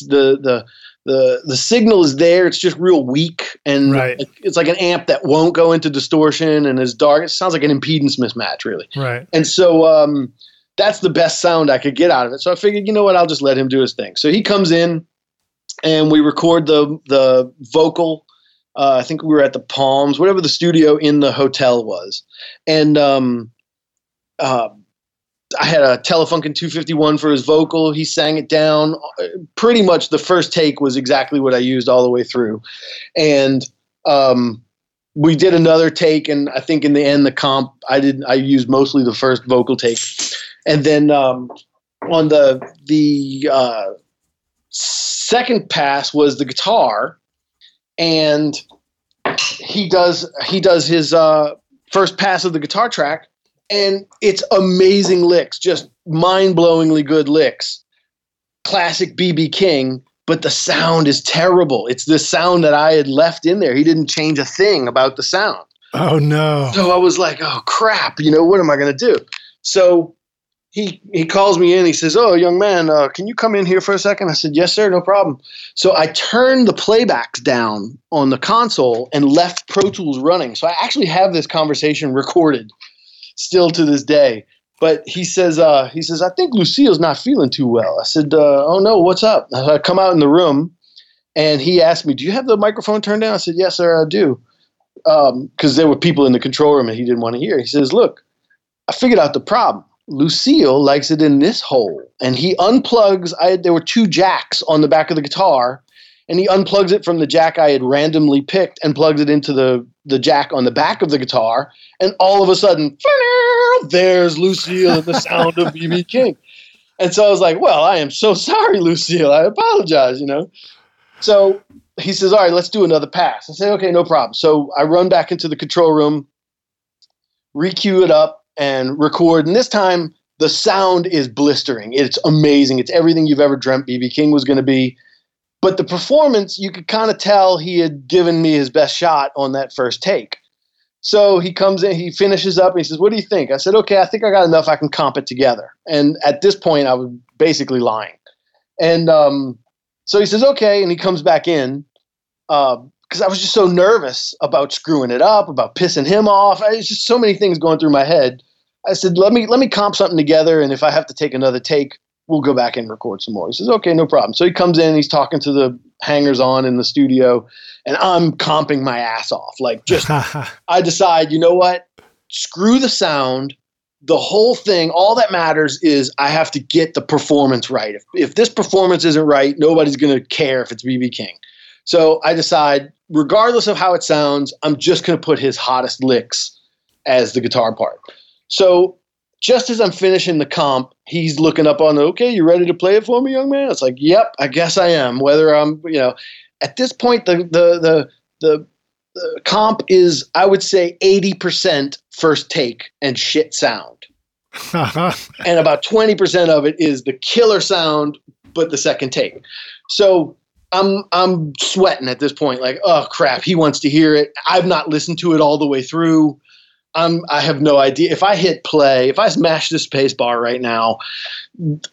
the the the the signal is there. It's just real weak, and Right. it's like an amp that won't go into distortion and is dark. It sounds like an impedance mismatch, really. Right. And so um, that's the best sound I could get out of it. So I figured, you know what, I'll just let him do his thing. So he comes in, and we record the the vocal. Uh, I think we were at the Palms, whatever the studio in the hotel was, and um, uh, I had a Telefunken 251 for his vocal. He sang it down. Pretty much the first take was exactly what I used all the way through, and um, we did another take, and I think in the end the comp I did I used mostly the first vocal take, and then um, on the the uh, second pass was the guitar, and he does he does his uh, first pass of the guitar track, and it's amazing licks, just mind blowingly good licks. Classic BB King, but the sound is terrible. It's the sound that I had left in there. He didn't change a thing about the sound. Oh no. So I was like, oh crap, you know, what am I going to do? So he he calls me in. He says, "Oh, young man, uh, can you come in here for a second? I said, "Yes, sir, no problem." So I turned the playbacks down on the console and left Pro Tools running. So I actually have this conversation recorded, still to this day. But he says, uh, he says, I think Lucille's not feeling too well. I said, uh, Oh no, what's up? I come out in the room, and he asked me, Do you have the microphone turned down? I said, Yes, sir, I do. Because um, there were people in the control room and he didn't want to hear. He says, Look, I figured out the problem. Lucille likes it in this hole. And he unplugs, I there were two jacks on the back of the guitar, and he unplugs it from the jack I had randomly picked and plugs it into the, the jack on the back of the guitar. And all of a sudden, there's Lucille and the sound of BB King. And so I was like, well, I am so sorry, Lucille. I apologize, you know. So he says, all right, let's do another pass. I say, okay, no problem. So I run back into the control room, recue it up, and record. And this time, the sound is blistering. It's amazing. It's everything you've ever dreamt BB King was going to be. But the performance, you could kind of tell he had given me his best shot on that first take. So he comes in, he finishes up, and he says, What do you think? I said, Okay, I think I got enough. I can comp it together. And at this point, I was basically lying. And um, so he says, Okay. And he comes back in because uh, I was just so nervous about screwing it up, about pissing him off. It's just so many things going through my head. I said, let me let me comp something together, and if I have to take another take, we'll go back and record some more. He says, okay, no problem. So he comes in, he's talking to the hangers on in the studio, and I'm comping my ass off. Like, just I decide, you know what? Screw the sound. The whole thing, all that matters is I have to get the performance right. If, if this performance isn't right, nobody's going to care if it's BB King. So I decide, regardless of how it sounds, I'm just going to put his hottest licks as the guitar part. So just as I'm finishing the comp, he's looking up on the, okay, you ready to play it for me, young man? It's like, yep, I guess I am. Whether I'm, you know, at this point, the, the, the, the, the comp is, I would say, 80% first take and shit sound. and about 20% of it is the killer sound, but the second take. So I'm I'm sweating at this point, like, oh crap, he wants to hear it. I've not listened to it all the way through. I'm I have no idea. If I hit play, if I smash this space bar right now,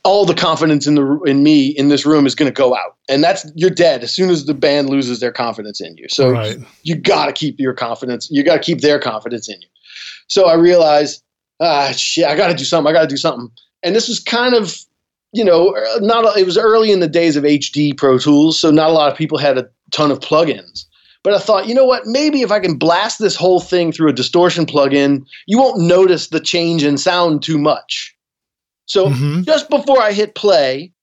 all the confidence in the in me in this room is going to go out, and that's you're dead as soon as the band loses their confidence in you. So right. you got to keep your confidence. You got to keep their confidence in you. So I realized, ah, shit, I got to do something. I got to do something. And this was kind of, you know, not it was early in the days of HD Pro Tools, so not a lot of people had a ton of plugins. But I thought, you know what? Maybe if I can blast this whole thing through a distortion plugin, you won't notice the change in sound too much. So mm-hmm. just before I hit play,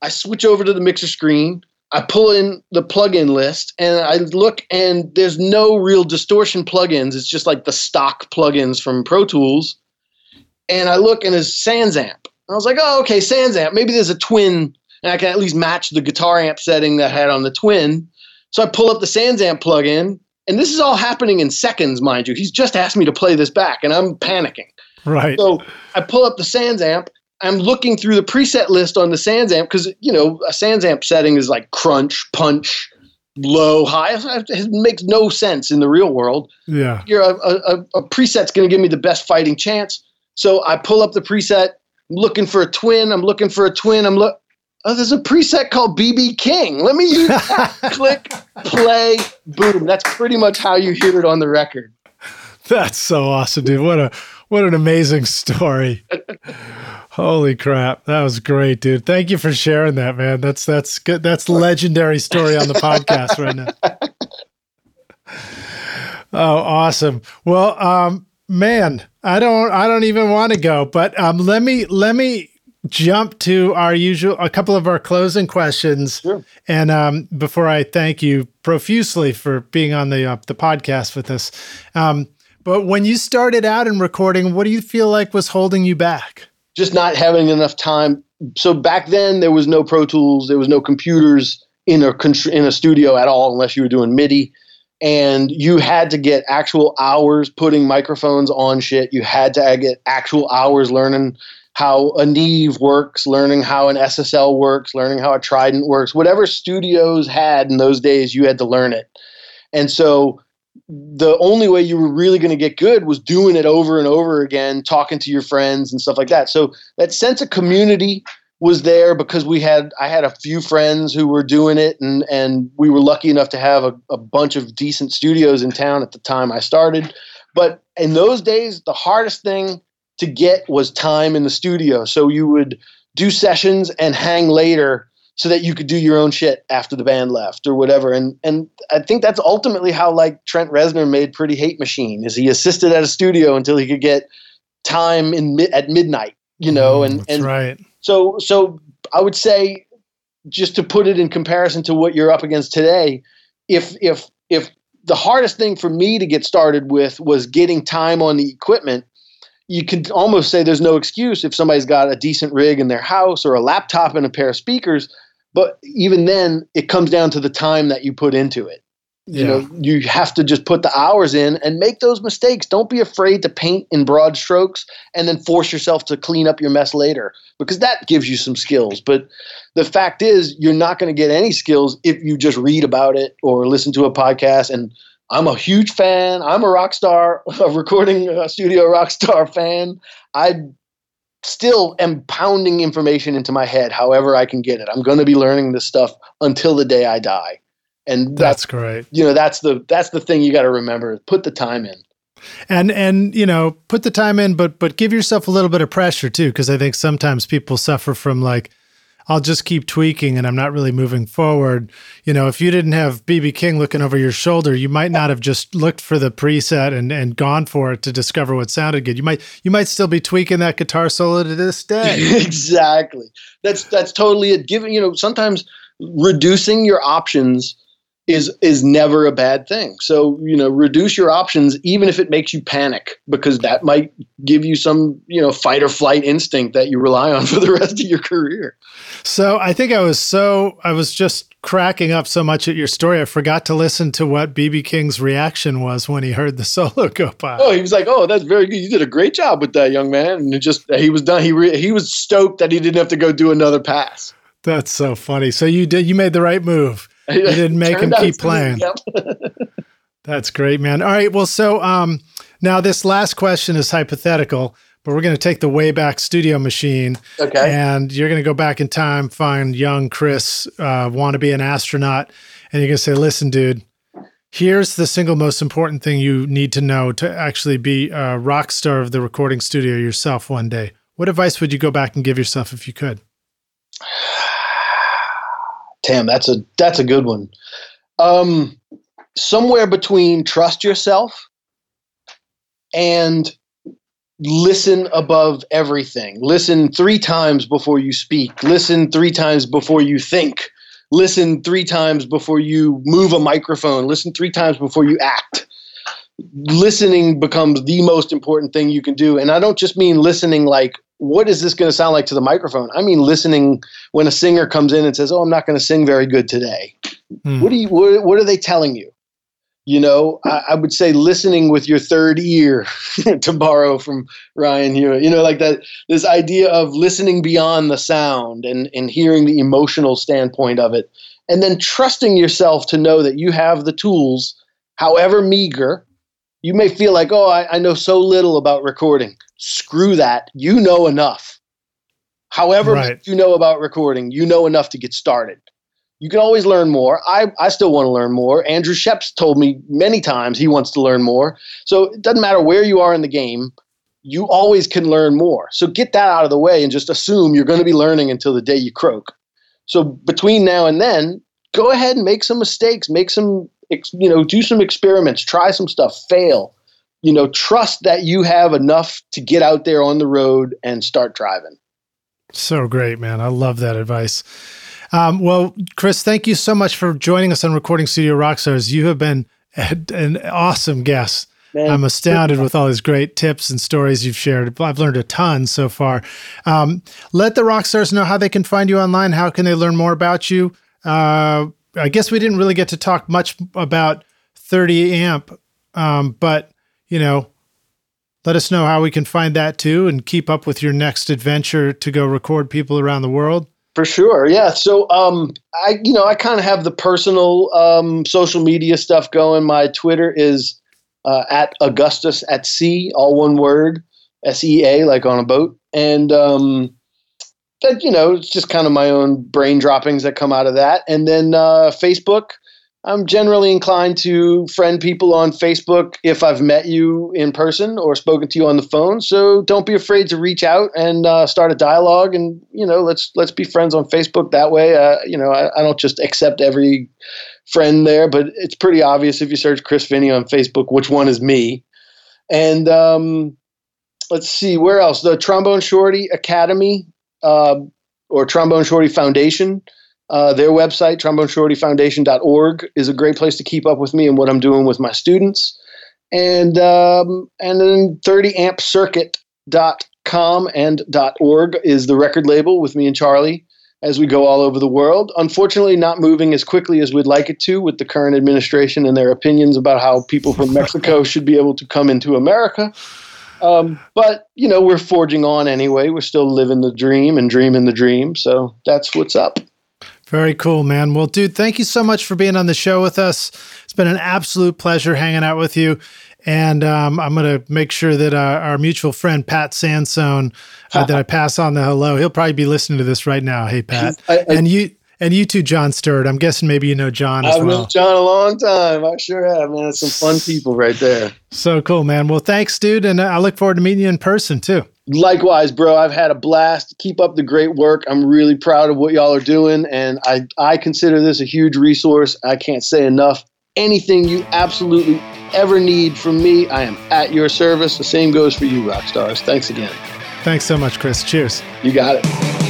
I switch over to the mixer screen. I pull in the plugin list and I look, and there's no real distortion plugins. It's just like the stock plugins from Pro Tools. And I look, and it's SansAmp. I was like, oh, okay, SansAmp. Maybe there's a twin, and I can at least match the guitar amp setting that I had on the twin. So I pull up the SansAmp plugin, and this is all happening in seconds, mind you. He's just asked me to play this back, and I'm panicking. Right. So I pull up the SansAmp. I'm looking through the preset list on the SansAmp because you know a SansAmp setting is like crunch, punch, low, high. It makes no sense in the real world. Yeah. You're a, a, a preset's going to give me the best fighting chance. So I pull up the preset. I'm looking for a twin. I'm looking for a twin. I'm look oh, there's a preset called BB King. Let me use that. Click, play, boom. That's pretty much how you hear it on the record. That's so awesome, dude. What a what an amazing story. Holy crap. That was great, dude. Thank you for sharing that, man. That's that's good. That's legendary story on the podcast right now. Oh, awesome. Well, um, man, I don't I don't even want to go, but um let me let me jump to our usual a couple of our closing questions sure. and um, before i thank you profusely for being on the uh, the podcast with us um, but when you started out in recording what do you feel like was holding you back just not having enough time so back then there was no pro tools there was no computers in a in a studio at all unless you were doing midi and you had to get actual hours putting microphones on shit. You had to get actual hours learning how a Neve works, learning how an SSL works, learning how a Trident works. Whatever studios had in those days, you had to learn it. And so the only way you were really going to get good was doing it over and over again, talking to your friends and stuff like that. So that sense of community was there because we had I had a few friends who were doing it and and we were lucky enough to have a, a bunch of decent studios in town at the time I started. But in those days, the hardest thing to get was time in the studio. So you would do sessions and hang later so that you could do your own shit after the band left or whatever. And and I think that's ultimately how like Trent Reznor made Pretty Hate Machine is he assisted at a studio until he could get time in at midnight, you know, Mm, and that's and right. so so I would say just to put it in comparison to what you're up against today, if if if the hardest thing for me to get started with was getting time on the equipment, you could almost say there's no excuse if somebody's got a decent rig in their house or a laptop and a pair of speakers. But even then, it comes down to the time that you put into it. You Yeah. know, you have to just put the hours in and make those mistakes. Don't be afraid to paint in broad strokes and then force yourself to clean up your mess later because that gives you some skills. But the fact is, you're not going to get any skills if you just read about it or listen to a podcast. And I'm a huge fan. I'm a rock star, a recording uh, studio rock star fan. I still am pounding information into my head however I can get it. I'm going to be learning this stuff until the day I die. And that's, That's great. you know that's the that's the thing you got to remember. Put the time in. And and you know, put the time in, but but give yourself a little bit of pressure too, because I think sometimes people suffer from like, I'll just keep tweaking and I'm not really moving forward. You know, if you didn't have BB King looking over your shoulder, you might not have just looked for the preset and and gone for it to discover what sounded good. You might you might still be tweaking that guitar solo to this day. exactly. That's that's totally it. Given you know, sometimes reducing your options is is never a bad thing. So you know, reduce your options even if it makes you panic because that might give you some you know fight or flight instinct that you rely on for the rest of your career. So I think I was so I was just cracking up so much at your story. I forgot to listen to what BB King's reaction was when he heard the solo go by. Oh, he was like, "Oh, that's very good. You did a great job with that young man." And it just he was done. He re- he was stoked that he didn't have to go do another pass. That's so funny. So you did you made the right move. You didn't make him keep playing. That's great, man. All right. Well, so um, now this last question is hypothetical, but we're going to take the Wayback Studio machine, Okay. and you're going to go back in time, find young Chris, uh, want to be an astronaut, and you're going to say, "Listen, dude, here's the single most important thing you need to know to actually be a rock star of the recording studio yourself one day." What advice would you go back and give yourself if you could? Damn, that's a that's a good one. Um, somewhere between trust yourself and listen above everything. Listen three times before you speak. Listen three times before you think. Listen three times before you move a microphone. Listen three times before you act. Listening becomes the most important thing you can do. And I don't just mean listening like, what is this going to sound like to the microphone? I mean listening when a singer comes in and says, "Oh, I'm not going to sing very good today." Hmm. What do you? What, what are they telling you? You know, I, I would say listening with your third ear, to borrow from Ryan Hewitt. You know, like that. This idea of listening beyond the sound and and hearing the emotional standpoint of it, and then trusting yourself to know that you have the tools, however meager. You may feel like, oh, I, I know so little about recording. Screw that. You know enough. However Right. you know about recording, you know enough to get started. You can always learn more. I, I still want to learn more. Andrew Scheps told me many times he wants to learn more. So it doesn't matter where you are in the game, you always can learn more. So get that out of the way and just assume you're going to be learning until the day you croak. So between now and then, go ahead and make some mistakes, make some, you know, do some experiments, try some stuff, fail. You know, trust that you have enough to get out there on the road and start driving. So great, man. I love that advice. Um, well, Chris, thank you so much for joining us on Recording Studio Rockstars. You have been an awesome guest. Man, I'm astounded with all these great tips and stories you've shared. I've learned a ton so far. Um, let the rock stars know how they can find you online. How can they learn more about you? Uh, I guess we didn't really get to talk much about 30 amp. Um, but, you know, let us know how we can find that too and keep up with your next adventure to go record people around the world. For sure. Yeah. So, um, I, you know, I kind of have the personal um, social media stuff going. My Twitter is uh, at Augustus at sea, all one word, S E A, like on a boat. And, um, that you know it's just kind of my own brain droppings that come out of that and then uh, facebook i'm generally inclined to friend people on facebook if i've met you in person or spoken to you on the phone. So don't be afraid to reach out and uh, start a dialogue and you know let's let's be friends on facebook that way. Uh, you know I, I, don't just accept every friend there but it's pretty obvious if you search chris finney on facebook which one is me. And um, let's see where else? The trombone shorty academy uh, or Trombone Shorty Foundation. Uh, their website, tromboneshortyfoundation.org, is a great place to keep up with me and what I'm doing with my students. And um, and then 30ampcircuit.com and .org is the record label with me and Charlie as we go all over the world. Unfortunately, not moving as quickly as we'd like it to with the current administration and their opinions about how people from Mexico should be able to come into America. Um, but you know, we're forging on anyway. We're still living the dream and dreaming the dream. So that's what's up. Very cool, man. Well, dude, thank you so much for being on the show with us. It's been an absolute pleasure hanging out with you. And um, I'm going to make sure that uh, our mutual friend Pat Sansone, uh, that I pass on the hello. He'll probably be listening to this right now. Hey, Pat. I, I, and you and you too, John Stewart. I'm guessing maybe you know John as I've well. known John a long time. I sure have, man. Some fun people right there. So cool, man. Well, thanks, dude. And I look forward to meeting you in person too. Likewise, bro. I've had a blast. Keep up the great work. I'm really proud of what y'all are doing. And I, I consider this a huge resource. I can't say enough. Anything you absolutely ever need from me, I am at your service. The same goes for you, rock stars. Thanks again. Thanks so much, Chris. Cheers. You got it.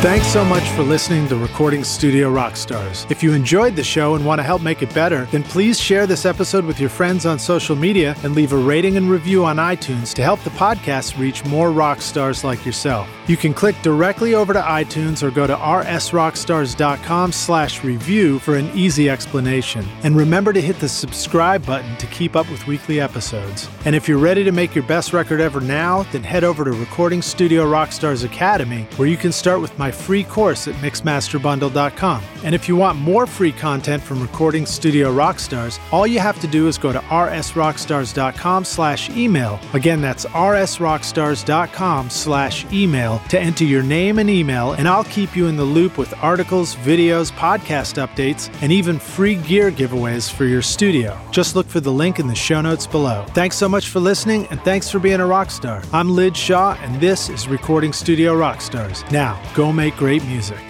Thanks so much for listening to Recording Studio Rockstars. If you enjoyed the show and want to help make it better, then please share this episode with your friends on social media and leave a rating and review on iTunes to help the podcast reach more rock stars like yourself. You can click directly over to iTunes or go to rsrockstars.com slash review for an easy explanation. And remember to hit the subscribe button to keep up with weekly episodes. And if you're ready to make your best record ever now, then head over to Recording Studio Rockstars Academy, where you can start with my my free course at mixmasterbundle.com. And if you want more free content from Recording Studio Rockstars, all you have to do is go to rsrockstars.com slash email. Again, that's rsrockstars.com slash email to enter your name and email, and I'll keep you in the loop with articles, videos, podcast updates, and even free gear giveaways for your studio. Just look for the link in the show notes below. Thanks so much for listening, and thanks for being a rock star. I'm Lij Shaw, and this is Recording Studio Rockstars. Now, go make great music.